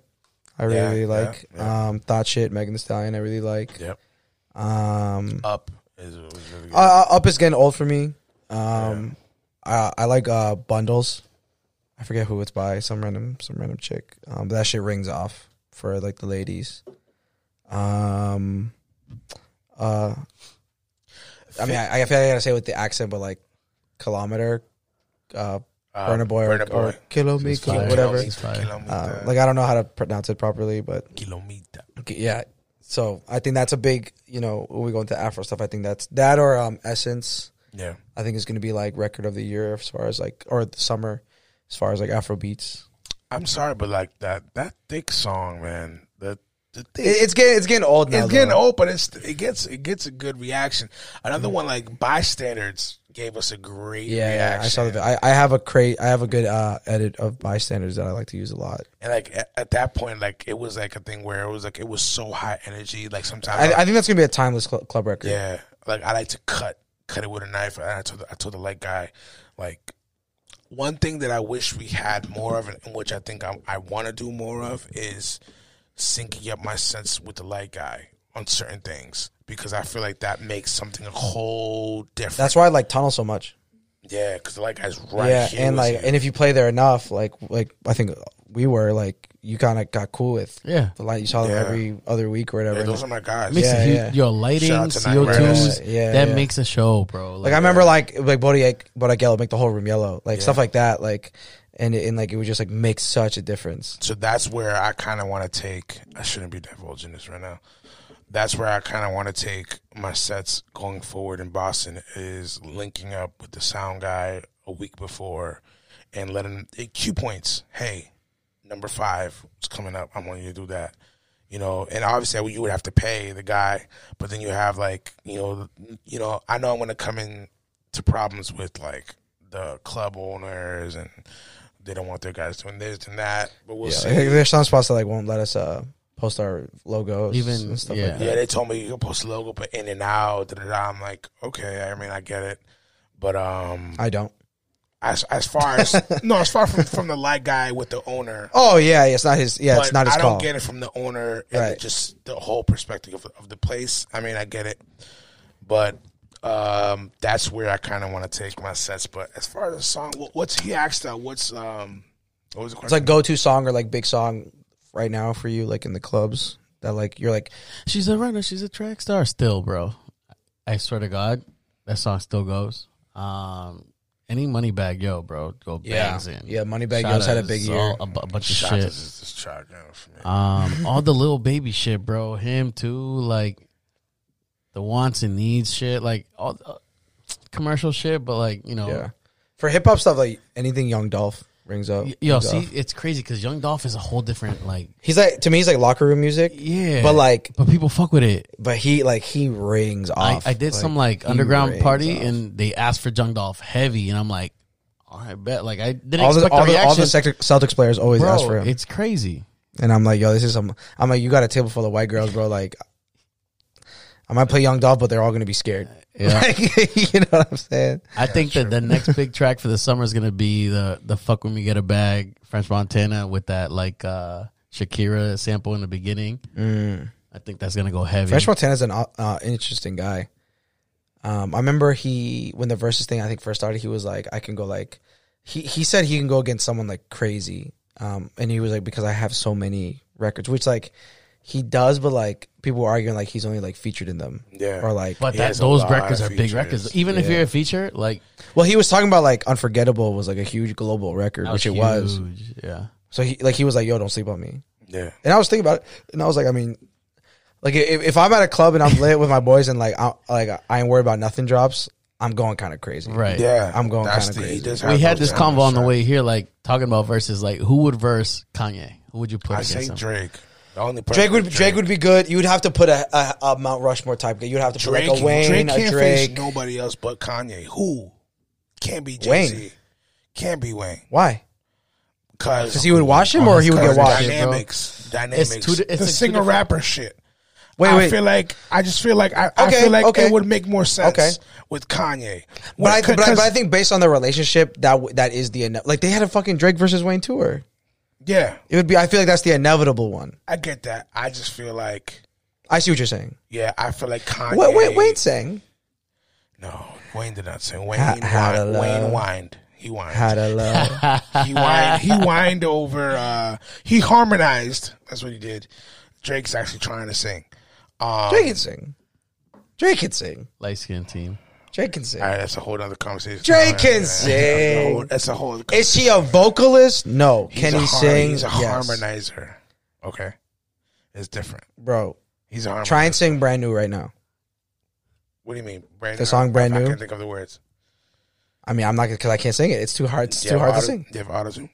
I really, Yeah, really yeah, like. yeah. Um, Thot Shit, Megan Thee Stallion, I really like. Yep. Um, Up is was really good. uh, Up is getting old for me. Um, I, I like uh bundles. I forget who it's by. Some random some random chick. Um, but that shit rings off for like the ladies. Um, uh, I mean, I, I feel like I gotta say it with the accent, but like kilometer, uh, Uh, Burna Boy or, Burna Boy. or Kilometer, fire. whatever. He's fire. Kilomita. Uh, like I don't know how to pronounce it properly, but Kilomita. yeah. So I think that's a big, you know, when we go into Afro stuff, I think that's that or um Essence. Yeah. I think is going to be like record of the year as far as like or the summer. as far as like Afro beats. I'm sorry, but like that that thick song, man. The the thick, It- It's getting it's getting old now. it's getting though. old, but it's it gets it gets a good reaction. Another one like bystanders gave us a great Yeah, yeah, reaction. I saw the. I, I have a crate. I have a good uh, edit of bystanders that I like to use a lot. And like at, at that point, like it was like a thing where it was like it was so high energy. Like sometimes, I, I think that's gonna be a timeless cl- club record. yeah, like I like to cut cut it with a knife. And I told the, I told the light guy, like one thing that I wish we had more of, and which I think I, I want to do more of, is syncing up my sense with the light guy on certain things because I feel like that makes something a whole different. That's why I like Tunnel so much. yeah, because the light guy's right yeah, here. and like, you. and if you play there enough, like, like I think we were like, you kind of got cool with Yeah. the light. You saw them Yeah. every other week or whatever. yeah, those are my guys. Makes Yeah, a huge, yeah. Your lighting, Shout out to Night CO2s, Yeah, that yeah. makes a show, bro. like I remember uh, like like Bodak Bodak Yellow make the whole room yellow, like stuff like that, like, and it- and like it would just like make such a difference. So that's where I kind of want to take. I shouldn't be divulging this right now. That's where I kind of want to take my sets going forward in Boston is linking up with the sound guy a week before and letting cue points. Hey, number five is coming up. I want you to do that. You know, and obviously you would have to pay the guy, but then you have like, you know, you know, I know I'm going to come in to problems with like the club owners and they don't want their guys doing this and that, but we'll Yeah, see. there's some spots that like won't let us uh post our logos, Even- and stuff yeah. like that. Yeah, they told me you can post a logo, but in and out. Da, da, da. I'm like, okay, I mean, I get it, but um, I don't. as as far as (laughs) no, as far from from the light guy with the owner. Oh yeah, yeah, it's not his. Yeah, it's not his I call. don't get it from the owner and Right. just the whole perspective of, of the place. I mean, I get it, but um, that's where I kind of want to take my sets. But as far as the song, what, what's he asked? Uh, what's um, what was the question? It's like go to song or like big song right now for you, like in the clubs. That like you're like she's a runner, she's a track star still, bro. I swear to God, that song still goes. Um, any money bag, yo, bro, go bangs in. yeah. Moneybagg Yo's had a big is year. all- a, bu- bunch of Shots shit. is just for me. Um, all the Lil Baby shit, bro. Him too, like the wants and needs shit, like all uh, commercial shit. But like you know, Yeah, for hip hop stuff, like anything Young Dolph brings up. y- yo, see, it's crazy because Young Dolph is a whole different like, he's like to me, he's like locker room music. yeah, but like, but people fuck with it. but he like he rings off. I did some like underground party off. and they asked for Young Dolph heavy, and I'm like, all right, bet. Like I didn't all the expect all the all the Celtic- Celtics players always ask for him, it's crazy. and I'm like, yo, this is some. I'm like, you got a table full of white girls, bro. Like, I might play Young Dolph, but they're all gonna be scared. Yeah. (laughs) Like, you know what I'm saying? I think that the next big track for the summer is gonna be the the fuck when we get a bag French Montana with that like uh Shakira sample in the beginning. I think that's gonna go heavy. French Montana's an uh, interesting guy. Um, I remember he when the Verzuz thing I think first started, he was like, I can go like, he he said he can go against someone like crazy. Um, and he was like, because I have so many records, which like he does, but like people were arguing like he's only like featured in them, Yeah. or like, but that has a those lot records of are big features. records. Even if you're a feature, like well, he was talking about like Unforgettable was like a huge global record, that which it was. huge. Yeah. So he like he was like, yo, don't sleep on me. yeah. And I was thinking about it, and I was like, I mean, like if, if I'm at a club and I'm lit with my boys and like I like I ain't worried about nothing drops, I'm going kind of crazy. Right. Yeah, I'm going That's kinda the- he crazy. does We had those this convo on the numbers, way here, like talking about Verzuz. Like, who would verse Kanye? Who would you put I against say him? Drake. The only person Drake would is Drake would be good. You would have to put a, a, a Mount Rushmore type. guy. You'd have to put Drake, like a Wayne, Drake a can't Drake. face nobody else but Kanye. Who can't be Jay Wayne. Z? Can't be Wayne Why? because Because he would watch him or he would get watched. Dynamics, dynamics, It's two di- it's the like two singer different- rapper shit. Wait, I wait. feel like I just feel like I, I Okay, feel like okay. it would make more sense Okay. with Kanye. But I, but, I, 'cause- but I think based on their relationship, that w- that is the ine- like they had a fucking Drake versus Wayne tour. Yeah, It would be. I feel like that's the inevitable one. I get that. I just feel like I see what you're saying. yeah, I feel like Kanye. What wait, Wayne sang? No, Wayne did not sing. Wayne Ha- had a whined. love. Wayne whined. He whined. Had a love. (laughs) he whined. He whined over. Uh, he harmonized. That's what he did. Drake's actually trying to sing. Um, Drake can sing. Drake can sing. Light skin team. Drake can sing. All right, that's a whole other conversation. Drake can That's a whole- sing. That's a whole. Other Is he a vocalist? No. He's Can he har- sing? He's a Yes. harmonizer. Okay, it's different. Bro, He's a harmonizer. try and sing brand new right now. What do you mean? Brand The song Brand new. I can't think of the words. I mean, I'm not because I can't sing it. It's too hard. It's too hard to sing. Do you have auto tune?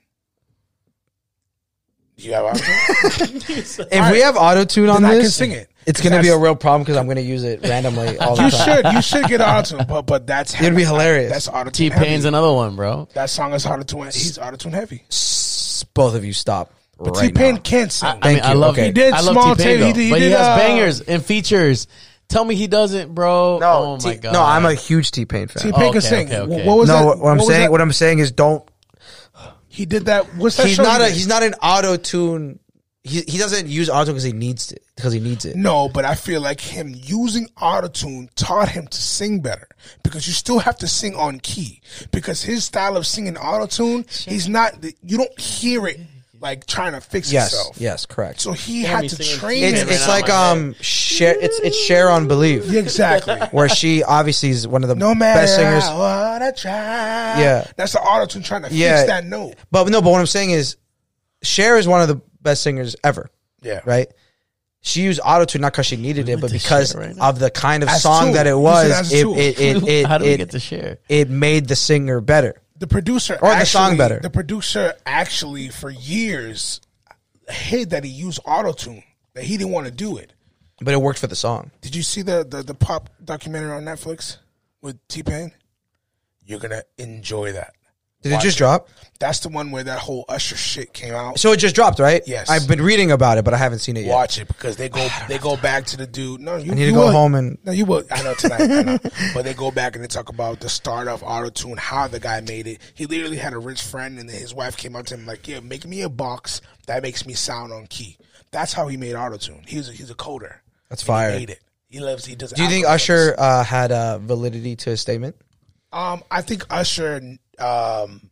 Do you have auto tune? (laughs) If we have auto tune on Then I can sing it. It's gonna be a real problem because I'm gonna use it randomly all the time. you time. should. You should get (laughs) auto tune, but but that's It'd be hilarious. That's auto T tune. Pain's another one, bro. That song is auto tune. He's auto tune heavy. S- Both of you stop But right T Pain now. can't sing. I, I Thank mean, I you. love Okay. He did I love Small T-Pain, Tape. He though, did- he but he has uh, bangers and features. Tell me he doesn't, bro. No, oh my T- god. no, I'm a huge T Pain fan. T Pain okay, can sing. okay, okay. What was no, that? what, what I'm was saying, that? what I'm saying is, don't. he did that. What's that? He's show not he a. did? He's not an auto tune. He he doesn't use auto because he needs it because he needs it. No, but I feel like him using autotune taught him to sing better because you still have to sing on key because his style of singing autotune, he's not, you don't hear it like trying to fix Yes, himself. yes, correct. So he Hear had to train it's him. right it's like um Cher. It's it's Cher on believe. Yeah, (laughs) exactly. where she obviously is one of the No matter best singers. how hard I try. Yeah. That's the autotune trying to Yeah. fix that note. But no, but what I'm saying is, Cher is one of the best singers ever. Yeah. Right. She used autotune not because she needed it, but because right of the kind of As song tool. that it Use it was. It it it (laughs) it, How do we it, get to Cher? it made the singer better. The producer Or the actually- song better. The producer actually for years hid that he used autotune. That he didn't want to do it. But it worked for the song. Did you see the, the, the pop documentary on Netflix with T Pain? You're gonna enjoy that. Did it just drop? That's the one where that whole Usher shit came out. So it just dropped, right? Yes. I've been reading about it, but I haven't seen it yet. Watch it because they go (sighs) they go back to the dude. No, you I need to you go would. home and No, you will. I know tonight. I know. (laughs) But they go back and they talk about the start of autotune, how the guy made it. He literally had a rich friend, and then his wife came up to him like, "Yeah, make me a box that makes me sound on key." That's how he made autotune. He's a, he's a coder. That's fire. He made it. He loves. He does. Do you think. Usher uh, had uh, validity to his statement? Um, I think Usher um,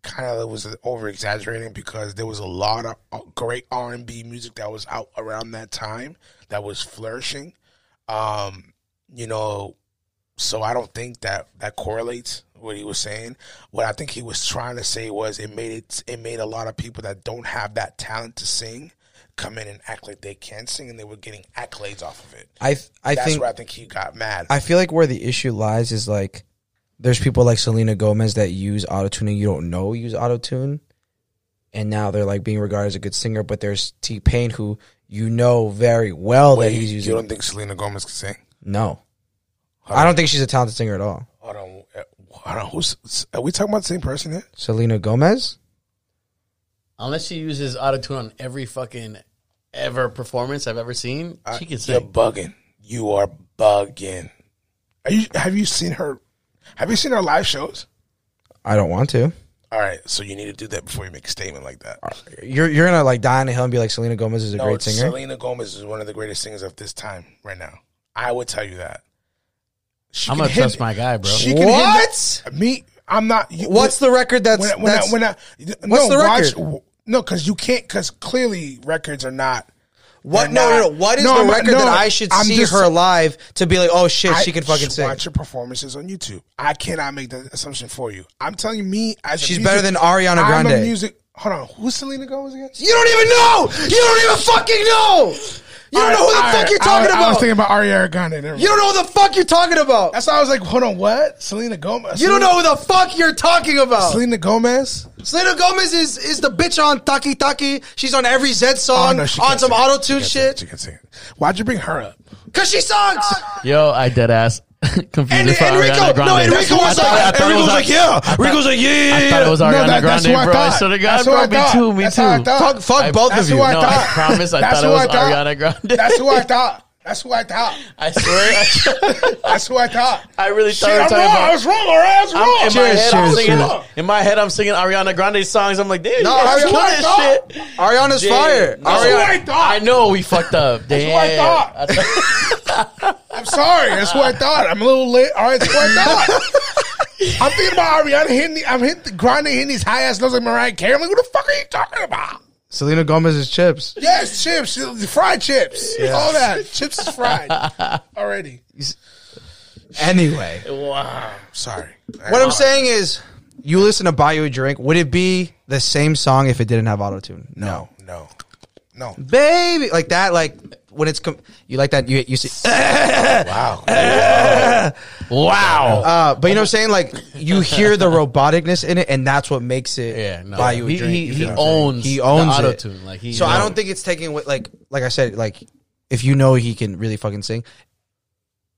kind of was over exaggerating because there was a lot of uh, great R and B music that was out around that time that was flourishing. Um, you know, so I don't think that that correlates what he was saying. What I think he was trying to say was it made it it made a lot of people that don't have that talent to sing come in and act like they can sing, and they were getting accolades off of it. I th- I That's think where I think he got mad. I feel like where the issue lies is like there's people like Selena Gomez that use autotune and you don't know use autotune. And now they're like being regarded as a good singer, but there's T Pain who you know very well Wait, that he's using. you don't think Selena Gomez can sing? no, I don't think she's a talented singer at all. Hold on. uh, Hold on. Who's, are we talking about the same person here? Selena Gomez. Unless she uses autotune on every fucking ever performance I've ever seen, she can sing. You're bugging. You are bugging. Are you? Have you seen her? Have you seen our live shows? I don't want to. All right, so you need to do that before you make a statement like that. Uh, you're you're gonna like die on a hill and be like Selena Gomez is a No, great singer. Selena Gomez is one of the greatest singers of this time right now. I would tell you that. She I'm gonna hit- trust my guy, bro. She can hit What? the- me, I'm not. You, What's the record that's when, I- when, that's I, when I, What's no, the watch- record? no, because you can't. Because clearly, records are not. What? No, no, no. What is No, the I'm- record no, that I should I'm see just- her live to be like, oh shit, I she can fucking sing? Watch her performances on YouTube. I cannot make that assumption for you. I'm telling you, me as a She's music- better than Ariana I'm a Grande. music. Hold on, who's Selena Gomez again? You don't even know. You don't even fucking know. You don't know who the All fuck you're I talking about. I was about. thinking about Ariana Grande. Never mind. You don't know who the fuck you're talking about. That's why I was like, hold on, what? Selena Gomez. You don't know who the fuck you're talking about. Selena Gomez. Selena Gomez is is the bitch on Taki Taki. She's on every Zed oh, song Oh, no, she on can't some sing. auto She tune can't sing. shit. She can sing. Why'd you bring her up? Cause she sucks. Yo, I dead ass (laughs) confused And Enrico, Grande. no, Enrico I was like, it was was like, yeah. Enrico's like, yeah, yeah, I thought it was No, Ariana that- that's Grande, who bro. I to God, That's bro. I Me too. Me That's too. who I thought. Fuck, fuck I- both of you. No. I promise. I thought it was Ariana Grande. That's who I (laughs) thought. That's who I thought. I swear. (laughs) That's who I thought. I really Shit, thought we were I'm talking wrong. about. I was wrong. All right, I was I'm, wrong. in, my Cheers, head, I'm cheers, singing, cheers. in my head, I'm singing Ariana Grande songs. I'm like, dude, No, you guys Ariana- kill I this thought. shit. Ariana's Yeah. fire. No. That's who I thought. I know we fucked up. (laughs) who Damn. I thought. I thought- (laughs) I'm sorry. That's who I thought. I'm a little late. All right, that's who I thought. I'm thinking about Ariana hitting. The, I'm hitting the grinding, hitting these high ass notes like Mariah Carey. I'm like, what the fuck are you talking about? Selena Gomez's chips. Yes, chips, fried chips, all that. Chips is fried (laughs) already. Anyway, wow. Sorry. what I'm saying is, you listen to Buy You a Drink. Would it be the same song if it didn't have auto tune? no, no, no. baby, like that. Like when it's com- you like that you you see (laughs) Wow. Wow. uh but you know what I'm saying like you hear the roboticness in it and that's what makes it yeah, no. buy you a he, drink. he, you he feel what I'm saying? owns he owns it. auto tune. Like he so I don't think it's taking away like like I said like if you know he can really fucking sing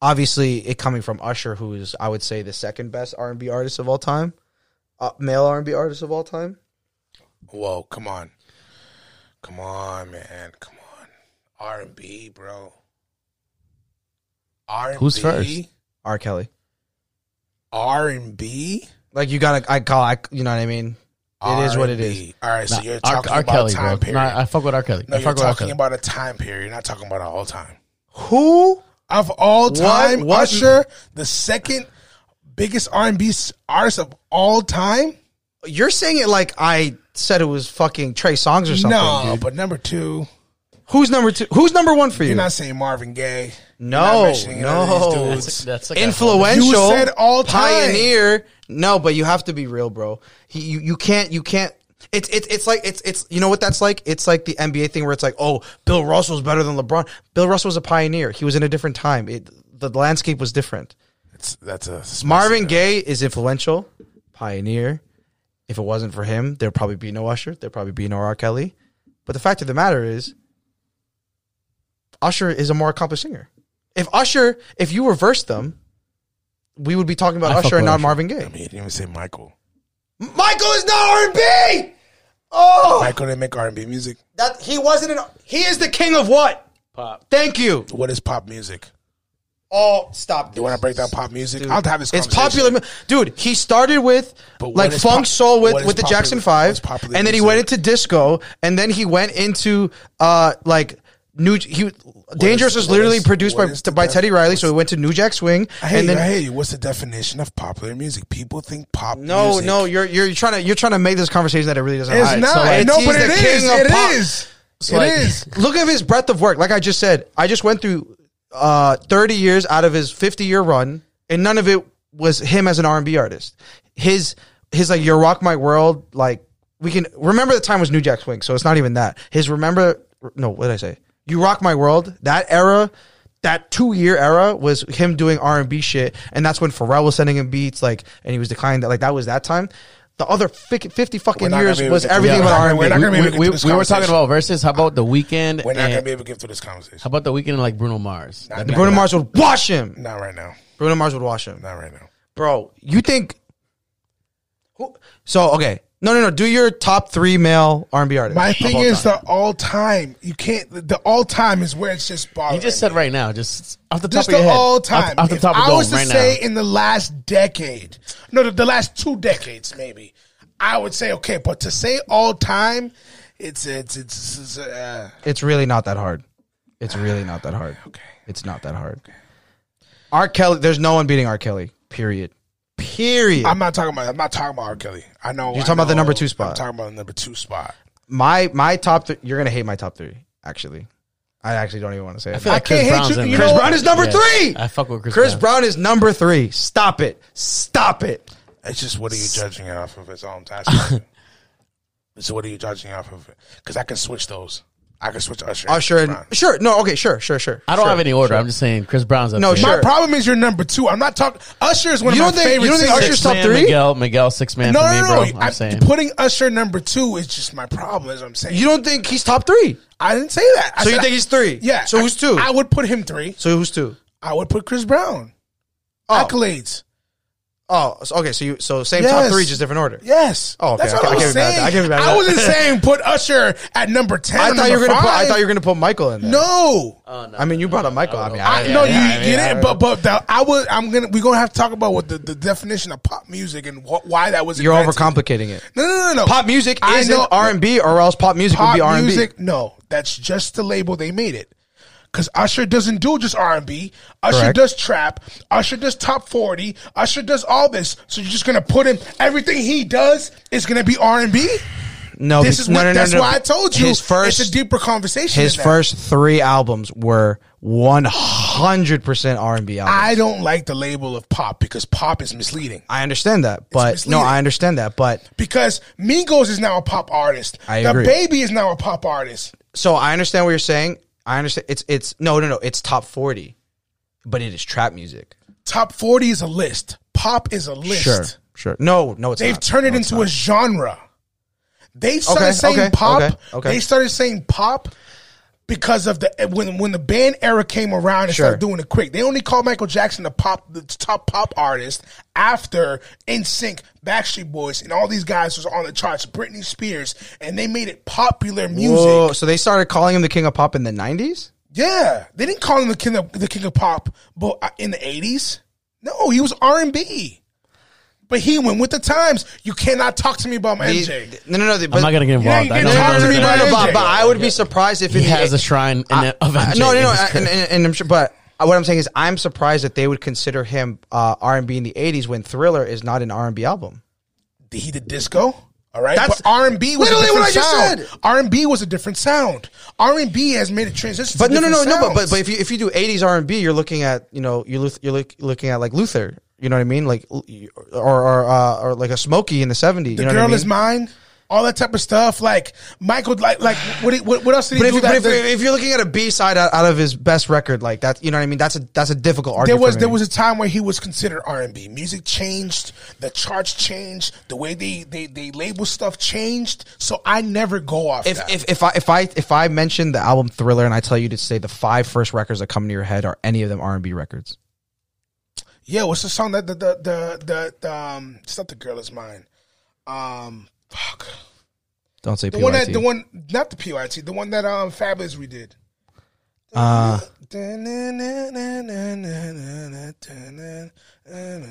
obviously it coming from Usher who is I would say the second best R&B artist of all time uh, male R&B artist of all time Whoa, come on. Come on, man. Come on. R and B, bro. R and B. Who's first? R Kelly R and B. like you got to I call I you know what I mean it is what it is All right, so you're talking R. about Kelly, time bro. period. No, I fuck with R. Kelly. no, I you're fuck with R. talking Kelly. about a time period. You're not talking about all time. who Of all time, what- Usher, the second biggest R and B artist of all time. You're saying it like I said it was fucking Trey Songz or something. no, dude. but number two, who's number two? Who's number one for you? you're not saying Marvin Gaye. You're No, not mentioning none of no. That's, that's like Influential. You said all time. pioneer. No, but you have to be real, bro. He, you, you can't, you can't. It's, it's, it's like, it's, it's, you know what that's like? It's like the NBA thing where it's like, oh, Bill Russell's better than LeBron. Bill Russell was a pioneer. He was in a different time. It, the landscape was different. It's, that's a Marvin Gaye is influential, pioneer. If it wasn't for him, there'd probably be no Usher. There'd probably be no R. Kelly. But the fact of the matter is, Usher is a more accomplished singer. If Usher, if you reverse them, we would be talking about I Usher and not Usher. Marvin Gaye. I mean, he didn't even say Michael. Michael is not R and B. Oh, Michael didn't make R and B music. that he wasn't an. He is the king of what? Pop. Thank you. What is pop music? Oh, stop. You want to break down pop music? I'll have this. It's popular, dude. He started with like funk pop- soul with with the popular- Jackson Five, and then he music? went into disco, and then he went into uh like new. He Dangerous is- was literally is- produced by what is by def- Teddy Riley, so he went to New Jack Swing, I hate and you. then I hate you. What's the definition of popular music? People think pop. no, music. no, you're you're trying to you're trying to make this conversation that it really doesn't. It's have. not. So, like, no, but it king It pop. is. So, It like- is. Look at his breadth of work. Like I just said, I just went through uh 30 years out of his 50 year run, and none of it was him as an R&B artist. His his like "Your Rock My World," like we can remember the time was New Jack Swing, so it's not even that. His remember no, what did I say? "You Rock My World." That era. That two year era was him doing R and B shit, and that's when Pharrell was sending him beats, like, and he was declining. That like that was that time. The other fic- fifty fucking years gonna be able was everything through but. R and We're not B. gonna be able to we, get we, this we were talking about Verzuz. How about the Weeknd? We're not gonna be able to get through this conversation. How about the Weeknd and like Bruno Mars? Not, That'd not- Bruno not- Mars would wash him. Not right now. Bruno Mars would wash him. Not right now. Bro, you think who So, okay. No, no, no. Do your top 3 male R&B artists. My thing is time. the all time. You can't. The all time is where it's just bothering. You just said right now, just off the top just of your the head, all time. off, the If of I dome was to right say now. in the last decade, no, the, the last two decades maybe, I would say okay. But to say all time, it's it's it's, it's uh, it's really not that hard. It's really not that hard. (sighs) Okay. It's not that hard. R. Kelly, there's no one beating R. Kelly. Period. Period. I'm not talking about. I'm not talking about R. Kelly. I know. You're I talking about the number two spot. I'm talking about the number two spot. my my top th- you're going to hate my top 3 actually. I actually don't even want to say it. I feel like I Chris can't hate Brown's you- in you there. know Chris Brown is number Yeah. 3. I fuck with Chris, Chris Brown. Brown is number 3. Stop it. Stop it. It's just what are you judging it off of? It's all I'm asking. (laughs) so what are you judging off of? Because I can switch those. I can switch Usher. Usher Brown. sure. No, okay, sure, sure, sure. I don't sure, have any order. sure. I'm just saying Chris Brown's up No, there. sure. My problem is you're number two. I'm not talking. Usher is one You of don't my think- you favorite don't think singers. Usher's Six top three? Miguel, Miguel, six man No, for no, me, no, bro. no. I'm saying putting Usher number two is just my problem. Is what I'm saying. You don't think he's top 3? I didn't say that. I So you said- think he's 3? Yeah. So who's 2? I, I would put him three. so who's 2? I would put Chris Brown. Oh. Accolades. Oh, so- okay. So you so same Yes. top three, just different order. Yes. Oh, okay. That's I what can't- I, I was can't be mad at saying. that. I can't be mad at I that. wasn't saying put Usher at number (laughs) ten. I or thought you were number gonna put. I five. thought you were gonna put Michael in there. No. Oh, I mean you brought up Michael. I mean, I, I, no, yeah, you I mean, get I- it, but but the, I would. I'm gonna. We're gonna have to talk about what the, the definition of pop music and what, why that was. you're invented. overcomplicating it. No, no, no, no. Pop music I isn't know- R and B, or else pop music would pop be R and B. music. No, that's just the label they made it. Because Usher doesn't do just R and B. Usher Correct. does trap. Usher does top forty. Usher does all this. So you're just gonna put him. Everything he does is gonna be R and B. No, This is no, what. no, no, that's why I told you. his first it's a deeper conversation. his first three albums were one hundred percent R and B albums. I don't like the label of pop because pop is misleading. I understand that, but no. I understand that, but Because Migos is now a pop artist. I the agree. baby is now a pop artist. so I understand what you're saying. I understand. It's it's no no no. It's top forty, but it is trap music. Top 40 is a list. Pop is a list. Sure, sure. No, no, it's They've not. turned it No, into a genre. They started Okay, saying okay, pop. okay, okay. They started saying pop because of the when when the band era came around and Sure. started doing it quick. They only called Michael Jackson the pop the top pop artist after NSYNC, Backstreet Boys, and all these guys was on the charts. Britney Spears, and they made it popular music. Whoa, so they started calling him the king of pop in the nineties. Yeah, they didn't call him the king of the king of pop, but uh, in the eighties, no, he was R and B. But he went with the times. You cannot talk to me about MJ. No, no, no. But, I'm not gonna get Yeah, involved. you I can don't talk know to me that. about No, no, MJ. but, but I would be surprised if He in the- has a shrine in the, of I- MJ. no, no, no, in and, and, and I'm sure, but what I'm saying is, I'm surprised that they would consider him uh, R&B in the '80s when Thriller is not an R&B album. he did disco. All right, That's but R and B was a literally different what I just sound. said. R and B was a different sound. R and B has made a transition. But to no, no, no, different no. But, but sounds. but if you if you do '80s R&B, you're looking at you know you're look, you're look, looking at like Luther. You know what I mean? Like or or uh, or like a Smokey in the '70s. the you know what girl I mean? is mine. All that type of stuff, like Michael, like like what? What, what else did he But if, do? that if, the- if you're looking at a B side out, out of his best record, like that, you know what I mean? That's a that's a difficult argument. there was there was a time where he was considered R and B. Music changed, the charts changed, the way they they they label stuff changed. So I never go off if, that. if if I if I if I mention the album Thriller and I tell you to say the five first records that come to your head are any of them R and B records? Yeah, what's the song that the the the, the, the um? It's not the girl is mine. Um, fuck. Don't say The one that the one not the PYT, the one that um Fabolous redid. Uh,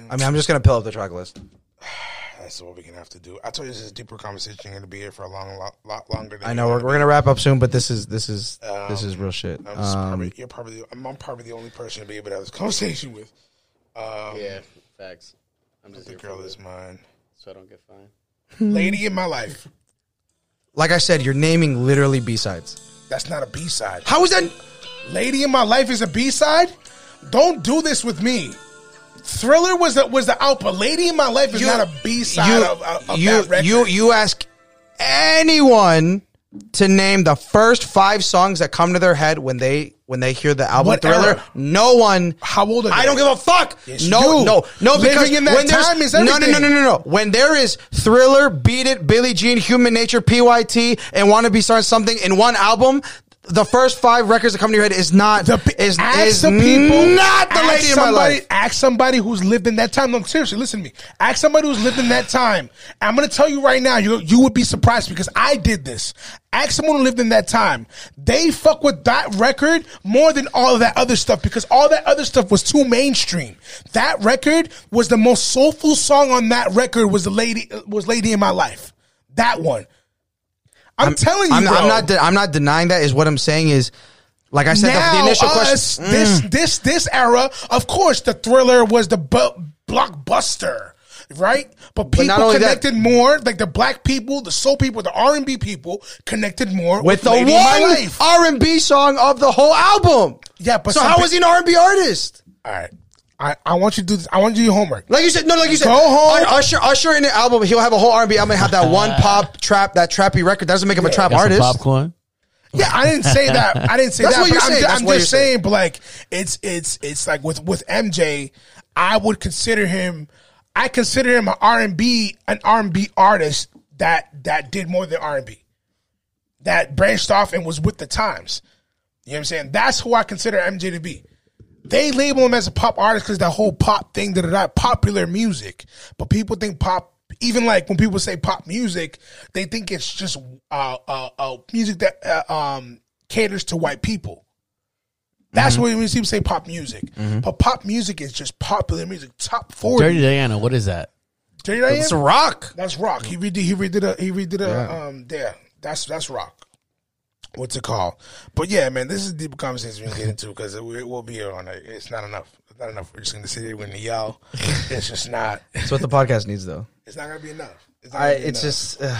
I mean, I'm just gonna pull up the track list. (sighs) That's what we're gonna have to do. I told you this is a deeper conversation. You're gonna be here for a long, lot, lot longer. Than I know we're, we're gonna wrap up soon, but this is this is this is real shit. I'm Um, probably, you're probably I'm, I'm probably the only person to be able to have this (laughs) conversation with. Um, yeah, facts. I'm just the girl is mine, so I don't get fined. (laughs) lady in my life. like I said, you're naming literally B sides. That's not a B side. How is that? Lady in my life is a B side. Don't do this with me. Thriller was the was the out, but Lady in my life is not a B side you, of, of, of you, that record. you you ask anyone to name the first five songs that come to their head when they when they hear the album What Thriller. era? No one. How old are I don't give a fuck. Yes, no, no, no. Living Because in that when there's time is no, no, no, no, no, no. When there is Thriller, Beat It, Billie Jean, Human Nature, PYT, and Want to Be Starting Something in one album. The first five records that come to your head is not The, is, ask is the people. not the lady in my life. Ask somebody who's lived in that time. No, seriously, listen to me. Ask somebody who's lived in that time. I'm going to tell you right now, you you would be surprised because I did this. Ask someone who lived in that time. They fuck with that record more than all of that other stuff because all that other stuff was too mainstream. That record was the most soulful song on that record. Was the lady was Lady in My Life. That one. I'm, telling you, I'm, bro. I'm not. De- I'm not denying that. Is what I'm saying is, like I said, the, now the initial us, question. Mm. this this this era, of course, the thriller was the bu- blockbuster, right? But people not only that- connected more, like the black people, the soul people, the R and B people connected more with the Lady one R and B song of the whole album. Yeah, but so how pe- is he an R and B artist? All right, I, I want you to do this. I want you to do your homework. Like you said, no, like you said, Go home. Usher, Usher in the album, he'll have a whole R and B album, have that one pop trap, that trappy record. That doesn't make him a trap Got some artist. popcorn. Yeah, I didn't say that. I didn't say that. That's that. what you're I'm, saying. ju- That's I'm what just you're saying. saying, but like it's it's it's like with with MJ, I would consider him. I consider him an R and B an R and B artist that that did more than R and B, that branched off and was with the times. You know what I'm saying? That's who I consider MJ to be. They label him as a pop artist because that whole pop thing, that that popular music. But people think pop, even like when people say pop music, they think it's just uh, uh, uh, music that uh, um, caters to white people. That's Mm-hmm. what when people say pop music. But pop music is just popular music. Top forty. Dirty Diana, what is that? Dirty Diana? It's rock. That's rock. He redid. He redid a. He redid a. Um. There. That's that's rock. What's it called? But yeah, man, this is a deep conversation we can get into because we will be here on it. It's not enough. It's not enough. We're just gonna sit here with the yell. (laughs) It's just not. It's what the podcast needs, though. It's not gonna be enough. It's, not I. be It's enough. just. Uh,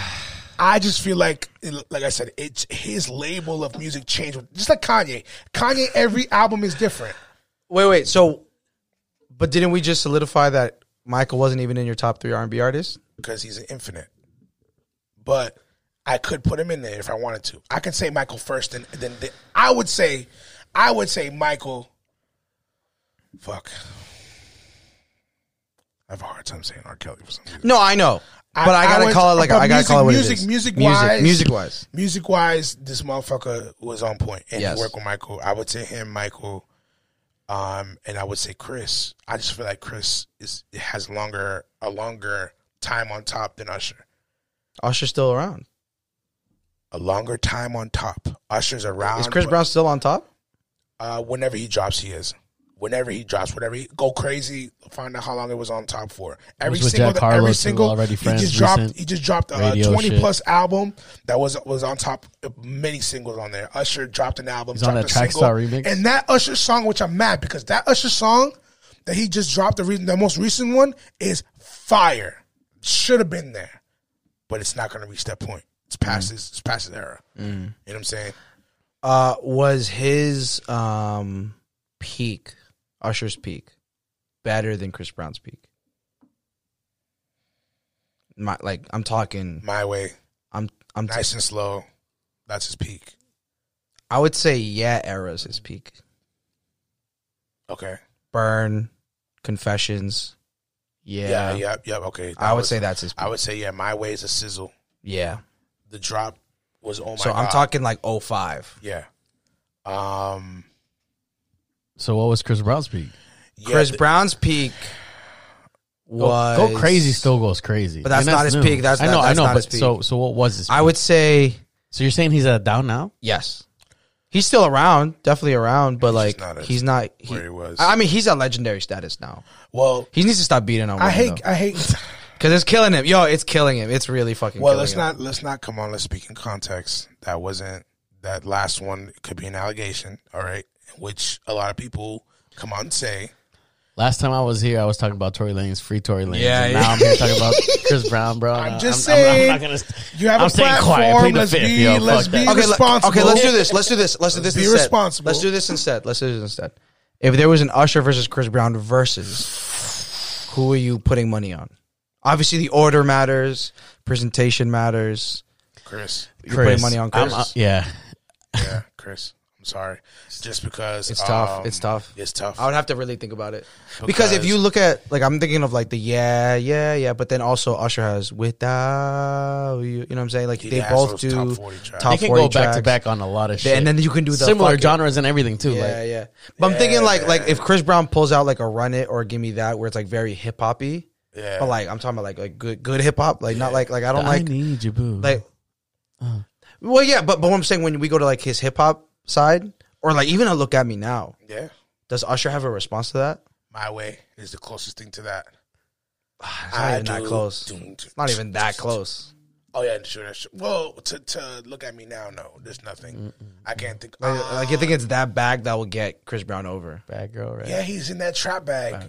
I just feel like, like I said, it's his label of music changed. Just like Kanye. Kanye, every album is different. wait, wait. So, but didn't we just solidify that Michael wasn't even in your top three R and B artists? because he's an infinite. But I could put him in there if I wanted to. I could say Michael first, and then then I would say, I would say Michael. Fuck. I have a hard time saying R. Kelly for some reason. No, I know, but I, gotta would- call it like but I gotta call it what music, it. Music, music, wise, music wise. music wise, this motherfucker was on point, and Yes. he worked with Michael. I would say him, Michael, um, and I would say Chris. I just feel like Chris is has longer a longer time on top than Usher. Usher's still around. A longer time on top. Usher's around. Is Chris Brown still on top? Uh, whenever he drops, he is. Whenever he drops, whatever he go crazy, find out how long it was on top for. Every single, Jack every single, already he just dropped. He just dropped a twenty shit. plus album that was was on top. Many singles on there. Usher dropped an album. He's on dropped that a single, remix? and that Usher song, which I'm mad because that Usher song that he just dropped, the re- the most recent one is fire. Should have been there, but it's not going to reach that point. It's Mm. past his, it's past his era. You know what I'm saying? Uh, was his um peak, Usher's peak, better than Chris Brown's peak? My like, I'm talking. My way, I'm I'm. nice and slow. That's his peak. I would say yeah, era's his peak. Okay. Burn, Confessions. Yeah, Yeah, yep, yep. Okay. I would was- say that's his. Peak. I would say yeah. My way is a sizzle. yeah. The drop was oh my So god. I'm talking like 05. Yeah. Um. So what was Chris Brown's peak? Yeah, Chris th- Brown's peak Go, was go crazy still goes crazy, But that's And not his new. peak. That's- I know, that- I know. not But his peak. so so what was his? I would say So you're saying he's at down now? yes. He's still around, definitely around, but like not he's not. He, where he was. I mean, he's at legendary status now. Well, He needs to stop beating on. I hate. I hate. Because it's killing him. Yo, it's killing him. It's really fucking. Well, killing let's him. not. Let's not. Come on. Let's speak in context. That wasn't. That last one could be an allegation. All right, which a lot of people come on and say. Last time I was here, I was talking about Tory Lanez, free Tory Lanez. Yeah, and yeah. now I'm here talking about Chris Brown, bro. I'm just I'm, I'm- I'm saying, not gonna. You have I'm a platform. quiet. Plead let's fifth, be. yo, let's be that. Okay, le- responsible. okay, let's do this. Let's do this. Let's do this Be instead. responsible. Let's do this instead. Let's do this instead. If there was an Usher versus Chris Brown versus, who are you putting money on? Obviously, the order matters. Presentation matters. Chris. You're putting money on I'm- Chris. uh, yeah, Yeah, Chris. I'm sorry. Just because It's tough. um, It's tough. It's tough. I would have to really think about it because, if you look at like I'm thinking of like the yeah yeah yeah, but then also Usher has without you. You know what I'm saying? Like He they both do top 40 tracks. top they can 40 go back to back on a lot of shit, and then you can do the similar fucking- genres and everything too. Yeah, like, yeah. But I'm thinking like like if Chris Brown pulls out like a Run It or Give Me That, where it's like very hip hoppy, yeah. but like I'm talking about like like good good hip hop, like not like like I don't I like need you, boo. like. Well, yeah, but but what I'm saying when we go to like his hip hop side, or like even a look at me now, yeah. does Usher have a response to that? My way is the closest thing to that. It's not even that do- close. do- It's not even that close. Oh yeah, sure. That's true. Well, to to look at me now, no, there's nothing. I can't think. Like, Ah, like you think it's that bag that will get Chris Brown over? bad girl, right? yeah, he's in that trap bag.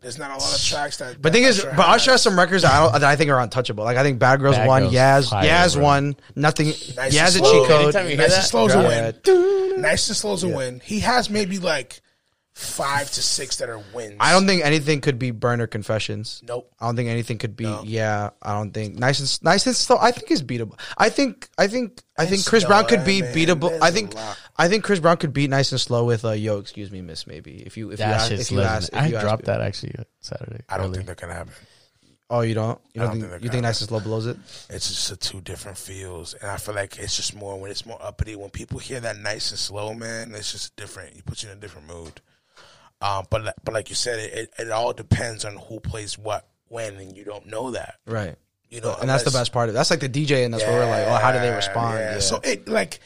There's not a lot of tracks that. But that thing is, Usher but has. Usher has some records that I, don't, that I think are untouchable. Like I think Bad Girls Bad won, Girls Yaz, fire, Yaz bro. won. Nothing. Nice Yaz and a slow. cheat code. Anytime you hear Nice that, and slow's a win. Nice and slow's a win. He has maybe like five to six that are wins. I don't think anything could be Burner Confessions. Nope. I don't think anything could be. Yeah, I don't think nice and nice and slow. I think is beatable. I think I think I think It's Chris Brown could be man. beatable. There's I a think. I think Chris Brown could beat nice and slow with uh, yo, excuse me, miss. Maybe if you if you ask, if you legendary. ask, if I you dropped me. that actually Saturday. I don't early. think that can happen. Oh, you don't? You don't, don't think, think you think nice and slow blows it? It's just a two different feels, and I feel like it's just more when it's more uppity. When people hear that nice and slow, man, it's just different. You put you in a different mood. Um, but but like you said, it, it, it all depends on who plays what when, and you don't know that. Right. You know, And that's the best part of it. That's like the DJ, and that's where we're like, oh, how do they respond? yeah. Yeah. So it like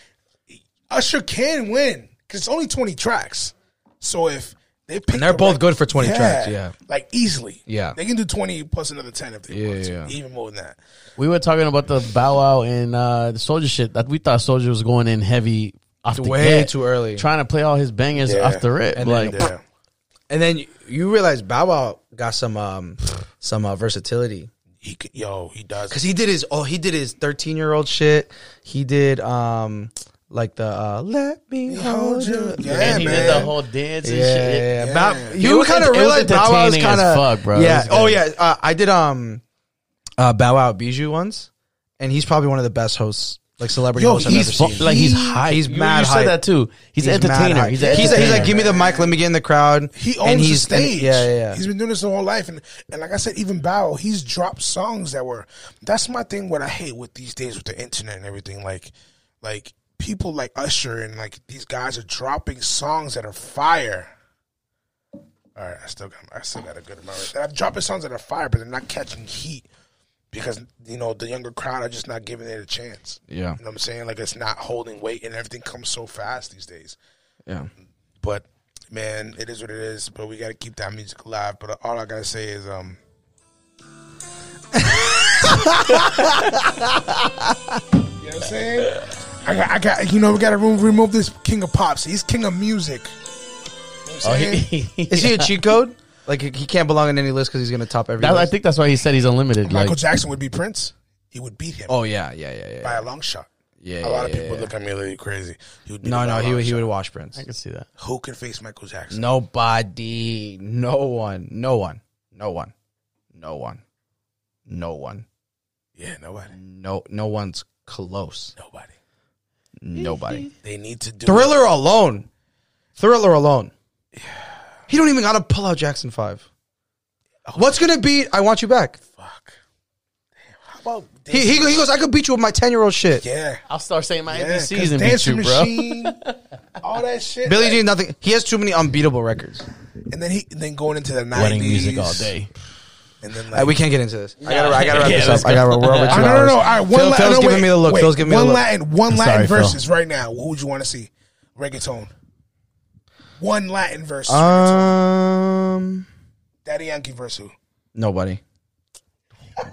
Usher can win because it's only twenty tracks. So if they pick And they're the both right- good for 20 tracks, yeah. like easily, Yeah. they can do twenty plus another ten if they Yeah, want to, even more than that. We were talking about the Bow Wow and uh, the Soulja shit. That we thought Soulja was going in heavy off the way get, too early. trying to play all his bangers Yeah. off the rip. And then- like, Yeah, And then you- you realize Bow Wow got some um some uh, versatility he could, yo, he does. because he did his oh he did his thirteen year old shit. He did um like the uh, let me hold you. Yeah, and he did the whole dance and Yeah, shit. yeah, Yeah. Bow- It you was kind ent- of it was realize Bow Wow was entertaining kind as of fuck, bro. It Yeah. was Oh yeah. Uh, I did um uh Bow Wow Bijou once, and he's probably one of the best hosts, like celebrity Yo, hosts I've he's ever fu- seen. like he's high. he's You- mad You hype. said that too. He's, an mad entertainer. hype. He's an he's, he's entertainer. like, give me the mic, let me get in the crowd. He owns and the he's, and- stage. yeah, yeah, yeah. He's been doing this his whole life, and and like I said, even Bow, he's dropped songs that were. That's my thing. What I hate with these days with the internet and everything, like, like people like Usher and like these guys are dropping songs that are fire. All right, I still got, I still got a good amount. They're dropping songs that are fire, but they're not catching heat because you know the younger crowd are just not giving it a chance. Yeah. You know what I'm saying? Like it's not holding weight, and everything comes so fast these days. yeah. But man, it is what it is. But we got to keep that music alive. But all I gotta say is, um, (laughs) you know what I'm saying? I got, I got, you know, we got to remove this king of pops. He's king of music. You know what I'm Oh, saying? he- (laughs) Is he a cheat code? Like he he can't belong in any list because he's gonna top every. That- I list? think that's why he said he's unlimited. Michael Like, Jackson would be Prince. He would beat him Oh yeah, yeah, yeah, yeah. by a long shot. Yeah, a lot yeah, of people yeah, would look at me really crazy. He would beat No, him by no, a he long would he shot. would wash Prince. I can see that. Who can face Michael Jackson? Nobody, no one, no one, no one, no one, no one, Yeah, nobody. no, no one's close. Nobody. Nobody. They need to do Thriller alone, Thriller alone. He don't even gotta pull out Jackson Five. What's gonna beat I Want You Back? Fuck. Damn. How about He, he, he goes, I could beat you with my 10 year old shit. yeah. I'll start saying my Yeah, ABCs 'cause and beat Dancing you, bro. Machine, (laughs) all that shit. Billie like- Jean, nothing. He has too many unbeatable records. and then he, and then going into the nineties, Wedding music all day. and then Uh, we can't get into this. I gotta, I gotta wrap Yeah, this let's up. I gotta. We're over two I no, no, hours. no. All right, one Phil, Latin, Phil's no, giving wait, me the look. wait, Phil's giving me one the look. Latin, one Sorry, Latin Phil. verses right now. Who would you want to see? Reggaeton. One Latin verse. Um, Daddy Yankee verse who? nobody. (laughs)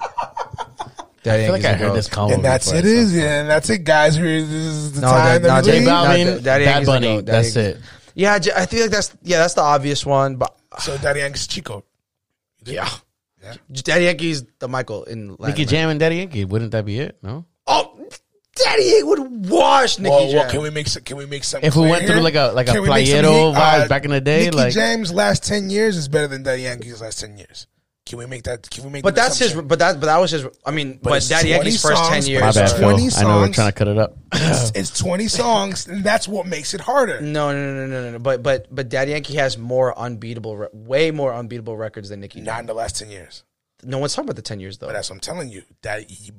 Daddy I feel like I heard this combo. And that's before. it is, yeah, and that's it, guys. Here, This is the No, time. that- no, that we J. Balvin- Balvin, Daddy Bad Yankee's Bunny. That's it. Yeah, I feel like that's yeah, that's the obvious one. But So Daddy Yankee's Chico. yeah, Yeah. Daddy Yankee's the Michael in Latin Nicky Jam and Daddy Yankee. Wouldn't that be it? No. Daddy Yankee would wash Nicky Well, Jam. well, can we make some, can we make some? If we clear went through like a- like a Can we make some Playero heat? vibes uh, back in the day, Nicky like- James' last ten years is better than Daddy Yankee's last ten years. Can we make that? Can we make? but that's his. But that. But that was his. I mean, but, it's Daddy 20 Yankee's first ten years. My it's bad, are- Phil. I know we're trying to cut it up. (laughs) It's, it's twenty songs, and that's what makes it harder. No, no, no, no, no, no. But but but Daddy Yankee has more unbeatable, re- way more unbeatable records than Nicky. Not in the last ten years. No one's talking about the ten years though. But that's what I'm telling you. That he,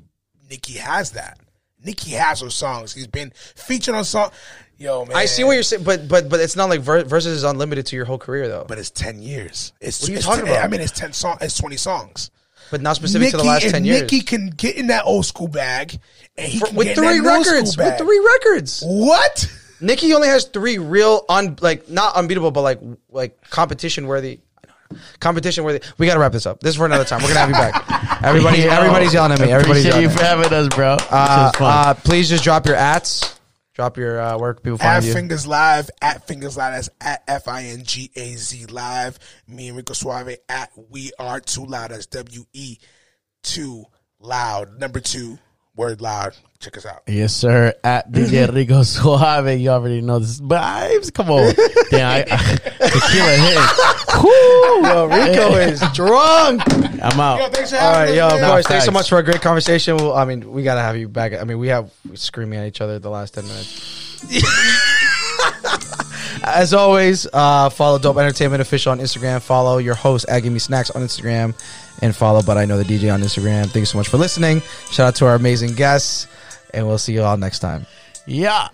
Nicky has that. Nicky has those songs. He's been featured on song. Yo, man. I see what you're saying, but but but it's not like ver- versus is unlimited to your whole career though. But it's ten years. It's, What are you it's talking 10 about? I mean, it's ten song. It's twenty songs. but not specific to the last ten years. Nicky can get in that old school bag, and he For- can with three that new school records, with three records. What? Nicky only has three real un like not unbeatable, but like like competition worthy. Competition worthy. We gotta wrap this up. This is for another time. We're gonna have you back. (laughs) Everybody, Yo, everybody's yelling at me. Everybody's Appreciate yelling. you At for me. having us, bro. Uh, uh, please just drop your ats. Drop your uh, where can people At find you. Fingaz Live, at Fingaz Live, that's at F I N G A Z Live. Me and Rico Suave at We Are Too Loud, that's W E Too Loud. Number two, word loud. Check us out. Yes, sir. At DJ (laughs) Rico Suave. You already know this vibes. Come on. Damn, I, I, tequila hit. (laughs) Woo. Yo, Rico is drunk. I'm out. thanks for All right, yo, of man. course. Thanks so much for a great conversation. Well, I mean, we gotta have you back. I mean, we have screaming at each other the last ten minutes. (laughs) As always, uh, follow Dope Entertainment Official on Instagram. Follow your host at Give Me Snacks on Instagram, and follow But I Know the DJ on Instagram. Thank you so much for listening. Shout out to our amazing guests, and we'll see you all next time. Yeah.